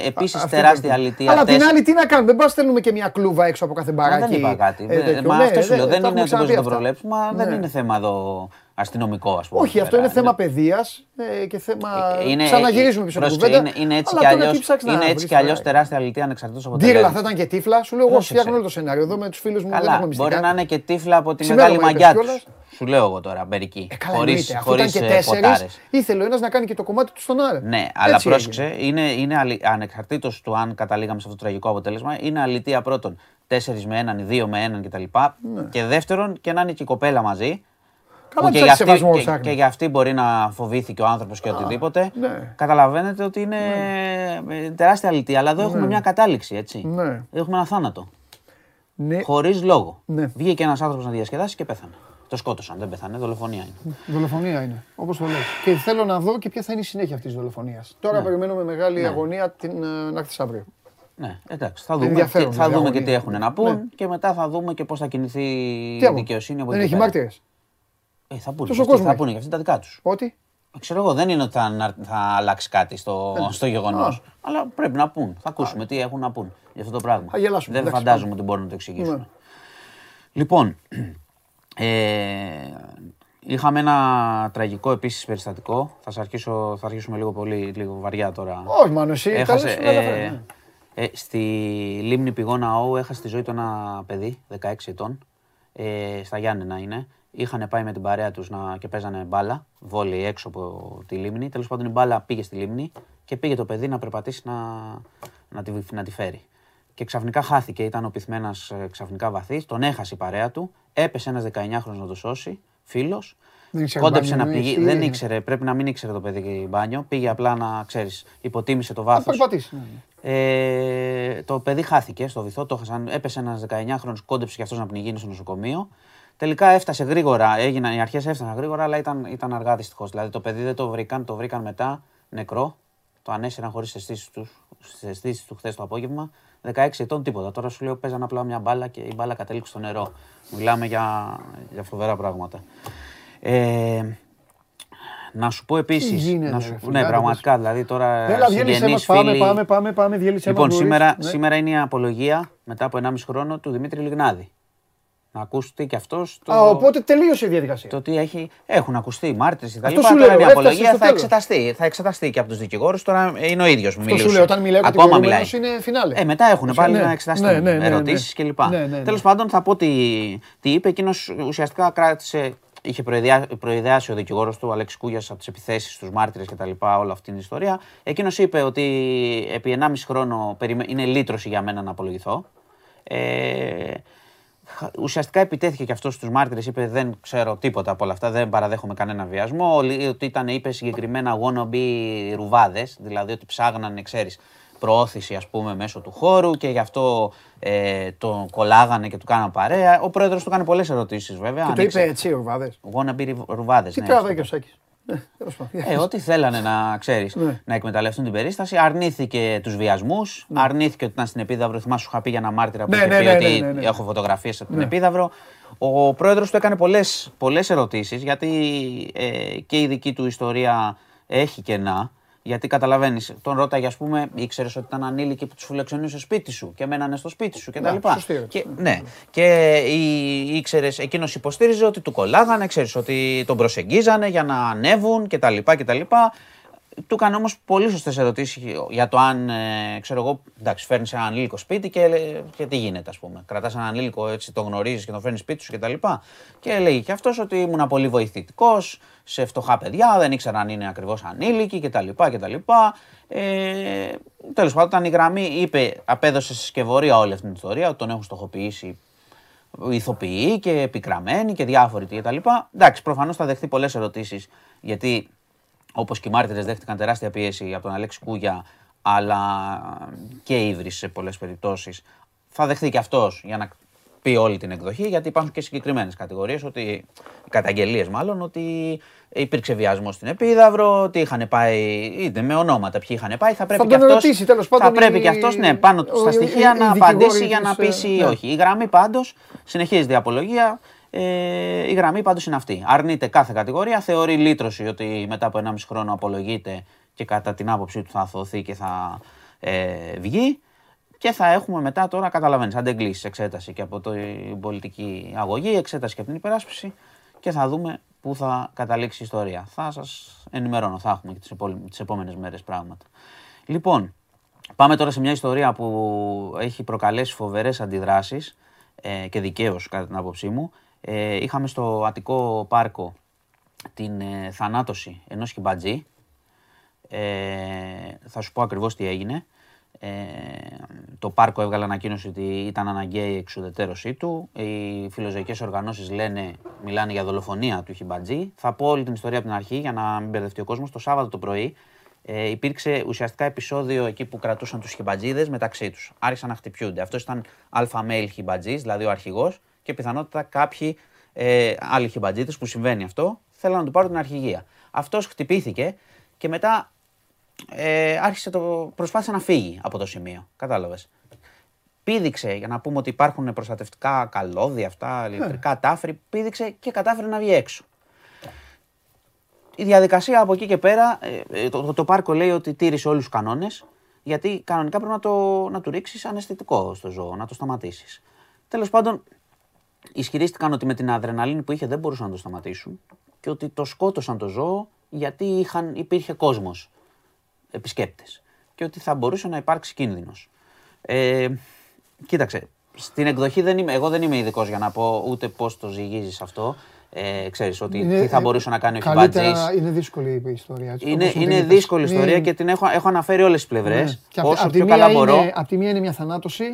επίσης Α- αυτό τεράστια πρέπει. αλήθεια. Αλλά απ' την Τέσσερα- άλλη, τι να κάνουμε, δεν πάμε να στέλνουμε και μια κλούβα έξω από κάθε Μα μπαράκι. δεν είπα κάτι. ε, Δεν- τέτοιο. Μα Ναι, αυτό σου λέω. τα Δεν έχουμε είναι ότι ξαναπεί μπορείς να το αυτά. προβλέψουμε. μα Δεν Ναι. είναι θέμα εδώ αστυνομικό, ας πούμε. Όχι, εδώ αυτό πέρα. είναι θέμα παιδείας και θέμα. Είναι- Ξαναγυρίζουμε πίσω από την πρόσεξε, κουβέντα. Είναι, είναι έτσι Αλλά κι τώρα αλλιώς, τι ψάξεις να είναι έτσι βρεις κι αλλιώς τώρα. τεράστια αλήθεια ανεξαρτήτως από Ντύρλα θα ήταν και τύφλα. Σου λέω εγώ Πρόσεξε. φτιάχνω όλο το σενάριο. Εδώ με τους φίλους μου δεν Καλά, έχουμε μυστικά. μπορεί να είναι και τύφλα από τη Ξημέρωμα μεγάλη είπες μαγιά τους. κιόλας. Σου λέω εγώ τώρα, μερικοί. Ε, καλά, Χωρί εννοείται. Αφού ήταν και τέσσερις, ήθελε ο ένας να κάνει και το κομμάτι του στον Άρη. Ναι, αλλά Έτσι πρόσεξε, έγινε. είναι, είναι αλη... ανεξαρτήτως του αν καταλήγαμε σε αυτό το τραγικό αποτέλεσμα, είναι αλητία πρώτον 4 με έναν ή 2 με έναν κτλ. Και δεύτερον, και να είναι και η κοπέλα μαζί. Καλά, που και, ψάχνει για αυτή, σεβασμό, και, ψάχνει. και για αυτή μπορεί να φοβήθηκε ο άνθρωπος και οτιδήποτε. ναι. Καταλαβαίνετε ότι είναι ε, τεράστια αλητία. Αλλά εδώ έχουμε μια κατάληξη, έτσι. Ναι. Έχουμε ένα θάνατο. Ναι, Χωρίς λόγο. Ναι. Βγήκε ένας άνθρωπος να διασκεδάσει και πέθανε. Το σκότωσαν, δεν πέθανε, δολοφονία είναι. δολοφονία είναι. Όπως το λες. Και θέλω να δω και ποια θα είναι η συνέχεια αυτής της δολοφονίας. Τώρα Ναι. περιμένουμε μεγάλη αγωνία την ε, να έρθει αύριο. Ναι, εντάξει. Θα δούμε, Ενδιαφέρον, και, θα δηλαδή, δούμε και τι αγωνία. έχουν να πούν Ναι. και μετά θα δούμε και πώς θα κινηθεί Τι η από- δικαιοσύνη από Δεν εκεί έχει πέρα. μάρτυρες. Ε, θα πούνε, Τόσο και αυτοί, κόσμο θα έχει. πούνε και αυτοί τα δικά τους. Ότι; Ξέρω εγώ, δεν είναι ότι θα, να- θα αλλάξει κάτι στο, στο γεγονός. Ε, Α. Αλλά πρέπει να πούν. Θα ακούσουμε τι έχουν να πούν για αυτό το πράγμα. Θα γελάσουμε, Δεν εντάξει, φαντάζομαι πάμε. ότι μπορούν να το εξηγήσουν. Ναι. Λοιπόν, ε, είχαμε ένα τραγικό επίσης περιστατικό. Θα, σας αρχίσω, θα αρχίσουμε λίγο πολύ, λίγο βαριά τώρα. Όχι, μάλλον εσύ. τα λες, Έχασε, με ενδιαφέρει, ε, ναι. ε, στη λίμνη Πηγώνα Αού έχασε τη ζωή του ένα παιδί, 16 ετών. Ε, στα Γιάννενα είναι. Είχαν πάει με την παρέα τους να, και παίζανε μπάλα, βόλεϊ έξω από τη λίμνη. Τέλος πάντων η μπάλα πήγε στη λίμνη και πήγε το παιδί να περπατήσει να, να, τη, να τη φέρει. Και ξαφνικά χάθηκε, ήταν ο πυθμένας ε, ξαφνικά βαθύς, τον έχασε η παρέα του, έπεσε ένας 19χρονος να το σώσει, φίλος, Δεν ήξερε κόντεψε μπάνιο, να εννοείς, πηγεί, τι δεν έγινε; ήξερε, πρέπει να μην ήξερε το παιδί μπάνιο, πήγε απλά να, ξέρεις, υποτίμησε το Θα βάθος. περπατήσει. ναι, ναι. Ε, το παιδί χάθηκε στο βυθό, το χάσαν, έπεσε ένας 19χρονο, κόντεψε και αυτός να πνιγεί στο νοσοκομείο. Τελικά έφτασε γρήγορα, έγιναν, οι αρχές έφτασαν γρήγορα, αλλά ήταν, ήταν αργά δυστυχώς. Δηλαδή το παιδί δεν το βρήκαν, το βρήκαν μετά νεκρό. Το το ανέσυραν χωρίς αισθήσεις τους, στις αισθήσεις του χθες το απόγευμα. 16 ετών τίποτα. Τώρα σου λέω παίζαν απλά μια μπάλα και η μπάλα κατέληξε στο νερό. Μιλάμε για, για φοβερά πράγματα. Ε, να σου πω επίσης. γίνεται, Ναι, ρε, φίλε, ναι, άντε, πραγματικά. Δηλαδή τώρα. Έλα, διέλυσέ συγγενείς, μας, πάμε, φίλοι- πάμε, πάμε, πάμε, διέλυσέ μας, Λοιπόν, μπορείς. σήμερα, Ναι. σήμερα είναι η απολογία μετά από 1,5 χρόνο του Δημήτρη Λιγνάδη. Να ακούσει και αυτός το, Α, οπότε τελείωσε η διαδικασία. το τι έχει, έχουν ακουστεί μάρτυρες κτλ. Αυτό σου Τώρα λέω, είναι η έφτασε απολογία στο θα τέλος. εξεταστεί, θα εξεταστεί και από τους δικηγόρους. Τώρα είναι ο ίδιος που Αυτό μιλούσε. σου λέω, όταν μιλάει ο Ακόμα κατηγορούμενος μιλάει. είναι φινάλε. Ε, μετά έχουν πάλι Ναι, να εξεταστούν ναι, ναι, ναι, ναι. ερωτήσεις κλπ. Ναι, ναι, ναι. Τέλος πάντων, θα πω τι, τι είπε. Εκείνος ουσιαστικά κράτησε. Είχε προειδεά- προειδεάσει ο δικηγόρος του, ο Αλέξης Κούγιας, από τις επιθέσεις στου μάρτυρες κτλ. Όλη αυτή την ιστορία. Εκείνος είπε ότι επί 1,5 χρόνο περιμέ- είναι λύτρωση για μένα να απολογηθώ. Ε, χα- ουσιαστικά επιτέθηκε και αυτός στους μάρτυρες. Είπε: Δεν ξέρω τίποτα από όλα αυτά, δεν παραδέχομαι κανένα βιασμό. Ότι- Ότι ήταν, είπε συγκεκριμένα wannabe ρουβάδες, δηλαδή ότι ψάγνανε, ξέρεις, προώθηση ας πούμε μέσω του χώρου και γι' αυτό ε, τον κολλάγανε και του κάναν παρέα. Ο πρόεδρος του κάνει πολλές ερωτήσεις βέβαια. Και το άνοιξε. είπε έτσι ο Ρουβάδες. Wannabe ρουβάδες, Τι ναι. τράβαγε και ο Σάκης; Ναι, τέλος πάντων. Ε, ό,τι θέλανε να ξέρεις, Ναι. να εκμεταλλευτούν την περίσταση. Αρνήθηκε τους βιασμούς. Αρνήθηκε ότι ήταν στην Επίδαυρο. Θυμάσαι, σου είχα πει για ένα μάρτυρα που Ναι, είχε ναι, πει ναι, ότι ναι, ναι, ναι. έχω φωτογραφίες από την Ναι. Επίδαυρο. Ο πρόεδρος του έκανε πολλές πολλές ερωτήσεις γιατί ε, και η δική του ιστορία έχει κενά. Γιατί καταλαβαίνεις, τον ρώταγε, ας πούμε, ήξερες ότι ήταν ανήλικοι που τους φιλοξενούσε στο σπίτι σου και μένανε στο σπίτι σου κτλ. Ναι, σωστή ερώτηση. Και, ναι. Και ήξερες, εκείνος υποστήριζε ότι του κολλάγανε, ξέρεις ότι τον προσεγγίζανε για να ανέβουν κτλ. κτλ. Του έκανε όμως πολύ σωστές ερωτήσεις για το αν, ε, ξέρω εγώ, εντάξει, φέρνεις ένα ανήλικο σπίτι και, λέ- και τι γίνεται, ας πούμε. Κρατάς έναν ανήλικο έτσι, τον γνωρίζεις και τον φέρνεις σπίτι σου κτλ. Και λέει και αυτός ότι ήμουν πολύ βοηθητικός σε φτωχά παιδιά, δεν ήξερα αν είναι ακριβώς ανήλικοι κτλ. κτλ. Ε, Τέλος πάντων, όταν η γραμμή είπε, απέδωσε σε σκευωρία όλη αυτή την ιστορία, ότι τον έχουν στοχοποιήσει ηθοποιοί και επικραμένοι και διάφοροι κτλ. Εντάξει, προφανώς θα δεχτεί πολλές ερωτήσεις γιατί όπως και οι μάρτυρες δέχτηκαν τεράστια πίεση από τον Αλέξη Κούγια αλλά και ύβρι σε πολλές περιπτώσεις. Θα δεχτεί και αυτός για να πει όλη την εκδοχή, γιατί υπάρχουν και συγκεκριμένες κατηγορίες, ότι καταγγελίες μάλλον, ότι υπήρξε βιασμός στην Επίδαυρο, ότι είχαν πάει, είτε με ονόματα ποιοι είχαν πάει. Θα πρέπει τον και αυτός, ρωτήσει, τέλος πάντων, Θα πρέπει η- και αυτός, ναι, πάνω ο- στα η- στοιχεία η- να η απαντήσει δικηγόρη για να της, πείσει ε, ή ναι. όχι. Η γραμμή πάντως συνεχίζεται η απολογία. Ε, η γραμμή πάντως είναι αυτή. Αρνείται κάθε κατηγορία. Θεωρεί λύτρωση ότι μετά από 1,5 χρόνο απολογείται και κατά την άποψή του θα αθωωθεί και θα ε, βγει. Και θα έχουμε μετά τώρα, καταλαβαίνεις, αντεγκλήσεις εξέταση και από την πολιτική αγωγή, εξέταση και από την υπεράσπιση και θα δούμε πού θα καταλήξει η ιστορία. Θα σας ενημερώνω, θα έχουμε και τις τις επόμενες μέρες πράγματα. Λοιπόν, Πάμε τώρα σε μια ιστορία που έχει προκαλέσει φοβερές αντιδράσεις ε, και δικαίως κατά την άποψή μου. Ε, είχαμε στο Αττικό Πάρκο την ε, θανάτωση ενός χιμπατζή. Ε, θα σου πω ακριβώς τι έγινε. Ε, το πάρκο έβγαλε ανακοίνωση ότι ήταν αναγκαία η εξουδετερώσή του. Οι φιλοζωικές οργανώσεις λένε, μιλάνε για δολοφονία του χιμπατζή. Θα πω όλη την ιστορία από την αρχή για να μην μπερδευτεί ο κόσμος. Το Σάββατο το πρωί ε, υπήρξε ουσιαστικά επεισόδιο εκεί που κρατούσαν τους χιμπατζίδες μεταξύ τους. Άρχισαν να χτυπιούνται. Αυτός ήταν αλφα male χιμπατζής, δηλαδή ο αρχηγός και πιθανότατα κάποιοι ε, άλλοι χιμπατζίδες που συμβαίνει αυτό, θέλαν να του πάρουν την αρχηγία. Αυτός χτυπήθηκε και μετά ε, άρχισε το, προσπάθησε να φύγει από το σημείο. Κατάλαβες. Πήδηξε, για να πούμε ότι υπάρχουν προστατευτικά καλώδια αυτά, ηλεκτρικά τάφρη, πήδηξε και κατάφερε να βγει έξω. Η διαδικασία από εκεί και πέρα, ε, ε, το, το, το πάρκο λέει ότι τήρησε όλους τους κανόνες, γιατί κανονικά πρέπει να, το, να του ρίξεις αναισθητικό στο ζώο, να το σταματήσεις. Τέλος πάντων, ισχυρίστηκαν ότι με την αδρεναλίνη που είχε δεν μπορούσαν να το σταματήσουν και ότι το σκότωσαν το ζώο γιατί είχαν, υπήρχε κόσμος επισκέπτες και ότι θα μπορούσε να υπάρξει κίνδυνος. Ε, κοίταξε, στην εκδοχή δεν είμαι, εγώ δεν είμαι ειδικός για να πω ούτε πώς το ζυγίζεις αυτό. Ε, ξέρεις ότι τι θα ε, μπορούσε να κάνει ο καλύτερα- Χιμπατζής. Είναι δύσκολη η ιστορία. έτσι, Είναι, όπως μου είναι την είπες. δύσκολη ιστορία Είναι- και την έχω, έχω αναφέρει όλες τις πλευρές. Ναι. Και απ' Όσο απ' τη πιο μία καλά είναι- μπορώ. Απ' τη μία είναι μια θανάτωση,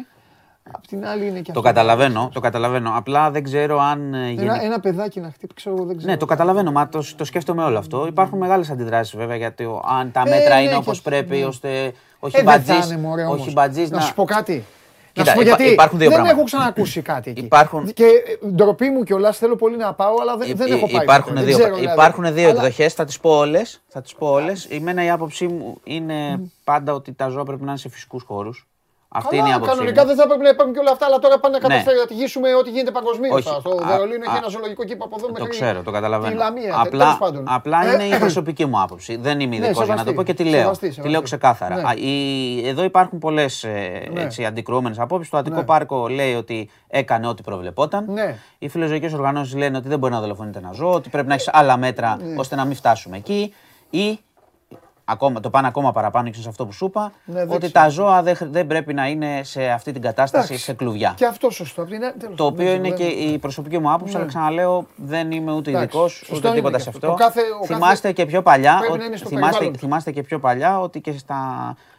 απ' την άλλη είναι και Το αυτό. καταλαβαίνω, το καταλαβαίνω. Απλά δεν ξέρω αν ε, γενικά- Ένα, ένα παιδάκι να χτύπει, ξέρω εγώ, δεν ξέρω. Ναι, το καταλαβαίνω, μα το, το σκέφτομαι όλο αυτό. Υπάρχουν μεγάλες αντιδράσεις βέβαια γιατί ο- αν τα Ε, μέτρα ναι, είναι και όπως αυτό, πρέπει ναι. ώστε ο Ε, δεν θα Χιμπατζής είναι, μωρέ, ο όμως. Χιμπατζής Να να. σου πω κάτι. Κοίτα, να σου πω υπά- γιατί υπάρχουν δύο δεν πράγματα. έχω ξανακούσει κάτι εκεί. Υπάρχουν- Και ε, ντροπή μου κιόλας θέλω πολύ να πάω, αλλά δεν, Υ- δεν υ- έχω πάει. υπάρχουν ποτέ. δύο, δεν ξέρω, δηλαδή. υπάρχουν δύο Αλλά- εκδοχές, θα τις πω όλες. Θα τις πω όλες. Εμένα η άποψή μου είναι πάντα ότι τα ζώα πρέπει να είναι σε φυσικούς χώρους. Αυτή Καλά, είναι η άποψή κανονικά μου. δεν θα έπρεπε να υπάρχουν και όλα αυτά, αλλά τώρα πάνε να Ναι. καταστρατηγήσουμε ό,τι γίνεται παγκοσμίως. Όχι. Στο Α, Βερολίνο έχει α, ένα ζωολογικό κήπο από εδώ Το μέχρι ξέρω, το τη καταλαβαίνω. Λαμία. τέλος Απλά, πάντων. απλά Ε, είναι η προσωπική μου άποψη. Δεν είμαι ειδικός για να σεβαστή. το πω και τη λέω. Σεβαστή, Τη λέω σεβαστή. ξεκάθαρα. Ναι. Α, η- Εδώ υπάρχουν πολλές Ναι. ε, αντικρουόμενες απόψεις. Το Αττικό Ναι. Πάρκο λέει ότι έκανε ό,τι προβλεπόταν. Ναι. Οι φιλοζωικές οργανώσεις λένε ότι δεν μπορεί να δολοφονείται ένα ζώο, ότι πρέπει να έχεις άλλα μέτρα Ναι. ώστε να μην φτάσουμε εκεί. Ή ακόμα, το πάνε ακόμα παραπάνω και σε αυτό που σου είπα, Ναι, δεν ότι ξέρω. τα ζώα δεν, χρ- δεν πρέπει να είναι σε αυτή την κατάσταση Εντάξει. σε κλουβιά. Και αυτό σωστό. απ' την άλλη, τέλος Το πάντων, οποίο δεν είναι και ξέρω, η προσωπική μου άποψη, Ναι. αλλά ξαναλέω δεν είμαι ούτε Εντάξει, ειδικός σωστό ούτε είναι τίποτα και σε αυτό. αυτό. Το κάθε- ο κάθε- θυμάστε και πιο παλιά, πρέπει ότι- να είναι στο θυμάστε, περιβάλλον. θυμάστε και πιο παλιά ότι και στα,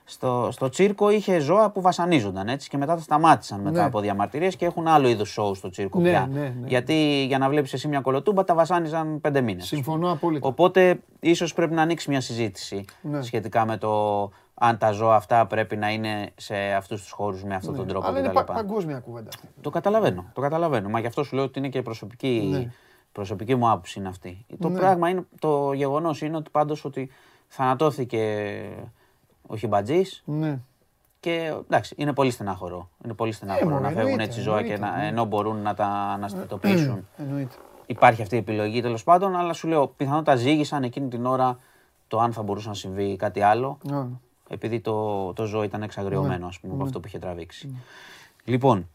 στο, στο τσίρκο είχε ζώα που βασανίζονταν έτσι και μετά τα σταμάτησαν μετά Ναι. από διαμαρτυρίες και έχουν άλλο είδους σοου στο τσίρκο Ναι, πια. ναι, ναι. Γιατί για να βλέπεις εσύ μια κολοτούμπα τα βασάνιζαν πέντε μήνες. Συμφωνώ απόλυτα. Οπότε ίσως πρέπει να ανοίξεις μια συζήτηση Ναι. σχετικά με το αν τα ζώα αυτά πρέπει να είναι σε αυτούς τους χώρους με αυτόν τον τρόπο Ναι. Αλλά είναι κτλ. πα- παγκόσμια κουβέντα. αυτή. Το καταλαβαίνω. Το καταλαβαίνω. Μα γι' αυτό σου λέω ότι είναι και προσωπική, Ναι. προσωπική μου άποψη είναι αυτή. Το Ναι. πράγμα είναι, το γεγονός είναι ότι πάντως ότι θανατώθηκε ο Χιμπατζή Ναι. και εντάξει, είναι πολύ στενάχωρο. Είναι πολύ στενάχωρο μωρέ, να φεύγουν εννοείται, έτσι ζώα και εννοείται, να, ναι. ενώ μπορούν να τα αναστατοποιήσουν. Εννοείται. Υπάρχει αυτή η επιλογή τέλος πάντων, αλλά σου λέω πιθανότατα ζήγησαν εκείνη την ώρα το αν θα μπορούσε να συμβεί κάτι άλλο. Ναι. Επειδή το, το ζώο ήταν εξαγριωμένο, Ναι. ας πούμε, από αυτό που είχε τραβήξει. Λοιπόν,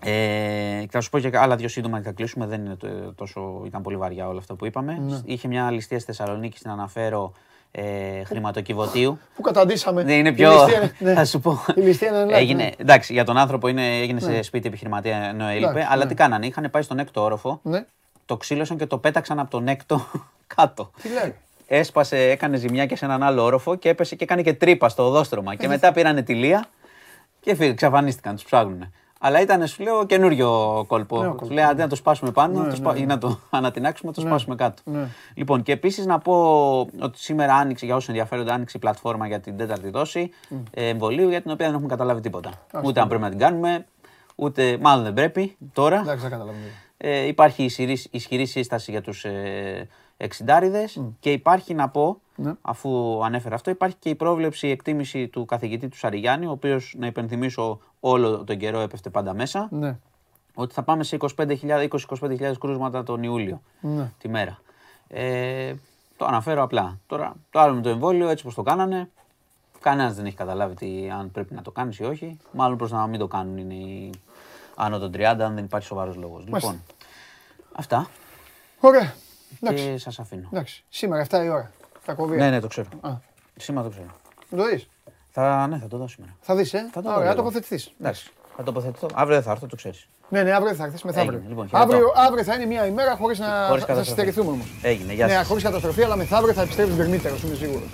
ε, και θα σου πω και άλλα δύο σύντομα και θα κλείσουμε. Δεν είναι το- τόσο, ήταν πολύ βαριά όλα αυτά που είπαμε. Ναι. Είχε μια ληστεία στη Θεσσαλονίκη, την αναφέρω, ε, χρηματοκιβωτίου. Πού καταντήσαμε. Ναι, είναι Η πιο. ληστεία είναι- ναι. Θα σου πω. Η ληστεία είναι live, Έγινε, ναι. εντάξει, για τον άνθρωπο είναι, έγινε σε σπίτι επιχειρηματία ενώ έλειπε. Εντάξει, αλλά ναι. τι κάνανε, είχαν πάει στον έκτο όροφο, Ναι. το ξύλωσαν και το πέταξαν από τον έκτο κάτω. Τι λέει; Έσπασε, έκανε ζημιά και σε έναν άλλο όροφο και έπεσε και έκανε και τρύπα στο οδόστρωμα. Ε, Και μετά πήρανε τη λία και φύγε, εξαφανίστηκαν, τους ψάχνουν. Αλλά ήταν, σου λέω, καινούριο κόλπο. Νέο Του κόλπο. λέει, αντί να το σπάσουμε πάνω Ναι, το σπα- ναι, ή ναι. να το ανατινάξουμε, να το σπάσουμε κάτω. ναι. Λοιπόν, και επίσης να πω ότι σήμερα άνοιξε, για όσους ενδιαφέρονται, άνοιξε η πλατφόρμα για την τέταρτη δόση ε, εμβολίου, για την οποία δεν έχουμε καταλάβει τίποτα. ούτε αν πρέπει να την κάνουμε, ούτε μάλλον δεν πρέπει τώρα. Εντάξει, δεν καταλαβαίνω. Ε, υπάρχει ισχυρή, ισχυρή σύσταση για τους ε, εξιντάριδες και υπάρχει να πω, Ναι. αφού ανέφερα αυτό, υπάρχει και η πρόβλεψη, η εκτίμηση του καθηγητή του Σαριγιάννη, ο οποίος, να υπενθυμίσω, όλο τον καιρό έπεφτε πάντα μέσα, Ναι. ότι θα πάμε σε 25.000 20-25.000 κρούσματα τον Ιούλιο Ναι. τη μέρα. Ε, το αναφέρω απλά. Τώρα, το άλλο με το εμβόλιο, έτσι πως το κάνανε, κανένας δεν έχει καταλάβει τι, αν πρέπει να το κάνεις ή όχι. Μάλλον προς να μην το κάνουν είναι οι άνω των 30, αν δεν υπάρχει σοβαρός λόγος. Λοιπόν, αυτά Ωραία. Εντάξει. και σας αφήνω. Εντάξει. Σήμερα 7 η ώρα. Θα κοβεί. Ναι, ναι, το ξέρω. Α. Σήμερα το ξέρω. Το δεις; Θα, ναι, θα το δω σήμερα. Θα δεις, ε; Θα το δω Ωραία, λίγο. τοποθετηθείς. Εντάξει, θα τοποθετηθώ. Αύριο δεν θα έρθω, το ξέρεις. Ναι, ναι, αύριο θα έρθεις μεθαύριο. Έγινε, λοιπόν, χαιρετώ. αύριο, αύριο θα είναι μια ημέρα χωρίς να Χωρίς θα, θα καταστροφή. συστερηθούμε όμως. Έγινε, γεια Ναι, σας. χωρίς καταστροφή, αλλά μεθαύριο θα επιστρέψεις γκρεμίτερος, είμαι σίγουρος.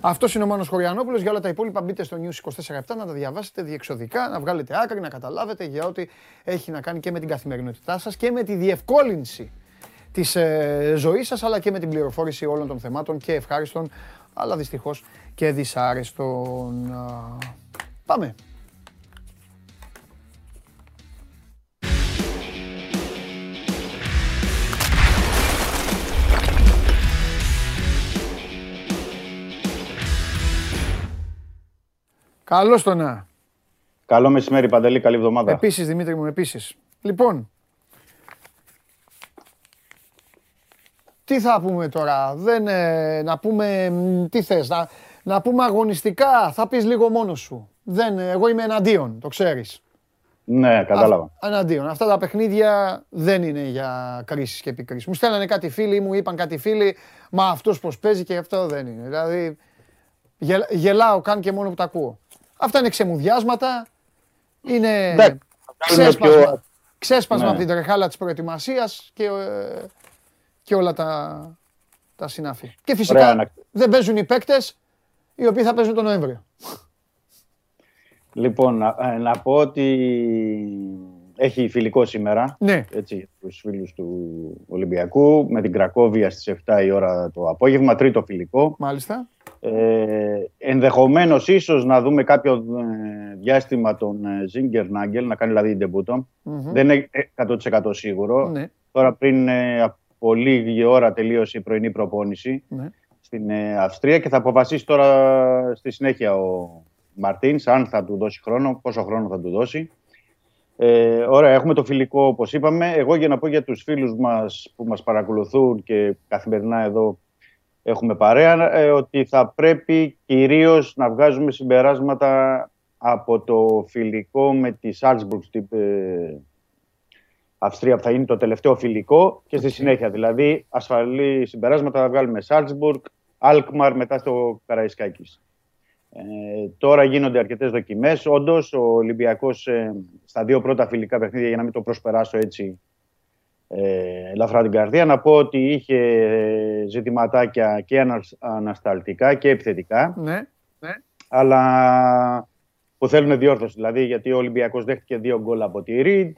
Αυτός είναι ο Μάνος Χωριανόπουλος. Για όλα τα υπόλοιπα μπείτε στο News 24-7 να τα διαβάσετε διεξοδικά, να βγάλετε άκρη, να καταλάβετε για ό,τι έχει να κάνει και με την καθημερινότητά σας και με τη διευκόλυνση της ε, ζωής σας, αλλά και με την πληροφόρηση όλων των θεμάτων και ευχάριστων, αλλά δυστυχώς και δυσάρεστων. Α, Πάμε. Καλώς το να. Καλό μεσημέρι, Παντελή. Καλή εβδομάδα. Επίσης, Δημήτρη μου, επίσης. Λοιπόν, τι θα πούμε τώρα, δεν, ε, να πούμε, μ, τι θες, να, να πούμε αγωνιστικά, θα πεις λίγο μόνος σου. Δεν, ε, εγώ είμαι εναντίον, το ξέρεις. Ναι, κατάλαβα. Α, εναντίον. Αυτά τα παιχνίδια δεν είναι για κρίσεις και επικρίσεις. Μου στέλνανε κάτι φίλοι, μου είπαν κάτι φίλοι, μα αυτός πως παίζει και αυτό δεν είναι. Δηλαδή, γελ- γελάω καν και μόνο που τα ακούω. Αυτά είναι ξεμουδιάσματα, είναι Εντάξει, θα κάνουμε ξέσπασμα, πιο- ξέσπασμα Ναι. από την τρεχάλα της προετοιμασίας και, ε, και όλα τα, τα συνάφη. Και φυσικά Ωραία, να- δεν παίζουν οι παίκτες οι οποίοι θα παίζουν τον Νοέμβριο. Λοιπόν, να, ε, να πω ότι έχει φιλικό σήμερα. Ναι. Έτσι, για τους φίλους του Ολυμπιακού. Με την Κρακόβια στις 7 η ώρα το απόγευμα. Τρίτο φιλικό. Μάλιστα. Ε, Ενδεχομένως ίσως να δούμε κάποιο ε, διάστημα τον ε, Ζίγκερ Νάγκελ να κάνει δηλαδή ντεμπούτο. Μμμ. Δεν είναι 100% σίγουρο. Ναι, Τώρα πριν ε, από λίγη ώρα τελείωσε η πρωινή προπόνηση ναι. στην ε, Αυστρία και θα αποφασίσει τώρα στη συνέχεια ο Μαρτίνς αν θα του δώσει χρόνο, πόσο χρόνο θα του δώσει. Ε, ωραία, έχουμε το φιλικό όπως είπαμε. Εγώ για να πω για τους φίλους μας που μας παρακολουθούν και καθημερινά εδώ έχουμε παρέα, ε, ότι θα πρέπει κυρίως να βγάζουμε συμπεράσματα από το φιλικό με τη Salzburg στην ε, Αυστρία που θα είναι το τελευταίο φιλικό και στη συνέχεια. Δηλαδή, ασφαλή συμπεράσματα θα βγάλουμε Salzburg, Alkmaar μετά στο Καραϊσκάκης. Ε, τώρα γίνονται αρκετές δοκιμές. Όντως, ο Ολυμπιακός ε, στα δύο πρώτα φιλικά παιχνίδια, για να μην το προσπεράσω έτσι ε, ελαφρά την καρδία, να πω ότι είχε ε, ζητηματάκια και ανασ- ανασταλτικά και επιθετικά ναι. αλλά που θέλουν διόρθωση. Δηλαδή, γιατί ο Ολυμπιακός δέχτηκε δύο γκολ από τη Ριντ,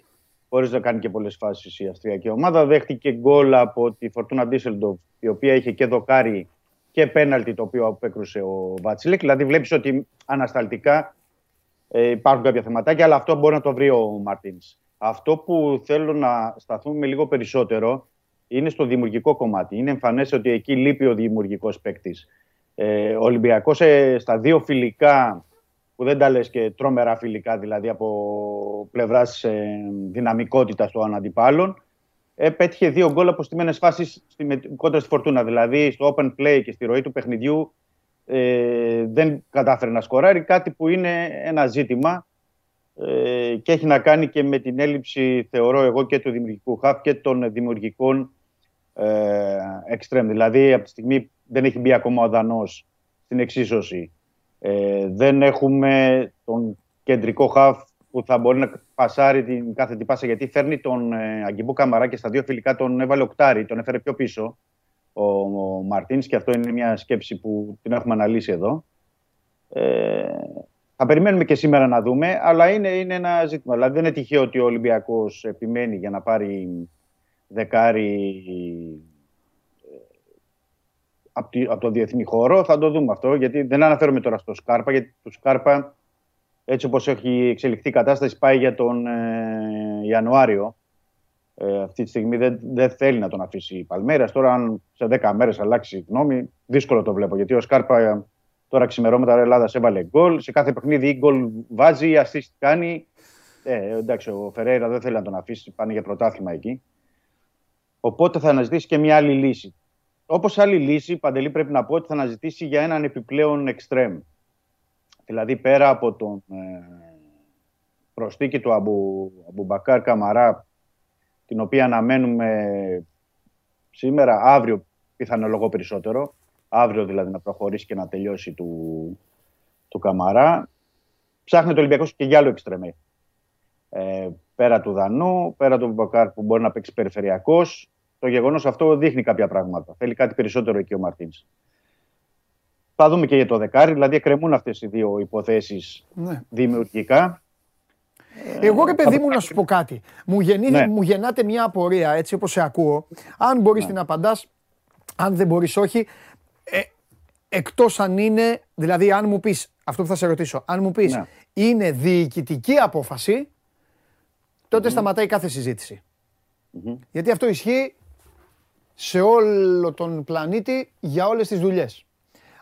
χωρίς να κάνει και πολλές φάσεις η Αυστριακή ομάδα. Δέχτηκε γκολ από τη Φορτούνα Ντίσσελντοφ, η οποία είχε και δοκάρι και πέναλτι το οποίο απέκρουσε ο Βατσίλεκ. Δηλαδή, βλέπεις ότι ανασταλτικά ε, υπάρχουν κάποια θεματάκια, αλλά αυτό μπορεί να το βρει ο Μαρτίνς. Αυτό που θέλω να σταθούμε λίγο περισσότερο είναι στο δημιουργικό κομμάτι. Είναι εμφανές ότι εκεί λείπει ο δημιουργικός παίκτης. Ε, ο Ολυμπιακός στα δύο φιλικά, που δεν τα λες και τρόμερα φιλικά, δηλαδή από πλευράς ε, δυναμικότητας των αντιπάλων, ε, πέτυχε δύο γκολ από στιμένες φάσεις στη, με- κόντρα στη Φορτούνα. Δηλαδή στο open play και στη ροή του παιχνιδιού ε, δεν κατάφερε να σκοράρει. Κάτι που είναι ένα ζήτημα ε, και έχει να κάνει και με την έλλειψη, θεωρώ εγώ, και του δημιουργικού χαφ και των δημιουργικών ε, εξτρέμ. Δηλαδή, από τη στιγμή δεν έχει μπει ακόμα ο Δανός στην εξίσωση. Ε, δεν έχουμε τον κεντρικό χαφ που θα μπορεί να πασάρει την κάθε πάσα γιατί φέρνει τον ε, Αγκιμπού Καμαρά και στα δύο φιλικά τον έβαλε οκτάρι, τον έφερε πιο πίσω ο, ο Μαρτίνς και αυτό είναι μια σκέψη που την έχουμε αναλύσει εδώ. Ε, θα περιμένουμε και σήμερα να δούμε, αλλά είναι, είναι ένα ζήτημα. Δηλαδή δεν είναι τυχαίο ότι ο Ολυμπιακός επιμένει για να πάρει δεκάρι από, τη- από το διεθνή χώρο. Θα το δούμε αυτό, γιατί δεν αναφέρομαι τώρα στο Σκάρπα, γιατί το Σκάρπα, έτσι όπως έχει εξελιχθεί η κατάσταση, πάει για τον ε, Ιανουάριο. Ε, αυτή τη στιγμή δεν, δεν θέλει να τον αφήσει η Παλμέρας. Τώρα, αν σε 10 μέρες αλλάξει γνώμη, δύσκολο το βλέπω, γιατί ο Σκάρπα ε, τώρα ξημερώματα Ελλάδας έβαλε γκολ. Σε κάθε παιχνίδι ή γκολ βάζει, assist κάνει. Ε, εντάξει, ο Φεραίρα δεν θέλει να τον αφήσει, πάνε για πρωτάθλημα εκεί. Οπότε θα αναζητήσει και μια άλλη λύση. Όπως άλλη λύση, Παντελή, πρέπει να πω ότι θα αναζητήσει για έναν επιπλέον εξτρέμ. Δηλαδή, πέρα από τον ε, προστίκη του Αμπου, Αμπουμπακάρ Καμαρά, την οποία αναμένουμε σήμερα, αύριο πιθανολογώ περισσότερο, αύριο δηλαδή να προχωρήσει και να τελειώσει του, του Καμαρά, ψάχνει το Ολυμπιακός και για άλλο εξτρεμέ. Ε, πέρα του Δανού, πέρα του Μπακάρ που μπορεί να παίξει περιφερειακός, το γεγονός αυτό δείχνει κάποια πράγματα. Θέλει κάτι περισσότερο εκεί ο Μαρτίνς. Θα δούμε και για το δεκάρι, δηλαδή εκκρεμούν αυτές οι δύο υποθέσεις ναι. δημιουργικά. Εγώ ρε παιδί μου να σου πω κάτι. Μου, γεννεί, Ναι. μου γεννάται μια απορία έτσι όπως σε ακούω. Αν μπορείς την απαντάς, αν δεν μπορείς όχι. Ε, εκτός αν είναι, δηλαδή αν μου πεις, αυτό που θα σε ρωτήσω, αν μου πεις Ναι. είναι διοικητική απόφαση, τότε σταματάει κάθε συζήτηση. Γιατί αυτό ισχύει σε όλο τον πλανήτη για όλες τις δουλειές.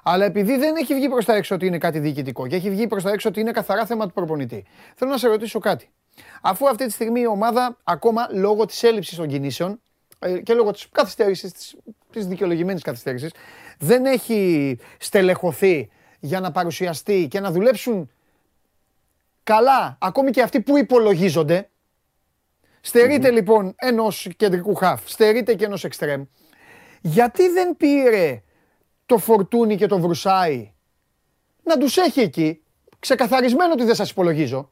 Αλλά επειδή δεν έχει βγει προς τα έξω ότι είναι κάτι διοικητικό και έχει βγει προς τα έξω ότι είναι καθαρά θέμα του προπονητή, θέλω να σε ρωτήσω κάτι. Αφού αυτή τη στιγμή η ομάδα ακόμα λόγω της έλλειψης των κινήσεων ε, και λόγω της καθυστέρησης, της, της δικαιολογημένης καθυστέρησης, δεν έχει στελεχωθεί για να παρουσιαστεί και να δουλέψουν καλά ακόμη και αυτοί που υπολογίζονται. Στερείται λοιπόν ενός κεντρικού χαφ, στερείται και ενός εξτρέμ. Γιατί δεν πήρε το Φορτούνι και το Βρουσάι να τους έχει εκεί, ξεκαθαρισμένο ότι δεν σας υπολογίζω.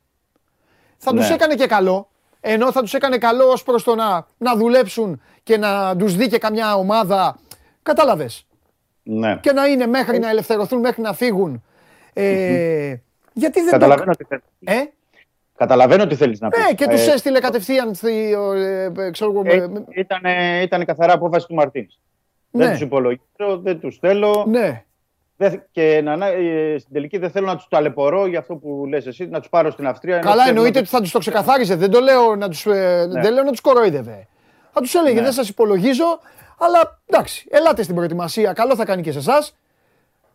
Θα τους Ναι. έκανε και καλό, ενώ θα τους έκανε καλό ως προς το να, να δουλέψουν και να τους δει και καμιά ομάδα. Κατάλαβες; Ναι. Και να είναι μέχρι να ελευθερωθούν, μέχρι να φύγουν. Ε, γιατί δεν Καταλαβαίνω το... τι θέλεις. Ε, Καταλαβαίνω τι θέλεις να πεις. ναι, και τους Ε, έστειλε κατευθείαν στη, ε, ε, ξέρω εγώ, ε, ε, με- ήταν, ήταν η καθαρά απόφαση του Μαρτίνς. Ναι. Δεν τους υπολογίζω, δεν τους θέλω. ναι. Δε- και να, να- ε, στην τελική δεν θέλω να τους ταλαιπωρώ για αυτό που λες εσύ, να τους πάρω στην Αυστρία. ενώ Καλά, ξέρουν εννοείται ότι- ότι θα τους το ξεκαθάριζε. Δεν το λέω να τους δεν λέω να τους κοροϊδεύε. Θα τους έλεγε: Ναι. Δεν σας υπολογίζω, αλλά εντάξει, ελάτε στην προετοιμασία. Καλό θα κάνει και σε εσάς.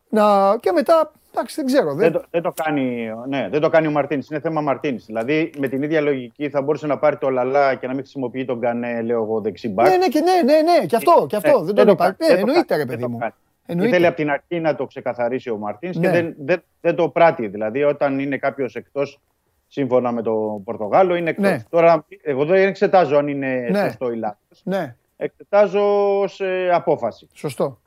Να... Και μετά, εντάξει, δεν ξέρω. Δεν Δεν... το, δεν, το κάνει, ναι, δεν το κάνει ο Μαρτίνης. Είναι θέμα Μαρτίνης. Δηλαδή, με την ίδια λογική θα μπορούσε να πάρει το Λαλά και να μην χρησιμοποιεί τον Κανέ, λέω εγώ, δεξιμπάκ. Ναι, ναι, και ναι, ναι, ναι, και αυτό, και αυτό. δεν το είπα. κάνει, Ναι, δεν το εννοείται, κάνει, ρε δεν παιδί το μου. κάνει. Και Εννοείται. θέλει από την αρχή να το ξεκαθαρίσει ο Μαρτίνς Ναι. και δεν, δεν, δεν το πράττει. Δηλαδή, όταν είναι κάποιος εκτός σύμφωνα με τον Πορτογάλο, είναι εκτός. Ναι. Τώρα, εγώ δεν εξετάζω αν είναι Ναι. σωστό ή λάθος. Ναι, Εξετάζω ως απόφαση. σωστό.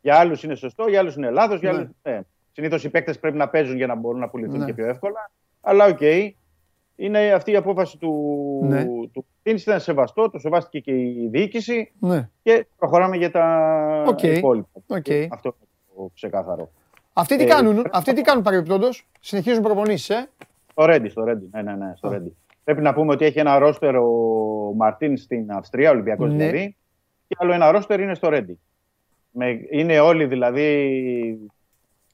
Για άλλους είναι σωστό, για άλλους είναι λάθος. Ναι. Ναι. Ναι. Συνήθως οι παίκτες πρέπει να παίζουν για να μπορούν να πουληθούν Ναι. και πιο εύκολα. Αλλά οκ. Είναι αυτή η απόφαση του, Ναι. του Μαρτίνς, ήταν σεβαστό, το σεβάστηκε και η διοίκηση Ναι. και προχωράμε για τα Οκ. υπόλοιπα. Οκ. Αυτό είναι το ξεκάθαρο. Αυτοί τι Ε, κάνουν, πρέπει αυτοί τι κάνουν παρεμπιπτόντως; Συνεχίζουν προπονήσεις, ε; Στο Ρέντι, στο Ρέντι. Ναι, ναι, ναι, στο Α. Ρέντι. Πρέπει να πούμε ότι έχει ένα ρόστερ ο Μαρτίν στην Αυστρία, Ολυμπιακός Ναι. δηλαδή, και άλλο ένα ρόστερ είναι στο Ρέντι. Με, είναι όλοι δηλαδή,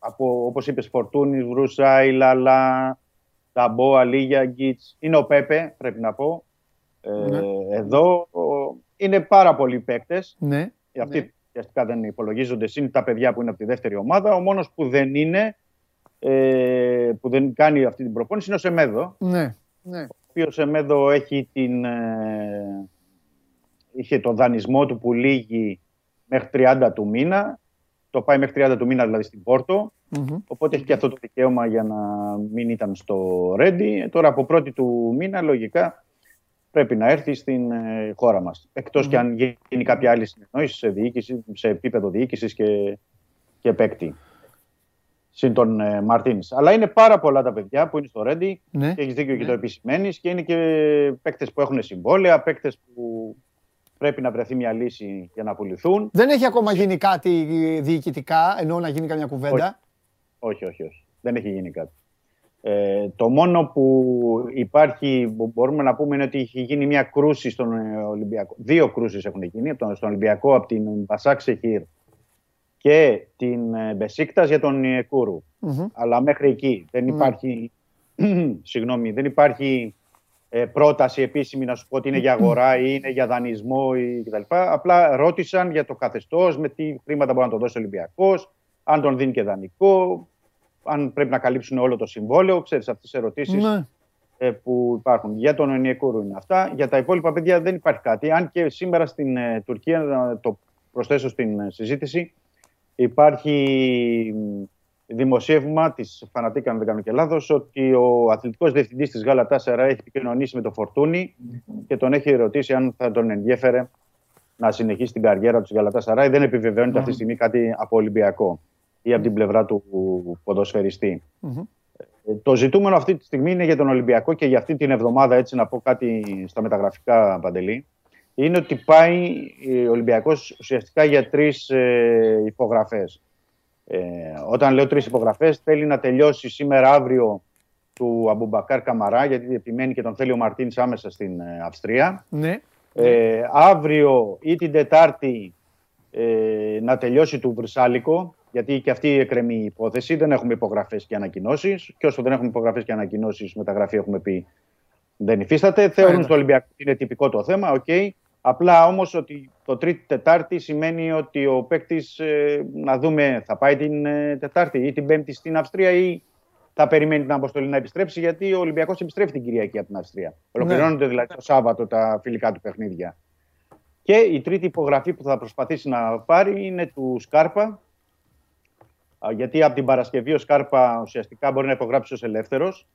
από, όπως είπες, Φορτούνης, Βρουσάη, Λαλά, Ταμπό, Αλίγια, Γκίτς. Είναι ο Πέπε, πρέπει να πω. Ε, Ναι. Εδώ ο- είναι πάρα πολλοί παίκτες. Ναι. Αυτοί Ναι. ουσιαστικά δεν υπολογίζονται. Είναι τα παιδιά που είναι από τη δεύτερη ομάδα. Ο μόνος που δεν είναι, ε, που δεν κάνει αυτή την προπόνηση είναι ο Σεμέδο. Ναι. Ναι. Ο οποίος Σεμέδο έχει την, ε, είχε το δανεισμό του που λύγει μέχρι 30 του μήνα. Το πάει μέχρι 30 του μήνα δηλαδή στην Πόρτο. Μμμ. Οπότε έχει και αυτό το δικαίωμα για να μην ήταν στο Ρέντι. Ε, Τώρα από πρώτη του μήνα λογικά πρέπει να έρθει στην ε, χώρα μας. Εκτός και αν γίνει κάποια άλλη συνεννόηση σε, διοίκηση, σε επίπεδο διοίκησης και, και παίκτη. Συν τον ε, Μαρτίνης. Αλλά είναι πάρα πολλά τα παιδιά που είναι στο Ρέντι Ναι. και έχεις δίκιο και το επισημαίνεις και είναι και παίκτες που έχουν συμβόλαια, παίκτες που πρέπει να βρεθεί μια λύση για να πουληθούν. Δεν έχει ακόμα γίνει κάτι διοικητικά, ενώ να γίνει καμιά κουβέντα. Όχι, όχι, όχι. Δεν έχει γίνει κάτι. Ε, το μόνο που υπάρχει, που μπορούμε να πούμε, είναι ότι έχει γίνει μια κρούση στον ε, Ολυμπιακό. Δύο κρούσεις έχουν γίνει από τον- στον Ολυμπιακό από την Μπασάκ Σεχίρ και την ε, Μπεσίκτας για τον Ιεκούρου. Μμμ. Αλλά μέχρι εκεί δεν Ναι. υπάρχει, συγγνώμη, δεν υπάρχει ε, πρόταση επίσημη να σου πω ότι είναι για αγορά ή είναι για δανεισμό ή κτλ. Απλά ρώτησαν για το καθεστώς, με τι χρήματα μπορεί να το δώσει ο Ολυμπιακός, αν τον δίνει και δανεικό, αν πρέπει να καλύψουν όλο το συμβόλαιο. Ξέρεις αυτές τις ερωτήσεις Ναι. ε, που υπάρχουν. Για τον Ονιεκούρου είναι αυτά. Για τα υπόλοιπα παιδιά δεν υπάρχει κάτι. Αν και σήμερα στην ε, Τουρκία, να το προσθέσω στην ε, συζήτηση, υπάρχει μ, δημοσίευμα της Φανατίκα, αν δεν κάνω και λάθος, ότι ο αθλητικός διευθυντής της Γάλα Τάσσερα έχει επικοινωνήσει με τον Φορτούνη και τον έχει ρωτήσει αν θα τον ενδιέφερε να συνεχίσει την καριέρα του της Γαλατά Σαράι. Δεν επιβεβαιώνεται αυτή τη στιγμή κάτι από Ολυμπιακό ή από την πλευρά του ποδοσφαιριστή. Μμμ. Ε, Το ζητούμενο αυτή τη στιγμή είναι για τον Ολυμπιακό και για αυτή την εβδομάδα, έτσι να πω κάτι στα μεταγραφικά παντελή, είναι ότι πάει ο Ολυμπιακός ουσιαστικά για τρεις ε, υπογραφές. Ε, όταν λέω τρεις υπογραφές θέλει να τελειώσει σήμερα αύριο του Αμπουμπακάρ Καμαρά γιατί επιμένει και τον θέλει ο Μαρτίνς άμεσα στην ε, Αυστρία. Ναι. Ε, αύριο ή την Τετάρτη ε, να τελειώσει του Βρσάλικο, γιατί και αυτή εκκρεμεί η υπόθεση. Δεν έχουμε υπογραφές και ανακοινώσεις. Και όσο δεν έχουμε υπογραφές και ανακοινώσεις, μεταγραφή έχουμε πει δεν υφίσταται. Θεωρούν στο Ολυμπιακό ότι είναι τυπικό το θέμα, οκ. Απλά όμως ότι το Τρίτη-Τετάρτη σημαίνει ότι ο παίκτης να δούμε θα πάει την ε, Τετάρτη ή την Πέμπτη στην Αυστρία ή θα περιμένει την αποστολή να επιστρέψει, γιατί ο Ολυμπιακός επιστρέφει την Κυριακή από την Αυστρία. Ολοκληρώνονται δηλαδή το Σάββατο τα φιλικά του παιχνίδια. Και η τρίτη υπογραφή που θα προσπαθήσει να πάρει είναι του Σκάρπα. Α, Γιατί από την Παρασκευή ο Σκάρπα ουσιαστικά μπορεί να υπογράψει ως ελεύθερος,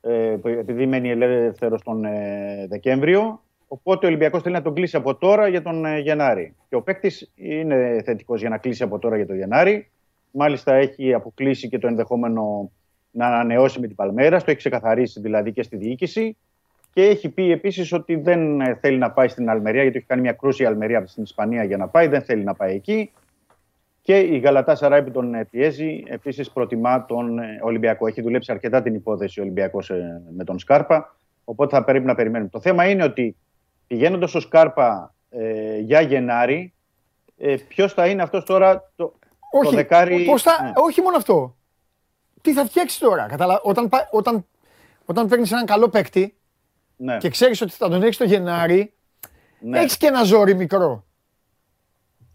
ε, επειδή μένει ελεύθερος τον ε, Δεκέμβριο. Οπότε ο Ολυμπιακός θέλει να τον κλείσει από τώρα για τον ε, Γενάρη. Και ο παίκτης είναι θετικός για να κλείσει από τώρα για τον Γενάρη. Μάλιστα έχει αποκλείσει και το ενδεχόμενο να ανανεώσει με την Παλμέρα. Το έχει ξεκαθαρίσει δηλαδή και στη διοίκηση. Και έχει πει επίσης ότι δεν ε, θέλει να πάει στην Αλμερία, γιατί έχει κάνει μια κρούση η Αλμερία στην Ισπανία για να πάει. Δεν θέλει να πάει εκεί. Και η Γαλατά Σαράι που τον ε, πιέζει, επίσης προτιμά τον ε, Ολυμπιακό. Έχει δουλέψει αρκετά την υπόθεση ο Ολυμπιακός με τον Σκάρπα. Οπότε θα πρέπει να περιμένουμε. Το θέμα είναι ότι πηγαίνοντας ο Σκάρπα ε, για Γενάρη, ε, ποιος θα είναι αυτός τώρα. Το, Όχι, δεκάρι- πώς θα, ναι. όχι μόνο αυτό. Τι θα φτιάξει τώρα. Καταλα... Όταν, πα- όταν, όταν παίρνεις έναν καλό παίκτη Ναι, και ξέρεις ότι θα τον έχεις το Γενάρη, ναι. έχεις και ένα ζόρι μικρό.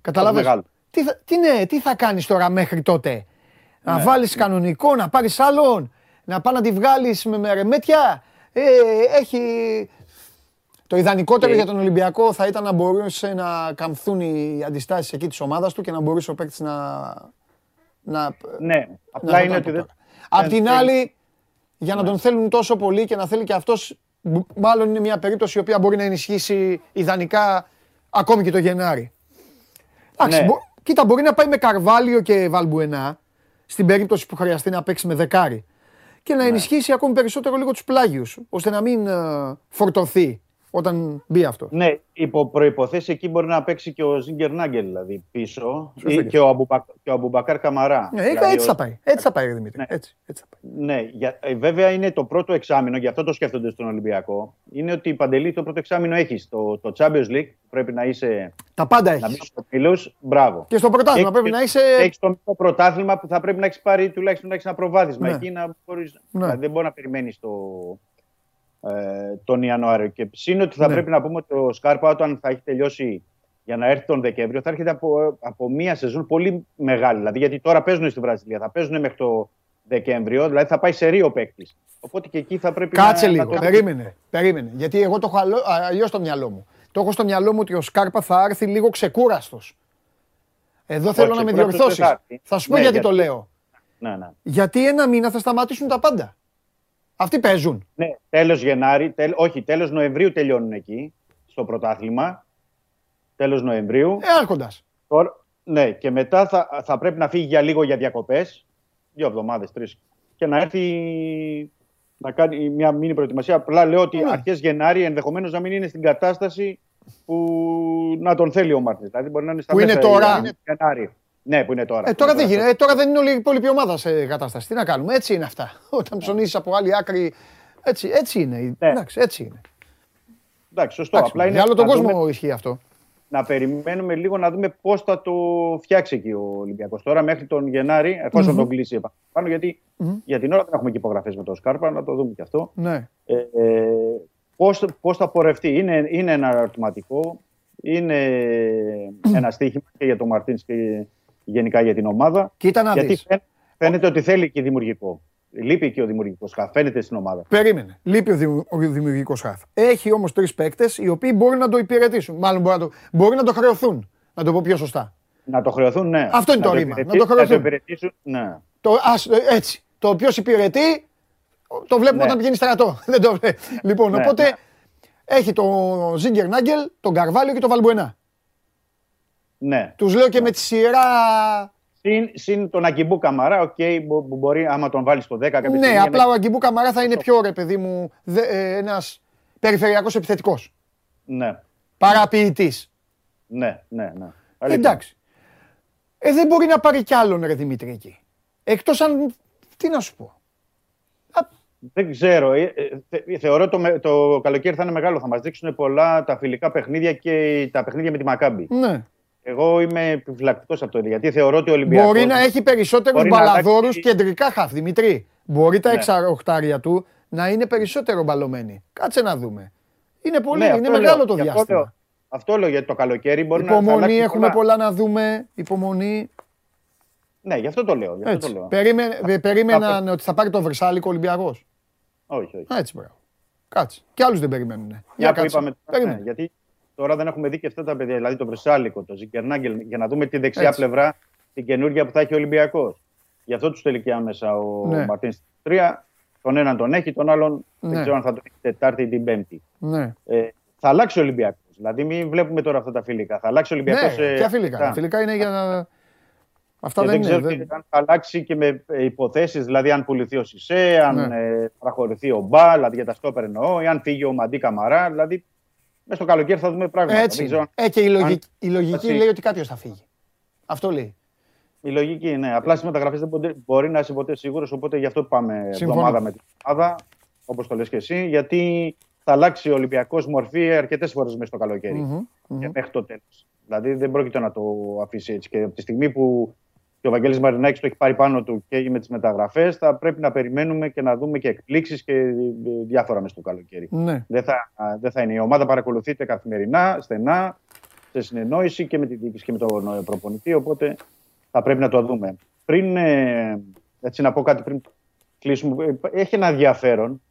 Καταλάβες; μεγάλο. Τι θα, τι, ναι, τι θα κάνεις τώρα μέχρι τότε; Να Ναι. βάλεις κανονικό, να πάρεις άλλον, να πάει να τη βγάλεις με μερεμέτια; Ε, έχει. Το ιδανικότερο Και- για τον Ολυμπιακό θα ήταν να μπορούσε να καμφθούν οι αντιστάσεις εκεί της ομάδας του και να μπορούσε ο παίκτης να. να Ναι, να απλά είναι ρωτάω ότι δεν. τώρα. Απ' δεν την θέλει- άλλη, για να τον θέλουν τόσο πολύ και να θέλει και αυτός, μπ- μάλλον είναι μια περίπτωση η οποία μπορεί να ενισχύσει ιδανικά ακόμη και το Γενάρη. Εντάξει, Ναι. μπο- κοίτα, μπορεί να πάει με Καρβάλιο και Βαλμπουενά, στην περίπτωση που χρειαστεί να παίξει με δεκάρι, και Ναι. να ενισχύσει ακόμη περισσότερο λίγο τους πλάγιους, ώστε να μην ε, φορτωθεί όταν μπει αυτό. Ναι, υπό προϋποθέσεις εκεί μπορεί να παίξει και ο Ζίνκερναγκελ δηλαδή πίσω Σωστό ή και και ο, Αμπουμπακ, και ο Αμπουμπακάρ Καμαρά. Ναι, Δηλαδή, έτσι ο- θα πάει. Έτσι θα πάει, ρε Δημήτρη. Ναι. Έτσι, έτσι θα πάει. Ναι, για, ε, βέβαια είναι το πρώτο εξάμηνο, γι' αυτό το σκέφτονται στον Ολυμπιακό. Είναι ότι η Παντελή το πρώτο εξάμηνο έχει το, το Champions League, που πρέπει να είσαι Τα πάντα να μπεις έχει. στου ομίλου. Μπράβο. Και στο πρωτάθλημα Έχεις- πρέπει να είσαι. Έχεις το μικρό πρωτάθλημα που θα πρέπει να έχεις πάρει τουλάχιστον να έχεις ένα προβάδισμα Ναι. εκεί να μπορείς, Ναι. δηλαδή δεν μπορεί να περιμένεις το, ε, τον Ιανουάριο. Και σύν ότι θα Ναι. πρέπει να πούμε ότι ο Σκάρπα όταν θα έχει τελειώσει για να έρθει τον Δεκέμβριο θα έρχεται από, από μία σεζόν πολύ μεγάλη. Δηλαδή γιατί τώρα παίζουν στη Βραζιλία, θα παίζουν μέχρι το Δεκέμβριο, δηλαδή θα πάει σε ρίο παίκτης. Οπότε και εκεί θα πρέπει Κάτσε να. λίγο, να το- περίμενε, περίμενε. Γιατί εγώ το έχω αλλιώς στο μυαλό μου. Το έχω στο μυαλό μου ότι ο Σκάρπα θα έρθει λίγο ξεκούραστος. Εδώ θέλω να με ξεκούραστος διορθώσεις. δεν θα έρθει. Θα σου πω Ναι, γιατί γιατί- το λέω. Ναι, ναι. Γιατί ένα μήνα θα σταματήσουν τα πάντα. Αυτοί παίζουν. ναι τέλος Γενάρη, τέλ, όχι, τέλος Νοεμβρίου τελειώνουν εκεί στο πρωτάθλημα. Τέλος Νοεμβρίου. Ε, άρχοντας. Τώρα, ναι, και μετά θα, θα πρέπει να φύγει για λίγο για διακοπές. Δύο εβδομάδες, τρεις. Και να έρθει να κάνει μια μήνυ προετοιμασία. Απλά λέω ότι Ναι. αρχές Γενάρη ενδεχομένως να μην είναι στην κατάσταση που να τον θέλει ο Μάρτινς. Δηλαδή μπορεί να είναι στα Που είναι μέσα τώρα. Γενάρη. Γενάρη. Ναι, που είναι τώρα. Ε, τώρα δεν γίνεται. Ε, τώρα δεν είναι όλη η υπόλοιπη ομάδα σε κατάσταση. Τι να κάνουμε. Έτσι είναι αυτά. Όταν ψωνίσει από άλλη άκρη. Έτσι, έτσι είναι. Ναι. Εντάξει, έτσι είναι. Εντάξει, σωστό. Εντάξει, Απλά είναι για όλο τον να κόσμο δούμε- ισχύει αυτό. να περιμένουμε λίγο να δούμε πώς θα το φτιάξει εκεί ο Ολυμπιακός. Τώρα μέχρι τον Γενάρη, εφόσον Μμμ. τον κλείσει επάνω, γιατί Μμμ. για την ώρα δεν έχουμε και υπογραφές με τον Σκάρπα, να το δούμε και αυτό. Ναι. Ε, ε, πώς, πώς θα πορευτεί. Είναι, είναι ένα ερωτηματικό, είναι ένα στοίχημα και για τον Μαρτίνς και γενικά για την ομάδα. Κοίτα να γιατί δεις. φαίν- φαίνεται ότι θέλει και δημιουργικό. Λείπει και ο δημιουργικός χαφ. Φαίνεται στην ομάδα. Περίμενε. Λείπει ο, δημιου- ο δημιουργικός χάφ. Έχει όμως τρεις παίκτες οι οποίοι μπορεί να το υπηρετήσουν. Μάλλον μπορεί να το, μπορεί να το χρεωθούν. Να το πω πιο σωστά. Να το χρεωθούν, ναι. Αυτό είναι Να το ρήμα, υπηρετήσουν- να το χρεωθούν. υπηρετήσουν, ναι. Το, ας, ε, έτσι. Το οποίο υπηρετεί, το βλέπουμε Ναι. όταν πηγαίνει στρατό. Δεν το βλέ- Λοιπόν, Ναι, οπότε ναι. έχει το Ζίνκερναγκελ, τον Καρβάλιο και τον Βαλμπουενά. Ναι. Τους λέω και με τη σειρά. Συν, συν τον Αγκιμπού Καμαρά, οκ, μπο- που μπορεί άμα τον βάλεις στο 10 κάποια Ναι, στιγμή, απλά είναι- ο Αγκιμπού Καμαρά θα είναι πιο ρε παιδί μου ένας περιφερειακός επιθετικός. Ναι, Παραποιητής. ναι, ναι. ναι. Αλήθεια. Εντάξει. Ε, δεν μπορεί να πάρει κι άλλον ρε Δημήτρη εκεί. Εκτός αν, τι να σου πω. Δεν ξέρω. ε, ε, θε- θεωρώ το, με- το καλοκαίρι θα είναι μεγάλο. Θα μας δείξουν πολλά τα φιλικά παιχνίδια και τα παιχνίδια με τη Μακάμπη. Ναι. Εγώ είμαι επιφυλακτικός από το γιατί θεωρώ ότι ο Ολυμπιακός... Μπορεί να έχει περισσότερους μπορεί να μπαλαδόρους αλλάξει- κεντρικά χαφ, Δημητρή. Μπορεί τα Ναι. εξαροχτάρια του να είναι περισσότερο μπαλωμένοι. Κάτσε να δούμε. Είναι πολύ, Ναι, είναι αυτό μεγάλο λέω. το Γι' αυτό διάστημα. λέω. Αυτό λέω γιατί το καλοκαίρι μπορεί να θα Υπομονή, αλλάξει έχουμε πολλά. να δούμε. Υπομονή. Ναι, γι' αυτό το λέω. Γι αυτό το Έτσι. λέω. Περίμενε, ε, περίμεναν ότι θα πάρει το Βρυσάλικο Ολυμπιακός. Όχι, όχι. Έτσι, μπράβο. Κάτσε. Κι άλλους δεν περιμένουν. Για Μια που κάτσε. είπαμε, Περίμενε. ναι, γιατί τώρα δεν έχουμε δει και αυτά τα παιδιά, δηλαδή το Βρυσάλικο, το Ζικερνάγκελ, για να δούμε τη δεξιά Έτσι. πλευρά, την καινούργια που θα έχει ο Ολυμπιακός. Γι' αυτό τους τελικεί άμεσα ο Ναι. Μαρτίνς στην τρία. Τον έναν τον έχει, τον άλλον Ναι. δεν ξέρω αν θα τον έχει Τετάρτη ή την Πέμπτη. Ναι. Ε, θα αλλάξει ο Ολυμπιακός. Δηλαδή, μην βλέπουμε τώρα αυτά τα φιλικά. Θα αλλάξει ο Ολυμπιακός. Ναι, ποια φιλικά; Τα φιλικά είναι για να... Αυτά Και δεν δεν είναι. ξέρω δεν- και αν θα αλλάξει και με υποθέσεις, δηλαδή αν πουληθεί ο Σισε, αν Ναι. ε, παραχωρηθεί ο Μπα, δηλαδή για τα στόπερ εννοώ, ή αν φύγει ο Μαντί Καμαρά. Δηλαδή, μέσα στο καλοκαίρι θα δούμε πράγματα. Έτσι. Δεν ξέρω είναι. αν- Ε, και η λογική, η αν- λογική έτσι. λέει ότι κάποιο θα φύγει. Αυτό λέει. Η λογική είναι. Απλά στις μεταγραφές δεν μπορεί, μπορεί να είσαι ποτέ σίγουρος. Οπότε γι' αυτό πάμε Συμφωνώ. εβδομάδα με την ομάδα, όπως το λες και εσύ. Γιατί θα αλλάξει ο Ολυμπιακός μορφή αρκετές φορές μέσα στο καλοκαίρι. Μμμ, μμμ. Και μέχρι το τέλος. Δηλαδή δεν πρόκειται να το αφήσει έτσι. Και από τη στιγμή που και ο Βαγγέλης Μαρινάκης το έχει πάρει πάνω του και με τις μεταγραφές, θα πρέπει να περιμένουμε και να δούμε και εκπλήξεις και ε, διάφορα μες στο καλοκαίρι. Ναι. Δεν, θα, α, δεν θα είναι. Η ομάδα παρακολουθείται καθημερινά, στενά, σε συνεννόηση και με τη διοίκηση και με τον ε, προπονητή, οπότε θα πρέπει να το δούμε. Πριν, ε, έτσι να πω κάτι πριν κλείσουμε, ε, έχει ένα ενδιαφέρον,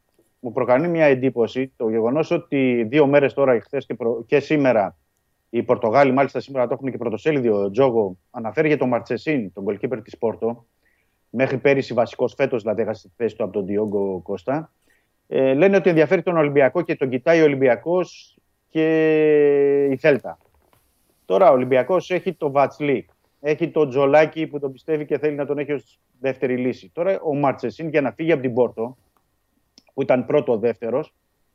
μου προκαλεί μια εντύπωση το γεγονός ότι δύο μέρες τώρα, χθες και, προ- και σήμερα, οι Πορτογάλοι, μάλιστα σήμερα το έχουν και πρωτοσέλιδο, ο Τζόγο, αναφέρει για τον Μαρτσεσίν, τον goalkeeper της Πόρτο, μέχρι πέρυσι βασικός φέτος, δηλαδή έχασε τη θέση του από τον Διόγκο Κώστα. Ε, λένε ότι ενδιαφέρει τον Ολυμπιακό και τον κοιτάει ο Ολυμπιακός και η Θέλτα. Τώρα ο Ολυμπιακός έχει το Βατσλί, έχει τον Τζολάκη που τον πιστεύει και θέλει να τον έχει ως δεύτερη λύση. Τώρα ο Μαρτσεσίν για να φύγει από την Πόρτο, που ήταν πρώτο-δεύτερο,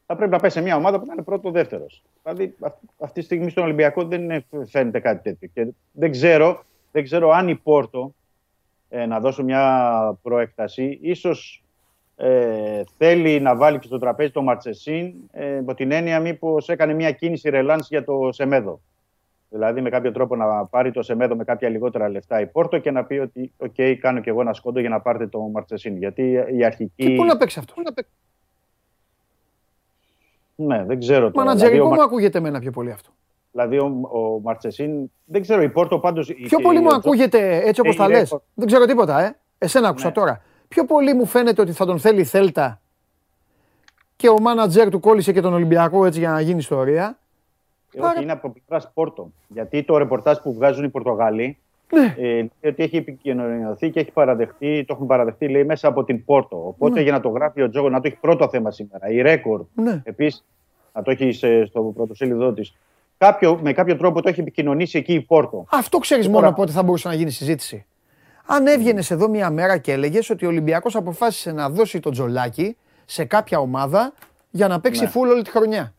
θα πρέπει να πάει σε μια ομάδα που θα είναι πρώτο-δεύτερο. Δηλαδή αυ- αυτή τη στιγμή στον Ολυμπιακό δεν είναι- φαίνεται κάτι τέτοιο. Και δεν ξέρω, δεν ξέρω αν η Πόρτο ε, να δώσω μια προέκταση. Ίσως ε, θέλει να βάλει και στο τραπέζι το Μαρτσεσίν ε, υπό την έννοια μήπως έκανε μια κίνηση ρελάνς για το Σεμέδο. Δηλαδή με κάποιο τρόπο να πάρει το Σεμέδο με κάποια λιγότερα λεφτά η Πόρτο και να πει ότι οκ, κάνω κι εγώ ένα σκόντο για να πάρετε το Μαρτσεσίν. Γιατί η αρχική... Και πού να παίξει αυτός; Ναι, δεν ξέρω τώρα. Μανατζερικό δηλαδή, ο, μου Μα- ακούγεται εμένα πιο πολύ αυτό. δηλαδή ο, ο Μαρτσεσίν, δεν ξέρω, η Πόρτο πάντως... Πιο πολύ μου ακούγεται έτσι όπως έχει τα λες. ρεκόρ. Δεν ξέρω τίποτα, ε. Εσένα άκουσα Ναι. τώρα. Πιο πολύ μου φαίνεται ότι θα τον θέλει η Θέλτα και ο μάνατζερ του κόλλησε και τον Ολυμπιακό έτσι για να γίνει ιστορία. Όχι, είναι από πλευράς Πόρτο. Γιατί το ρεπορτάζ που βγάζουν οι Πορτογάλοι Ναι. ε, λέει ότι έχει επικοινωνιωθεί και έχει παραδεχτεί, το έχουν παραδεχτεί λέει, μέσα από την Πόρτο. Οπότε Ναι. για να το γράφει ο Τζόγο, να το έχει πρώτο θέμα σήμερα. Η ρέκορ Ναι. επίσης, να το έχει σε- στο πρωτοσέλιδό της. Κάποιο, με κάποιο τρόπο το έχει επικοινωνήσει εκεί η Πόρτο. Αυτό ξέρεις Τώρα- μόνο πότε θα μπορούσε να γίνει συζήτηση. Αν έβγαινες εδώ μία μέρα και έλεγες ότι ο Ολυμπιακός αποφάσισε να δώσει το τζολάκι σε κάποια ομάδα για να παίξει Ναι. φουλ όλη τη χρονιά.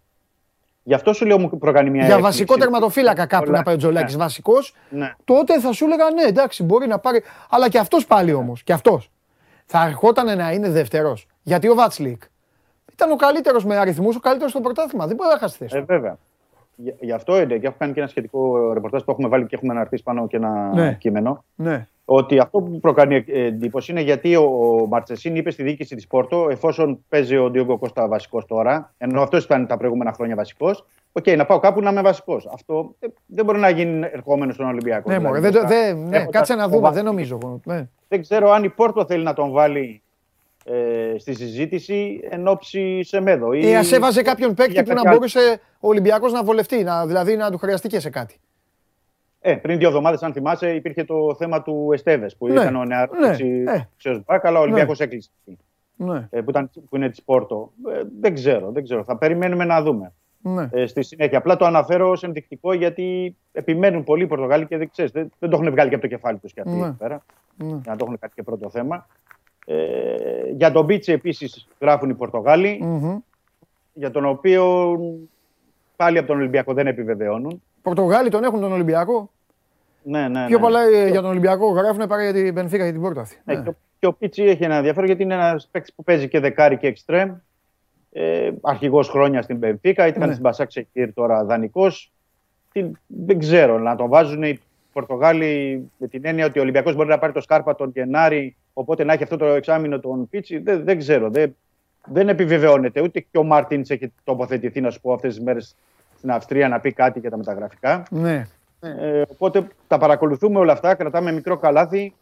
Γι' αυτό σου λέω μου προκάνει μια Για έκπληξη. βασικό τερματοφύλακα κάπου Όλα- να πάει ο Τζολάκης Ναι. βασικός, Ναι. τότε θα σου έλεγα ναι, εντάξει, μπορεί να πάρει. Αλλά και αυτός πάλι όμως. Και αυτός. Θα ερχόταν να είναι δεύτερος. Γιατί ο Βάτσλικ ήταν ο καλύτερος με αριθμούς, ο καλύτερος στο πρωτάθλημα. Δεν μπορεί να χάσει θέση. Ε, του. βέβαια. Γι' γι' αυτό είναι και έχω κάνει και ένα σχετικό ρεπορτάζ που έχουμε βάλει και έχουμε αναρτήσει πάνω και ένα Ναι. κείμενο. Ναι. Ότι αυτό που μου κάνει εντύπωση είναι γιατί ο, ο Μαρτσεσίν είπε στη διοίκηση της Πόρτο, εφόσον παίζει ο Ντιόγκο Κώστα βασικός τώρα, ενώ αυτός ήταν τα προηγούμενα χρόνια βασικός, οκ, να πάω κάπου να είμαι βασικός. Αυτό ε, δεν μπορεί να γίνει ερχόμενος στον Ολυμπιακό. Ναι, Δηλαδή, μωρέ, δεν, το- μπροστά. δεν- ναι, Έχοντας κάτσε να το δούμε, βάθος. δεν νομίζω. εγώ. Ναι. Δεν ξέρω αν η Πόρτο θέλει να τον βάλει ε, στη συζήτηση εν ώψη Σεμέδο. Ή... Ή ας έβαζε κάποιον παίκτη για που να κάποια άλλη. μπορούσε ο Ολυμπιακός να βολευτεί, να, δηλαδή να του χρειαστεί και σε κάτι. Ε, πριν δύο εβδομάδες, αν θυμάσαι, υπήρχε το θέμα του Εστέβες που Ναι, ήταν ο νεαρός ναι, ε. ναι, μπακ, αλλά ο Ολυμπιακός έκλεισε. Ναι, ε, που, ήταν, που είναι της Πόρτο. Ε, δεν ξέρω, δεν ξέρω. Θα περιμένουμε να δούμε. ναι. Ε, στη συνέχεια. Απλά το αναφέρω ως ενδεικτικό γιατί επιμένουν πολλοί οι Πορτογάλοι και δεν, ξέρεις, δεν, δεν το έχουν βγάλει και από το κεφάλι τους και αυτοί Ναι. εκεί πέρα. ναι. Για να το έχουν κάτι και πρώτο θέμα. Ε, για τον Μπίτσι επίσης γράφουν οι Πορτογάλοι, Μμμ. για τον οποίο πάλι από τον Ολυμπιακό δεν επιβεβαιώνουν. Πορτογάλοι τον έχουν τον Ολυμπιακό. Ναι, ναι, Πιο ναι. πολλά ε, για τον Ολυμπιακό γράφουν παρά για την Μπενφίκα και την Πόρτα αυτή. Ναι, Ναι. και, ο- και ο Πίτσι έχει ένα ενδιαφέρον γιατί είναι ένας παίκτης που παίζει και δεκάρι και εξτρέμ. Ε, Αρχηγός χρόνια στην Πενφύκα, ήταν Ναι. στην Μπασάκ Σεκίρ τώρα δανεικός. Δεν ξέρω, να τον βάζουν οι Πορτογάλοι με την έννοια ότι ο Ολυμπιακός μπορεί να πάρει το Σκάρπα τον Γενάρη, οπότε να έχει αυτό το εξάμεινο τον Πίτσι. Δεν, δεν ξέρω. Δεν, δεν επιβεβαιώνεται. Ούτε και ο Μάρτινς έχει τοποθετηθεί, να σου πω, αυτές τις μέρες στην Αυστρία να πει κάτι για τα μεταγραφικά. ναι. Ε, οπότε τα παρακολουθούμε όλα αυτά, κρατάμε μικρό καλάθι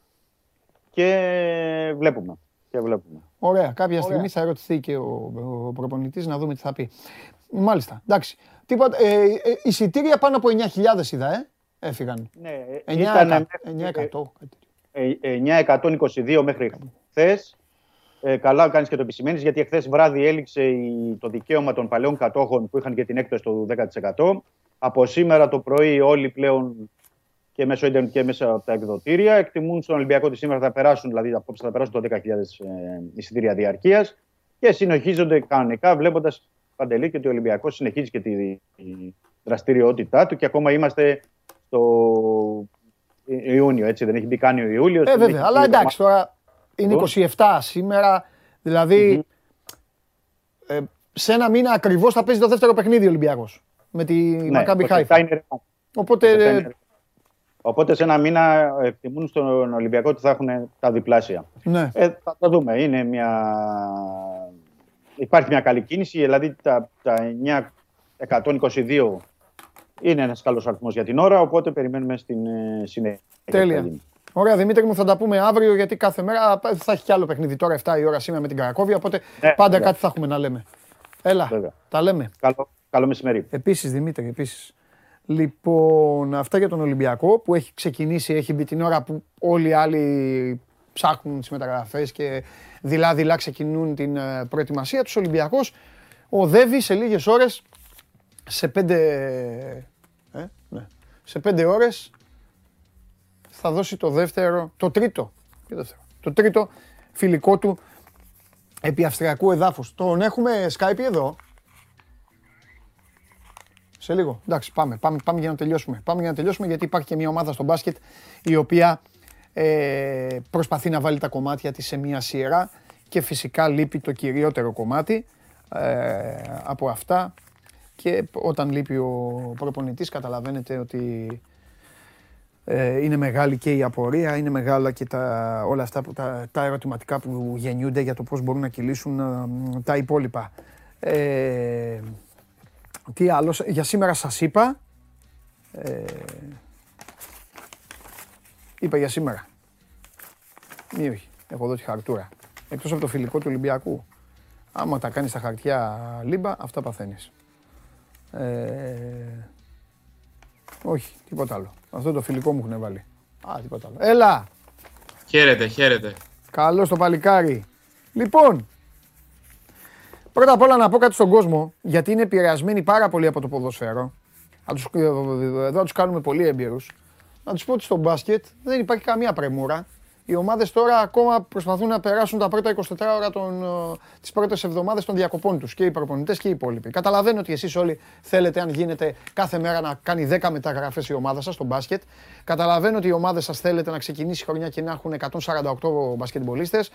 και βλέπουμε. Και βλέπουμε. Ωραία. Κάποια στιγμή θα ερωτηθεί και ο, ο προπονητής να δούμε τι θα πει. Μάλιστα. Εντάξει. Τίποτα, ε, ε, εισιτήρια πάνω από 9.000 είδα, ε. Έφυγαν. Ναι, 9, ήταν 900. ε, 922 μέχρι χθες. Ε, καλά κάνεις και το επισημαίνεις, γιατί εχθές βράδυ έληξε η- το δικαίωμα των παλαιών κατόχων που είχαν και την έκπτωση του 10%. Από σήμερα το πρωί όλοι πλέον και μέσω ίντερνετ και μέσα από τα εκδοτήρια εκτιμούν στον Ολυμπιακό ότι σήμερα θα περάσουν, δηλαδή απόψε θα περάσουν το 10.000 ε, εισιτήρια διαρκείας και συνεχίζονται κανονικά βλέποντας παντελή και ότι ο Ολυμπιακός συνεχίζει και τη τη δραστηριότητά του και ακόμα είμαστε στο Ιούνιο, έτσι δεν έχει μπει καν ο Ιούλιος. Ε, βέβαια. Αλλά εντάξει, τώρα είναι 27 σήμερα. Δηλαδή, ε, σε ένα μήνα ακριβώς θα παίζει το δεύτερο παιχνίδι ο Ολυμπιακός. Με τη Ναι, Μακάμπι το Χάιφα. είναι ρεκόρ. Οπότε. Το ε, είναι ρεκόρ. Οπότε σε ένα μήνα εκτιμούν στον Ολυμπιακό ότι θα έχουν τα διπλάσια. Ναι. Ε, θα το δούμε. Είναι μια... Υπάρχει μια καλή κίνηση. Δηλαδή τα, τα 922 είναι ένας καλός αριθμός για την ώρα, οπότε περιμένουμε στην ε, συνέχεια. Τέλεια. Ωραία, Δημήτρη μου, θα τα πούμε αύριο γιατί κάθε μέρα θα έχει κι άλλο παιχνίδι τώρα 7 η ώρα σήμερα με την Καρακόβια. Οπότε Ναι, πάντα βέβαια. κάτι θα έχουμε να λέμε. Έλα, Βέβαια. τα λέμε. Καλό, καλό μεσημέρι. Επίσης, Δημήτρη, επίσης. Λοιπόν, αυτά για τον Ολυμπιακό που έχει ξεκινήσει, έχει μπει την ώρα που όλοι οι άλλοι ψάχνουν τις μεταγραφές και δειλά-δειλά ξεκινούν την ε, προετοιμασία τους. Ολυμπιακός οδεύει σε λίγες ώρες σε πέντε. Ε, ναι, σε πέντε ώρες θα δώσει το δεύτερο, το τρίτο, τι δεύτερο, το τρίτο φιλικό του επί αυστριακού εδάφους. Τον έχουμε Skype εδώ. Σε λίγο. Εντάξει, πάμε, πάμε, πάμε για να τελειώσουμε. Πάμε για να τελειώσουμε γιατί υπάρχει και μια ομάδα στο μπάσκετ η οποία ε, προσπαθεί να βάλει τα κομμάτια της σε μια σειρά και φυσικά λείπει το κυριότερο κομμάτι ε, από αυτά και όταν λείπει ο προπονητής καταλαβαίνετε ότι ε, είναι μεγάλη και η απορία, είναι μεγάλα και τα, όλα αυτά που, τα, τα ερωτηματικά που γεννιούνται για το πώς μπορούν να κυλήσουν ε, τα υπόλοιπα. Ε, τι άλλος, σ- για σήμερα σας είπα, ε, είπα για σήμερα. Ή όχι, έχω εδώ τη χαρτούρα. Εκτός από το φιλικό του Ολυμπιακού. Άμα τα κάνεις στα χαρτιά λίμπα, αυτά παθαίνεις. Ε, όχι, τίποτα άλλο. Αυτό το φιλικό μου έχουν βάλει. Α, τίποτα άλλο. Έλα! Χαίρετε, χαίρετε. Καλό το παλικάρι. Λοιπόν, πρώτα απ' όλα να πω κάτι στον κόσμο, γιατί είναι επηρεασμένοι πάρα πολύ από το ποδόσφαιρο. Να τους, εδώ να τους κάνουμε πολύ έμπειρους. Να τους πω ότι στο μπάσκετ δεν υπάρχει καμία πρεμούρα. Οι ομάδες τώρα ακόμα προσπαθούν να περάσουν τα πρώτα 24 ώρα των, ε, τις πρώτες εβδομάδες των διακοπών τους και οι προπονητές και οι υπόλοιποι. Καταλαβαίνω ότι εσείς όλοι θέλετε αν γίνεται κάθε μέρα να κάνει 10 μεταγραφές η ομάδα σας στο μπάσκετ. Καταλαβαίνω ότι οι ομάδες σας θέλετε να ξεκινήσει η χρονιά και να έχουν 148 μπασκετμπολίστες,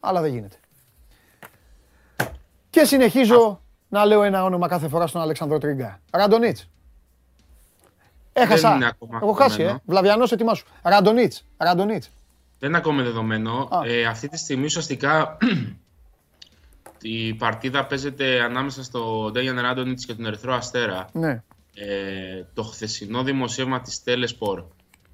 αλλά δεν γίνεται. Και συνεχίζω να λέω ένα όνομα κάθε φορά στον Αλεξανδρό Τρίγκα. Ραντονίτς. Έχασα. Δεν είναι ακόμα Έχω χάσει, ε. δεδομένο. Βλαβιανός, ετοιμάσου. Ραντονίτς. Ραντονίτς. Δεν είναι ακόμα δεδομένο. Α. Ε, αυτή τη στιγμή ουσιαστικά η παρτίδα παίζεται ανάμεσα στο Ντέγιαν Ράντονιτς και τον Ερυθρό Αστέρα. Ναι. Ε, το χθεσινό δημοσίευμα της Telesport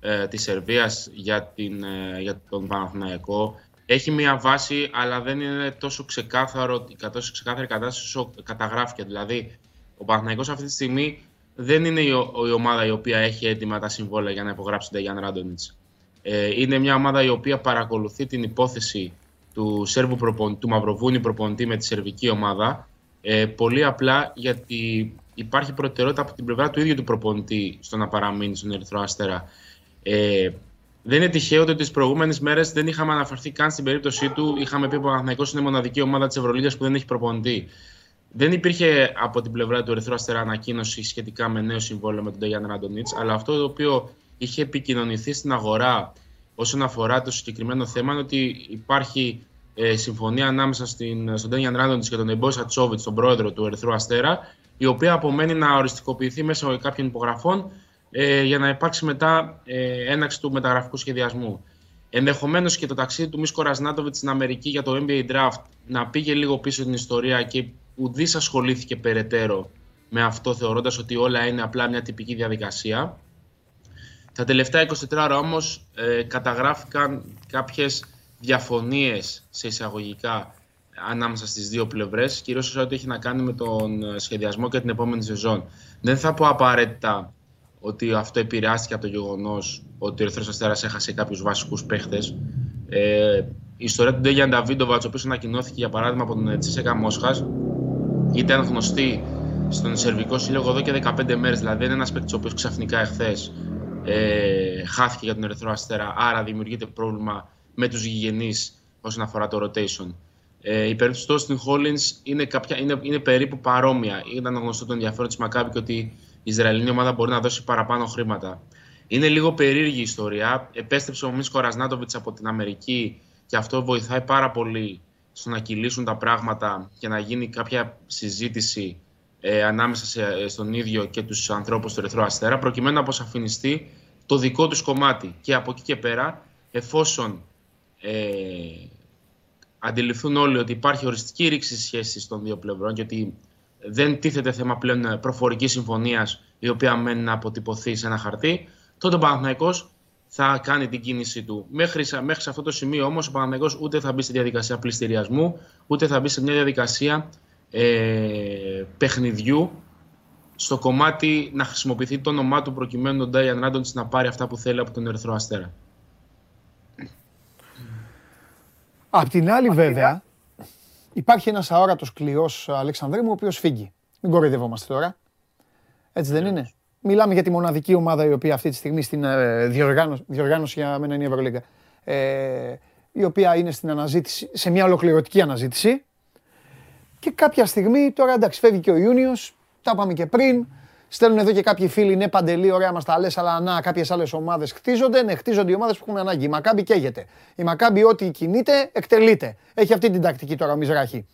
ε, της Σερβίας για, την, ε, για τον Παναθηναϊκό έχει μια βάση, αλλά δεν είναι τόσο ξεκάθαρο, τόσο ξεκάθαρη κατάσταση όσο καταγράφηκε. Δηλαδή, ο Παναθηναϊκός αυτή τη στιγμή δεν είναι η, ο- η ομάδα η οποία έχει έτοιμα τα συμβόλαια για να υπογράψει τον Ντέγιαν Ράντονιτς. Ε, είναι μια ομάδα η οποία παρακολουθεί την υπόθεση του, Σέρβου προπονητή, του Μαυροβούνη προπονητή με τη σερβική ομάδα ε, πολύ απλά γιατί υπάρχει προτεραιότητα από την πλευρά του ίδιου του προπονητή στο να παραμείνει στον Ερυθρό Αστέρα. Ε, δεν είναι τυχαίο ότι τις προηγούμενες μέρες δεν είχαμε αναφερθεί καν στην περίπτωσή του. Είχαμε πει ότι ο Παναθηναϊκός είναι η μοναδική ομάδα της Ευρωλίγα που δεν έχει προπονητή. Δεν υπήρχε από την πλευρά του Ερυθρού Αστέρα ανακοίνωση σχετικά με νέο συμβόλαιο με τον Ντέγιαν Ράντονιτ, αλλά αυτό το οποίο είχε επικοινωνηθεί στην αγορά όσον αφορά το συγκεκριμένο θέμα είναι ότι υπάρχει ε, συμφωνία ανάμεσα στην, στον Ντέγιαν Ράντονιτ και τον Εμπόσα Τσόβιτς, τον πρόεδρο του Ερυθρού Αστέρα, η οποία απομένει να οριστικοποιηθεί μέσω κάποιων υπογραφών ε, για να υπάρξει μετά ε, έναξη του μεταγραφικού σχεδιασμού. Ενδεχομένως και το ταξίδι του Μίσκο Ρασνάτοβιτς στην Αμερική για το NBA Draft να πήγε λίγο πίσω την ιστορία και ουδής ασχολήθηκε περαιτέρω με αυτό, θεωρώντας ότι όλα είναι απλά μια τυπική διαδικασία. Τα τελευταία 24 ώρα όμως ε, καταγράφηκαν κάποιες διαφωνίες σε εισαγωγικά ανάμεσα στις δύο πλευρές, κυρίως σε ό,τι έχει να κάνει με τον ε, σχεδιασμό και την επόμενη σεζόν. Δεν θα πω απαραίτητα ότι αυτό επηρεάστηκε από το γεγονός ότι ο Ερυθρός Αστέρας έχασε κάποιους βασικούς παίχτες. Ε, η ιστορία του Ντέγιαν Νταβίντοβατς, ο οποίος ανακοινώθηκε για παράδειγμα από τον Τσίσεκα Μόσχας, ήταν γνωστή στον Σερβικό Σύλλογο εδώ και 15 μέρες. Δηλαδή, είναι ένας παίκτης ο οποίος ξαφνικά εχθές ε, χάθηκε για τον Ερυθρό Αστέρα, άρα δημιουργείται πρόβλημα με τους γηγενείς όσον αφορά το rotation. Ε, η περίπτωση του Austin Hollins είναι, κάποια, είναι, είναι περίπου παρόμοια. Ήταν γνωστό το ενδιαφέρον της Μακάβη και ότι η Ισραηλινή ομάδα μπορεί να δώσει παραπάνω χρήματα. Είναι λίγο περίεργη η ιστορία. Επέστρεψε ο Μίσκο Ρασνάτοβιτς από την Αμερική και αυτό βοηθάει πάρα πολύ στο να κυλήσουν τα πράγματα και να γίνει κάποια συζήτηση ε, ανάμεσα σε, στον ίδιο και τους ανθρώπους του Ερυθρού Αστέρα προκειμένου να αποσαφινιστεί το δικό τους κομμάτι. Και από εκεί και πέρα, εφόσον ε, αντιληφθούν όλοι ότι υπάρχει οριστική ρήξη σχέση των δύο πλευρών και ότι δεν τίθεται θέμα πλέον προφορικής συμφωνίας η οποία μένει να αποτυπωθεί σε ένα χαρτί, τότε ο Παναθηναϊκός θα κάνει την κίνησή του. Μέχρι, μέχρι σε αυτό το σημείο όμως ο Παναθηναϊκός ούτε θα μπει στη διαδικασία πληστηριασμού, ούτε θα μπει σε μια διαδικασία ε, παιχνιδιού στο κομμάτι να χρησιμοποιηθεί το όνομά του προκειμένου τον Ντάιαν Ράντοντς να πάρει αυτά που θέλει από τον Ερυθρό Αστέρα. Απ' την άλλη, βέβαια, υπάρχει ένας αόρατος κλειός Αλεξανδρή μου, ο οποίος φύγει. Μην κοροϊδευόμαστε τώρα. Έτσι δεν είναι; Μιλάμε για τη μοναδική ομάδα η οποία αυτή τη στιγμή στην ε, διοργάνωση, διοργάνωση για μένα είναι η Ευρωλίγκα. Ε, η οποία είναι στην αναζήτηση, σε μια ολοκληρωτική αναζήτηση. Και κάποια στιγμή, τώρα εντάξει, φεύγει και ο Ιούνιος, τα είπαμε και πριν. Στέλνουν εδώ και κάποιοι φίλοι, ναι, παντελή, ωραία μας τα λες, αλλά να, κάποιες άλλες ομάδες χτίζονται. Ναι, χτίζονται οι ομάδες που έχουν ανάγκη. Η Μακάμπη καίγεται. Η Μακάμπη, ό,τι κινείται, εκτελείται. Έχει αυτή την τακτική τώρα ο Μιζράχη.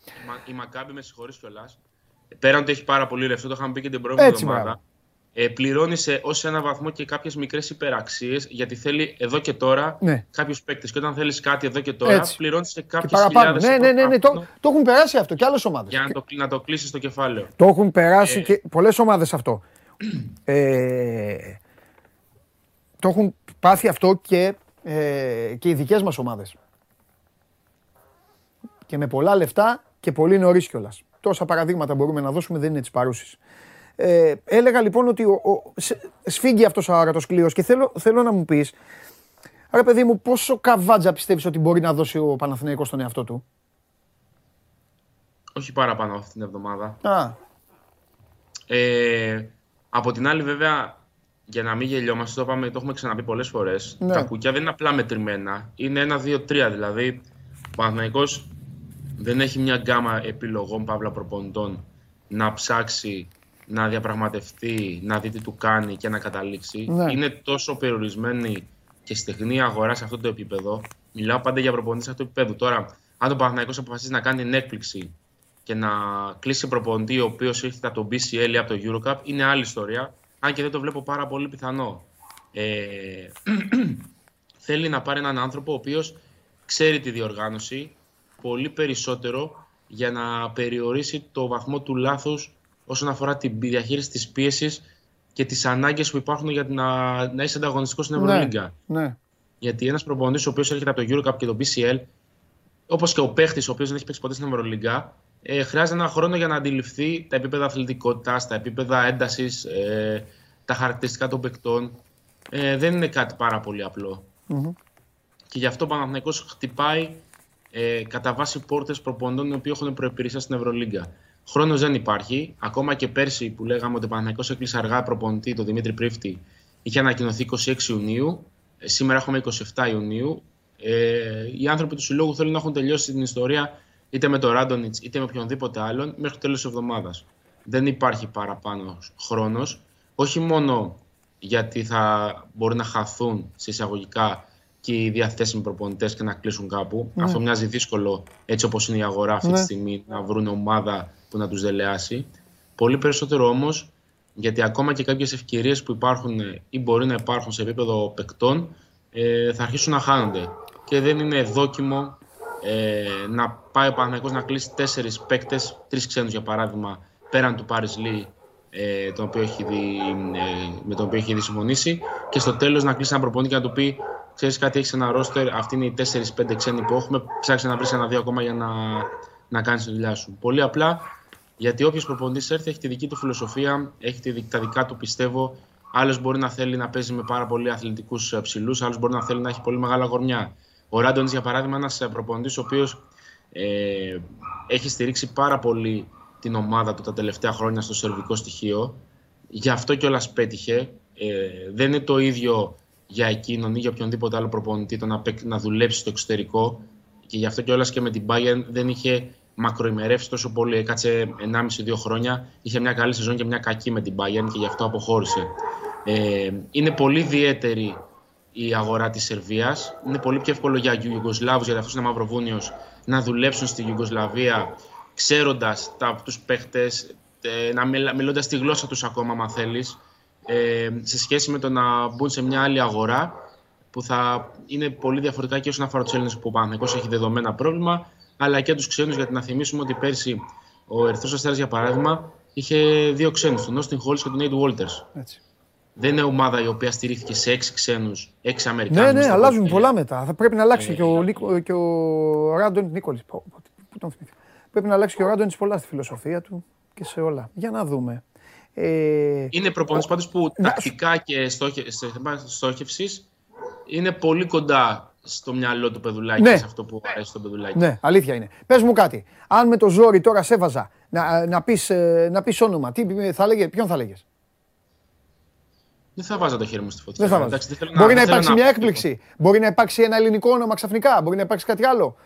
Η Μακάμπη, με συγχωρείς κιόλας. Πέραν ότι έχει πάρα πολύ ρευστό, το είχαμε πει και την προηγούμενη εβδομάδα ε, πληρώνει σε, ως ένα βαθμό και κάποιες μικρές υπεραξίες, γιατί θέλει εδώ και τώρα ναι. κάποιους παίκτες. Και όταν θέλεις κάτι εδώ και τώρα, πληρώνεις σε κάποιες χιλιάδες. Ναι, ναι, ναι, ναι, το, το έχουν περάσει αυτό και άλλες ομάδες. Για να το, να το κλείσεις το κεφάλαιο. Το έχουν περάσει ε... και πολλές ομάδες αυτό. ε, το έχουν πάθει αυτό και, ε, και οι δικές μας ομάδες. Και με πολλά λεφτά και πολύ νωρίς κιόλας. Τόσα παραδείγματα μπορούμε να δώσουμε, δεν είναι τι παρούσει. Ε, έλεγα λοιπόν ότι ο, ο, σφίγγει αυτός ο άρατος κλείος και θέλω, θέλω να μου πεις, άρα παιδί μου, πόσο καβάτζα πιστεύεις ότι μπορεί να δώσει ο Παναθηναϊκός στον εαυτό του; Όχι παραπάνω αυτή την εβδομάδα. Α. Ε, από την άλλη βέβαια, για να μην γελιόμαστε, το, πάμε, το έχουμε ξαναπεί πολλές φορές, ναι. τα κουκιά δεν είναι απλά μετρημένα. Είναι ένα, δύο, τρία. Δηλαδή, ο Παναθηναϊκός δεν έχει μια γκάμα επιλογών παύλα προπονητών να ψάξει να διαπραγματευτεί, να δει τι του κάνει και να καταλήξει. Ναι. Είναι τόσο περιορισμένη και στεγνή αγορά σε αυτό το επίπεδο. Μιλάω πάντα για προπονητή σε αυτό το επίπεδο. Τώρα, αν το Παναθυναϊκό αποφασίσει να κάνει την έκπληξη και να κλείσει προπονητή ο οποίος ήρθε από το BCL ή από το Eurocup, είναι άλλη ιστορία. Αν και δεν το βλέπω πάρα πολύ πιθανό. Ε, θέλει να πάρει έναν άνθρωπο ο οποίος ξέρει τη διοργάνωση πολύ περισσότερο για να περιορίσει το βαθμό του λάθους όσον αφορά τη διαχείριση της πίεσης και τις ανάγκες που υπάρχουν για να, να είσαι ανταγωνιστικός στην ναι, Ευρωλίγκα. Ναι, Γιατί ένας προπονητής ο οποίος έρχεται από το Eurocup και το BCL, όπως και ο παίχτης ο οποίος δεν έχει παίξει ποτέ στην Ευρωλίγκα, ε, χρειάζεται ένα χρόνο για να αντιληφθεί τα επίπεδα αθλητικότητας, τα επίπεδα έντασης, ε, τα χαρακτηριστικά των παικτών. Ε, δεν είναι κάτι πάρα πολύ Και γι' αυτό ο Παναθηναϊκός χτυπάει ε, κατά βάση πόρτες προπονητών οι οποίοι έχουν προεπηρεσία στην Ευρωλίγκα. Χρόνος δεν υπάρχει. Ακόμα και πέρσι που λέγαμε ότι ο Παναγιώ έκλεισε αργά προπονητή, τον Δημήτρη Πρίφτη, είχε ανακοινωθεί 26 Ιουνίου. Ε, σήμερα έχουμε 27 Ιουνίου. Ε, οι άνθρωποι του συλλόγου θέλουν να έχουν τελειώσει την ιστορία είτε με τον Ράντονιτς είτε με οποιονδήποτε άλλον μέχρι το τέλος της εβδομάδας. Δεν υπάρχει παραπάνω χρόνος. Όχι μόνο γιατί θα μπορεί να χαθούν σε εισαγωγικά και οι διαθέσιμοι προπονητές και να κλείσουν κάπου. Ναι. Αυτό μοιάζει δύσκολο έτσι όπως είναι η αγορά αυτή τη ναι. στιγμή να βρουν ομάδα που να τους δελεάσει. Πολύ περισσότερο όμως γιατί ακόμα και κάποιες ευκαιρίες που υπάρχουν ή μπορεί να υπάρχουν σε επίπεδο παικτών ε, θα αρχίσουν να χάνονται. Και δεν είναι δόκιμο ε, να πάει ο Παναγιώτο να κλείσει τέσσερις παίκτες, τρεις ξένους για παράδειγμα, πέραν του Πάρι Λί, ε, τον οποίο έχει δει, ε, με τον οποίο έχει δει συμφωνήσει, και στο τέλος να κλείσει ένα προπονητή και να του πει: Ξέρεις κάτι, έχεις ένα ρόστερ, αυτοί είναι οι 4-5 ξένοι που έχουμε. Ψάξε να βρεις ένα-δύο ακόμα για να, να κάνεις τη δουλειά σου. Πολύ απλά γιατί όποιος προπονητής έρθει έχει τη δική του φιλοσοφία, έχει τα δικά του πιστεύω. Άλλος μπορεί να θέλει να παίζει με πάρα πολύ αθλητικούς ε, ψηλούς, άλλος μπορεί να θέλει να έχει πολύ μεγάλα γορμιά. Ο Ράντονης, για παράδειγμα, ένας ε, προπονητής ο οποίος ε, έχει στηρίξει πάρα πολύ την ομάδα του τα τελευταία χρόνια στο σερβικό στοιχείο. Γι' αυτό κιόλας πέτυχε. Ε, δεν είναι το ίδιο για εκείνον ή για οποιονδήποτε άλλο προπονητή το να, να δουλέψει στο εξωτερικό. Και γι' αυτό κιόλας και με την Bayern δεν είχε μακροημερεύσει τόσο πολύ. Έκατσε 1,5-2 χρόνια. Είχε μια καλή σεζόν και μια κακή με την Bayern και γι' αυτό αποχώρησε. Ε, είναι πολύ ιδιαίτερη η αγορά της Σερβίας. Είναι πολύ πιο εύκολο για Ιουγκοσλάβους, γιατί αυτό είναι Μαυροβούνιος, να δουλέψουν στη Ιουγκοσλαβία ξέροντας τους παίχτες, ε, να μιλώντας τη γλώσσα τους ακόμα, αν θέλεις. ε, σε σχέση με το να μπουν σε μια άλλη αγορά που θα είναι πολύ διαφορετικά και όσον αφορά τους Έλληνες που ο Παναθηναϊκός έχει δεδομένα πρόβλημα, αλλά και τους ξένους. Γιατί να θυμίσουμε ότι πέρσι ο Ερυθρός Αστέρας, για παράδειγμα, είχε δύο ξένους, τον Όστιν Χόλ και τον Νέιτ Βόλτερ. Έτσι. Δεν είναι ομάδα η οποία στηρίχθηκε σε έξι ξένους, έξι Αμερικάνους. Ναι, ναι, αλλάζουν πολλά μετά. Θα πρέπει να αλλάξει και ο, Νίκο, και ο Ράντον Νίκολης. Πού τον θυμήθηκα. Πρέπει να αλλάξει και ο Ράντον πολλά στη φιλοσοφία του και σε όλα. Για να δούμε. Ε, είναι προπονητής πάντως που τακτικά και στόχε, σε θέμα στόχευσης είναι πολύ κοντά στο μυαλό του παιδουλάκι Ναι. σε αυτό που αρέσει στο παιδουλάκι. Ναι, αλήθεια είναι. Πες μου κάτι. Αν με το ζόρι τώρα σε έβαζα να, να, πεις, ε, να πεις όνομα, τι θα λέγε, ποιον θα λέγες; Δεν θα βάζα το χέρι μου στη φωτιά. Δεν θα Εντάξει, βάζεις. δεν θέλω Μπορεί να δεν θέλω υπάρξει μια έκπληξη. Μπορεί να υπάρξει ένα ελληνικό όνομα ξαφνικά. Μπορεί να υπάρξει κάτι άλλο.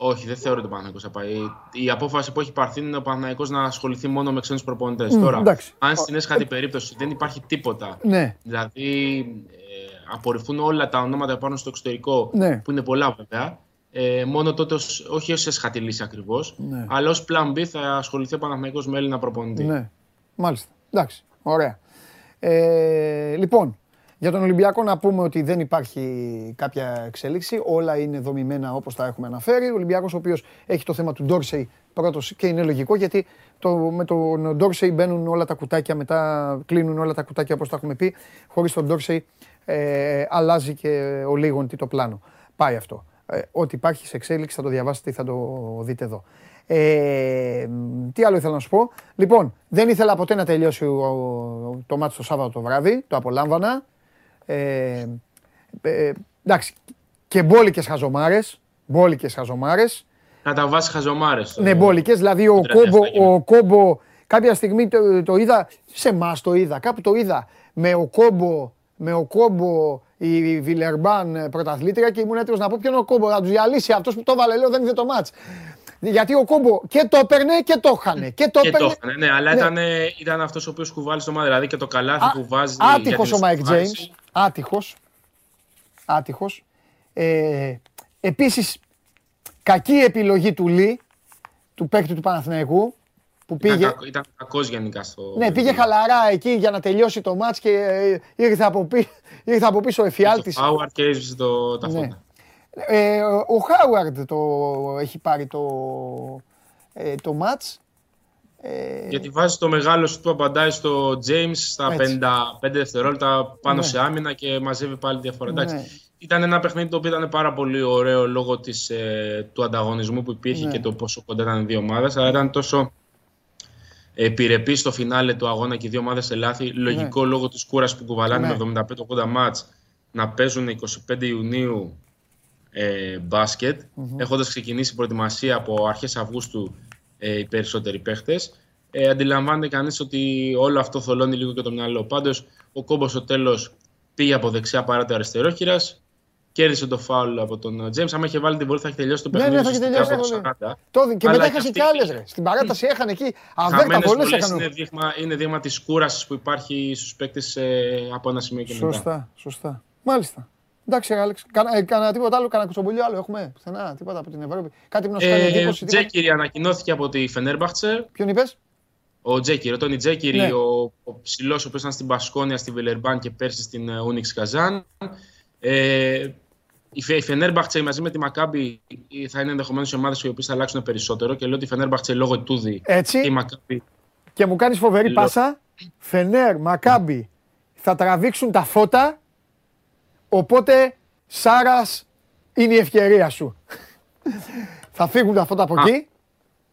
Όχι, δεν θεωρώ ότι ο Παναθηναϊκός θα πάει. Η απόφαση που έχει πάρθει είναι ο Παναθηναϊκός να ασχοληθεί μόνο με ξένους προπονητές. Μμ, Τώρα, εντάξει. αν στην έσχατη περίπτωση δεν υπάρχει τίποτα, Ναι. δηλαδή ε, απορριφθούν όλα τα ονόματα πάνω στο εξωτερικό, Ναι. που είναι πολλά βέβαια, ε, μόνο τότε, ως, όχι ως έσχατη λύση ακριβώς, Ναι. αλλά ως plan B θα ασχοληθεί ο Παναθηναϊκός με Έλληνα προπονητή. Ναι. Μάλιστα. Εντάξει. Ωραία. Ε, λοιπόν, για τον Ολυμπιακό να πούμε ότι δεν υπάρχει κάποια εξέλιξη. Όλα είναι δομημένα όπως τα έχουμε αναφέρει. Ο Ολυμπιακός ο οποίος έχει το θέμα του Ντόρσεϊ πρώτος και είναι λογικό γιατί το, με τον Ντόρσεϊ μπαίνουν όλα τα κουτάκια μετά, κλείνουν όλα τα κουτάκια όπως τα έχουμε πει. Χωρίς τον Ντόρσεϊ ε, αλλάζει και ο Λίγον τι το πλάνο. Πάει αυτό. Ε, ό,τι υπάρχει σε εξέλιξη θα το διαβάσετε ή θα το δείτε εδώ. Ε, τι άλλο ήθελα να σου πω. Λοιπόν, δεν ήθελα ποτέ να τελειώσει ο, ο- το μάτι το Σάββατο το βράδυ. Το απολάμβανα. Ε, ε, εντάξει, και μπόλικες χαζομάρες. Μπόλικες χαζομάρες. Κατά βάση χαζομάρες. Ναι, μπόλικες. Δηλαδή ο το κόμπο, 37 ο κόμπο κάποια στιγμή το, το είδα, σε εμάς το είδα, κάπου το είδα, με ο κόμπο, με ο κόμπο η Βιλερμπάν ε, πρωταθλήτρια και ήμουν έτοιμος να πω ποιο είναι ο κόμπο, να τους διαλύσει αυτός που το βάλε, λέω δεν είδε το μάτς. Γιατί ο κόμπο και το έπαιρνε και το χανε. Και το Και το έπαιρνε. έκανε, ναι, αλλά Ναι. ήταν, ήταν αυτός ο οποίος κουβάλει στο μάτι, δηλαδή και το καλάθι Α- που βάζει. για Άτυχος την ο Μάικ εσωτερική Τζέιμς. Άτυχος. Άτυχος. Ε, επίσης, κακή επιλογή του Λί, του παίκτη του Παναθηναϊκού, που Ήταν, πήγε... κακ- ήταν κακός γενικά στο... Ναι, πήγε χαλαρά εκεί για να τελειώσει το μάτς και ε, ήρθε από, πί- ήρθε από πίσω ο εφιάλτης. Το Howard και έσβησε το, τα Ναι. φώτα. Ε, ο Χάουαρντ το έχει πάρει το, ε, το μάτς. Ε, Γιατί βάζει το μεγάλο σου του απαντάει στο James στα Έτσι. 55 δευτερόλεπτα πάνω Ναι. σε άμυνα και μαζεύει πάλι διαφορά. Ναι. Εντάξει, Ήταν ένα παιχνίδι το οποίο ήταν πάρα πολύ ωραίο λόγω της, ε, του ανταγωνισμού που υπήρχε Ναι. και το πόσο κοντά ήταν οι δύο ομάδες, αλλά ήταν τόσο επιρρεπής στο φινάλε του αγώνα και οι δύο ομάδες σε λάθη. Λογικό λόγω της κούρασης που κουβαλάνε Ναι. με 75-80 μάτς να παίζουν 25 Ιουνίου ε, μπασκετ έχοντας ξεκινήσει προετοιμασία από αρχές Αυγούστου ε, οι περισσότεροι παίχτες. Ε, αντιλαμβάνεται κανείς ότι όλο αυτό θολώνει λίγο και το μυαλό. Πάντως, ο Κόμπος στο τέλος πήγε από δεξιά παρά το αριστερόχειρας, κέρδισε το φάουλ από τον Τζέιμς. Άμα είχε βάλει την βολή θα έχει τελειώσει το Ναι, παιχνίδι ναι, θα έχει ουσιαστικά τελειώσει από το το 40. το, και Αλλά μετά και έχασε αυτή- και άλλες ρε. Στην παράταση έχανε εκεί. Αβέρτα Χαμένες πολλές βολές έκανε. είναι δείγμα, είναι δείγμα της κούρασης που υπάρχει στους παίκτες ε, από ένα σημείο και μετά. Σωστά, σωστά. Μάλιστα. Εντάξει, ρε, Άλεξ. Κάνα, ε, κάνα τίποτα άλλο, κάνα κουτσομπολιό άλλο έχουμε. Πουθενά, τίποτα από την Ευρώπη. Κάτι που να σου κάνει Ε, εντύπωση. τίποτα. Τζέκυρη ανακοινώθηκε από τη Φενέρμπαχτσε. Ποιον είπες; Ο Τζέκυρη, ο Τόνι Τζέκυρη, Ναι. ο, ο ψηλός ο οποίο ήταν στην Πασκόνια, στη Βιλερμπάν και πέρσι στην ε, Ούνιξ Καζάν. Ε, η Φε- η Φενέρμπαχτσε μαζί με τη Μακάμπη θα είναι ενδεχομένως οι ομάδες οι οποίες θα αλλάξουν περισσότερο. Και λέω ότι η Φενέρμπαχτσε λόγω τούδη Έτσι. και η Μακάμπη. Και μου κάνεις φοβερή Λέω- πάσα. Φενέρ, Μακάμπι. Θα τραβήξουν τα φώτα. Οπότε, Σάρας, είναι η ευκαιρία σου. θα φύγουν τα φώτα από Α. εκεί.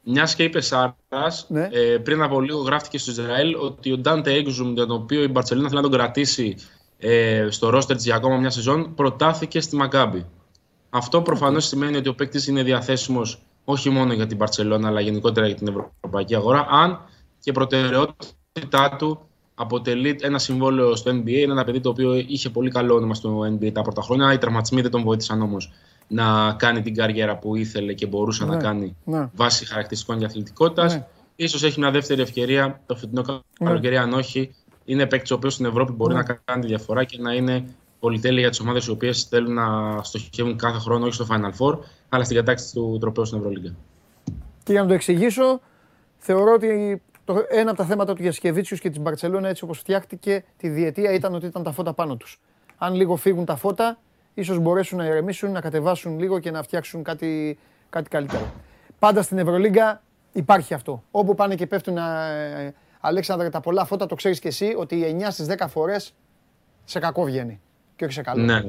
Μιας και είπε Σάρας, Ναι. ε, πριν από λίγο γράφτηκε στο Ισραήλ ότι ο Ντάντε Έξουμ, τον οποίο η Μπαρσελόνα θέλει να τον κρατήσει ε, στο ρόστερ της για ακόμα μια σεζόν, προτάθηκε στη Μακάμπη. Αυτό προφανώς σημαίνει ότι ο παίκτης είναι διαθέσιμος όχι μόνο για την Μπαρσελόνα, αλλά γενικότερα για την ευρωπαϊκή αγορά. Αν και προτεραιότητά του αποτελεί ένα συμβόλαιο στο NBA, είναι ένα παιδί το οποίο είχε πολύ καλό όνομα στο NBA τα πρώτα χρόνια. Οι τραυματισμοί δεν τον βοήθησαν όμως να κάνει την καριέρα που ήθελε και μπορούσε Ναι, να κάνει ναι. βάσει χαρακτηριστικών για αθλητικότητας. Ναι. Ίσως έχει μια δεύτερη ευκαιρία το φετινό καλοκαίρι, αν όχι. Είναι παίκτης ο οποίος στην Ευρώπη μπορεί Ναι. να κάνει τη διαφορά και να είναι πολυτέλεια για τις ομάδες οι οποίες θέλουν να στοχεύουν κάθε χρόνο, όχι στο Final Four, αλλά στην κατάκτηση του τροπέου στην Ευρωλίγκα. Και για να το εξηγήσω, θεωρώ ότι το, ένα από τα θέματα του Γιασκεβίτσιους και της Μπαρσελόνα έτσι όπως φτιάχτηκε τη διετία ήταν ότι ήταν τα φώτα πάνω τους. Αν λίγο φύγουν τα φώτα, ίσως μπορέσουν να ηρεμήσουν, να κατεβάσουν λίγο και να φτιάξουν κάτι, κάτι καλύτερο. Πάντα στην Ευρωλίγκα υπάρχει αυτό. Όπου πάνε και πέφτουν, ε, Αλέξανδρε, τα πολλά φώτα, το ξέρεις κι εσύ ότι οι 9 στις 10 φορές σε κακό βγαίνει και όχι σε καλό. Ναι.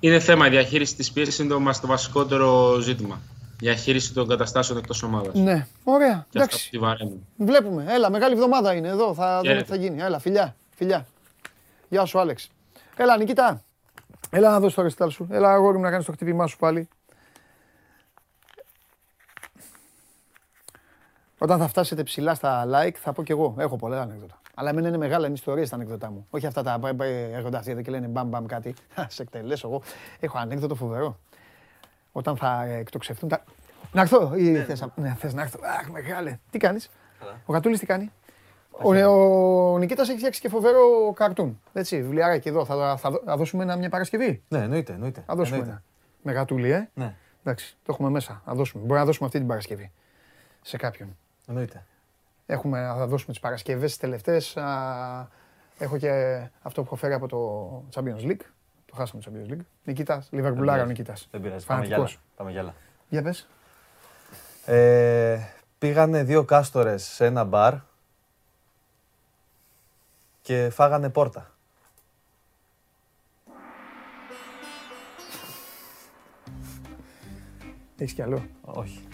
Είναι θέμα. Η διαχείριση της πίεσης είναι το, μας το βασικότερο ζήτημα. Διαχείριση των καταστάσεων εκτός ομάδας. Ναι, ωραία. Και αυτά Εντάξει. που τη βαραίνουν. Βλέπουμε. Έλα, μεγάλη εβδομάδα είναι εδώ. Θα δούμε Χαίρετε. τι θα γίνει. Έλα, φιλιά. φιλιά. Γεια σου, Άλεξ. Έλα, Νικήτα. Έλα να δώσεις το ρεστάλ σου. Έλα, αγόρι μου, να κάνεις το χτύπημά σου πάλι. Όταν θα φτάσετε ψηλά στα like, θα πω κι εγώ. Έχω πολλά ανέκδοτα. Αλλά εμένα είναι μεγάλα είναι ιστορίες τα ανέκδοτά μου. Όχι αυτά τα μπα- μπα- έρχονται αυτοί εδώ και λένε μπαμ μπαμ κάτι. Θα σε εκτελέσω εγώ. Έχω ανέκδοτο φοβερό. Όταν θα ε, εκτοξευτούν τα. Να έρθω ή θες, να- ναι, θες να έρθω. Αχ, μεγάλε. Τι κάνεις; Ο Κατούλης τι κάνει; Ο, ο Νικήτας έχει φτιάξει και φοβερό καρτούν. Έτσι, βιβλιαράκι εδώ. Θα, θα, δω- θα δώσουμε ένα, μια Παρασκευή. Ναι, εννοείται. εννοείται. Θα δώσουμε εννοείται. ένα. Με γατούλη, ε. Ναι, Εντάξει, το έχουμε μέσα. Θα δώσουμε. Μπορεί να δώσουμε αυτή την Παρασκευή. Σε κάποιον. εννοείται. Έχουμε, θα δώσουμε τις Παρασκευές τις τελευταίες. α, Έχω και αυτό που έχω φέρει από το Champions League. Το χάσαμε το Champions League. Νικήτας, Λιβερπουλάρα ο πειράζει. Νικήτας. Δεν πειράζει. Πάμε για άλλα. Φανατικός. Πάμε για άλλα. Για πες. Ε, πήγανε δύο κάστορες σε ένα μπαρ και φάγανε πόρτα. Έχεις κι άλλο; Όχι.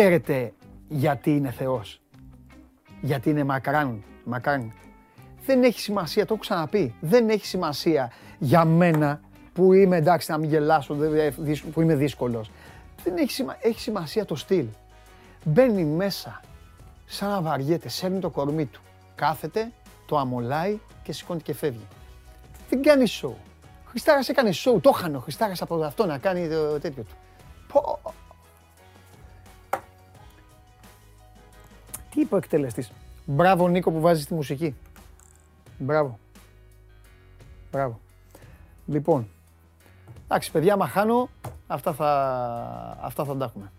Ξέρετε γιατί είναι Θεός. Γιατί είναι μακράν. μακράν. Δεν έχει σημασία, το έχω ξαναπεί. Δεν έχει σημασία για μένα που είμαι εντάξει να μην γελάσω, δεν- δεν- δύσ- που είμαι δύσκολος. Δεν έχει, σημα... έχει σημασία το στυλ. Μπαίνει μέσα σαν να βαριέται, σέρνει το κορμί του. Κάθεται, το αμολάει και σηκώνει και φεύγει. Δεν κάνει σοου. Ο Χριστάρας έκανε σοου, το είχαν ο Χριστάρας από αυτό να κάνει το τέτοιο του. Πω. Τι είπε ο εκτελεστής; Μπράβο Νίκο που βάζεις τη μουσική. Μπράβο. Μπράβο. Λοιπόν, εντάξει παιδιά, άμα χάνω, αυτά θα, αυτά θα τα έχουμε.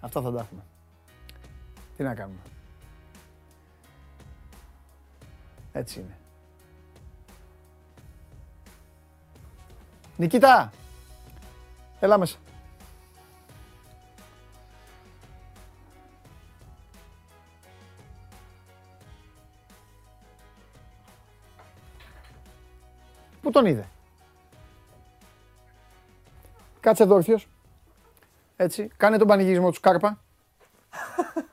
Αυτά θα τα έχουμε. Τι να κάνουμε. Έτσι είναι. Νικήτα! Έλα μέσα. Τον είδε. Κάτσε εδώ όρθιος. Έτσι. Κάνε τον πανηγυρισμό του Σκάρπα.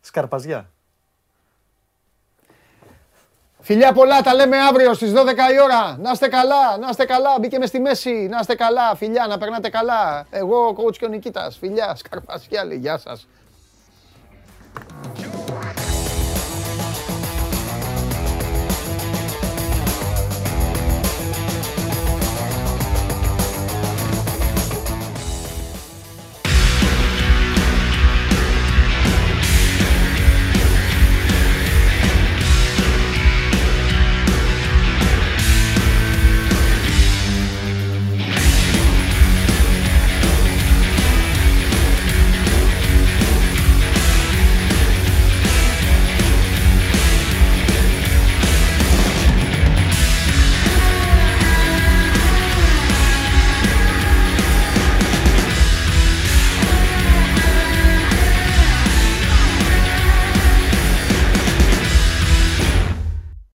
Σκαρπαζιά. Φιλιά πολλά, τα λέμε αύριο στις 12 η ώρα. Να είστε καλά, να είστε καλά. Μπήκε μες στη μέση, να είστε καλά. Φιλιά, να περνάτε καλά. Εγώ, ο coach και ο Νικήτας. Φιλιά, Σκαρπασιά λέει, γεια σας.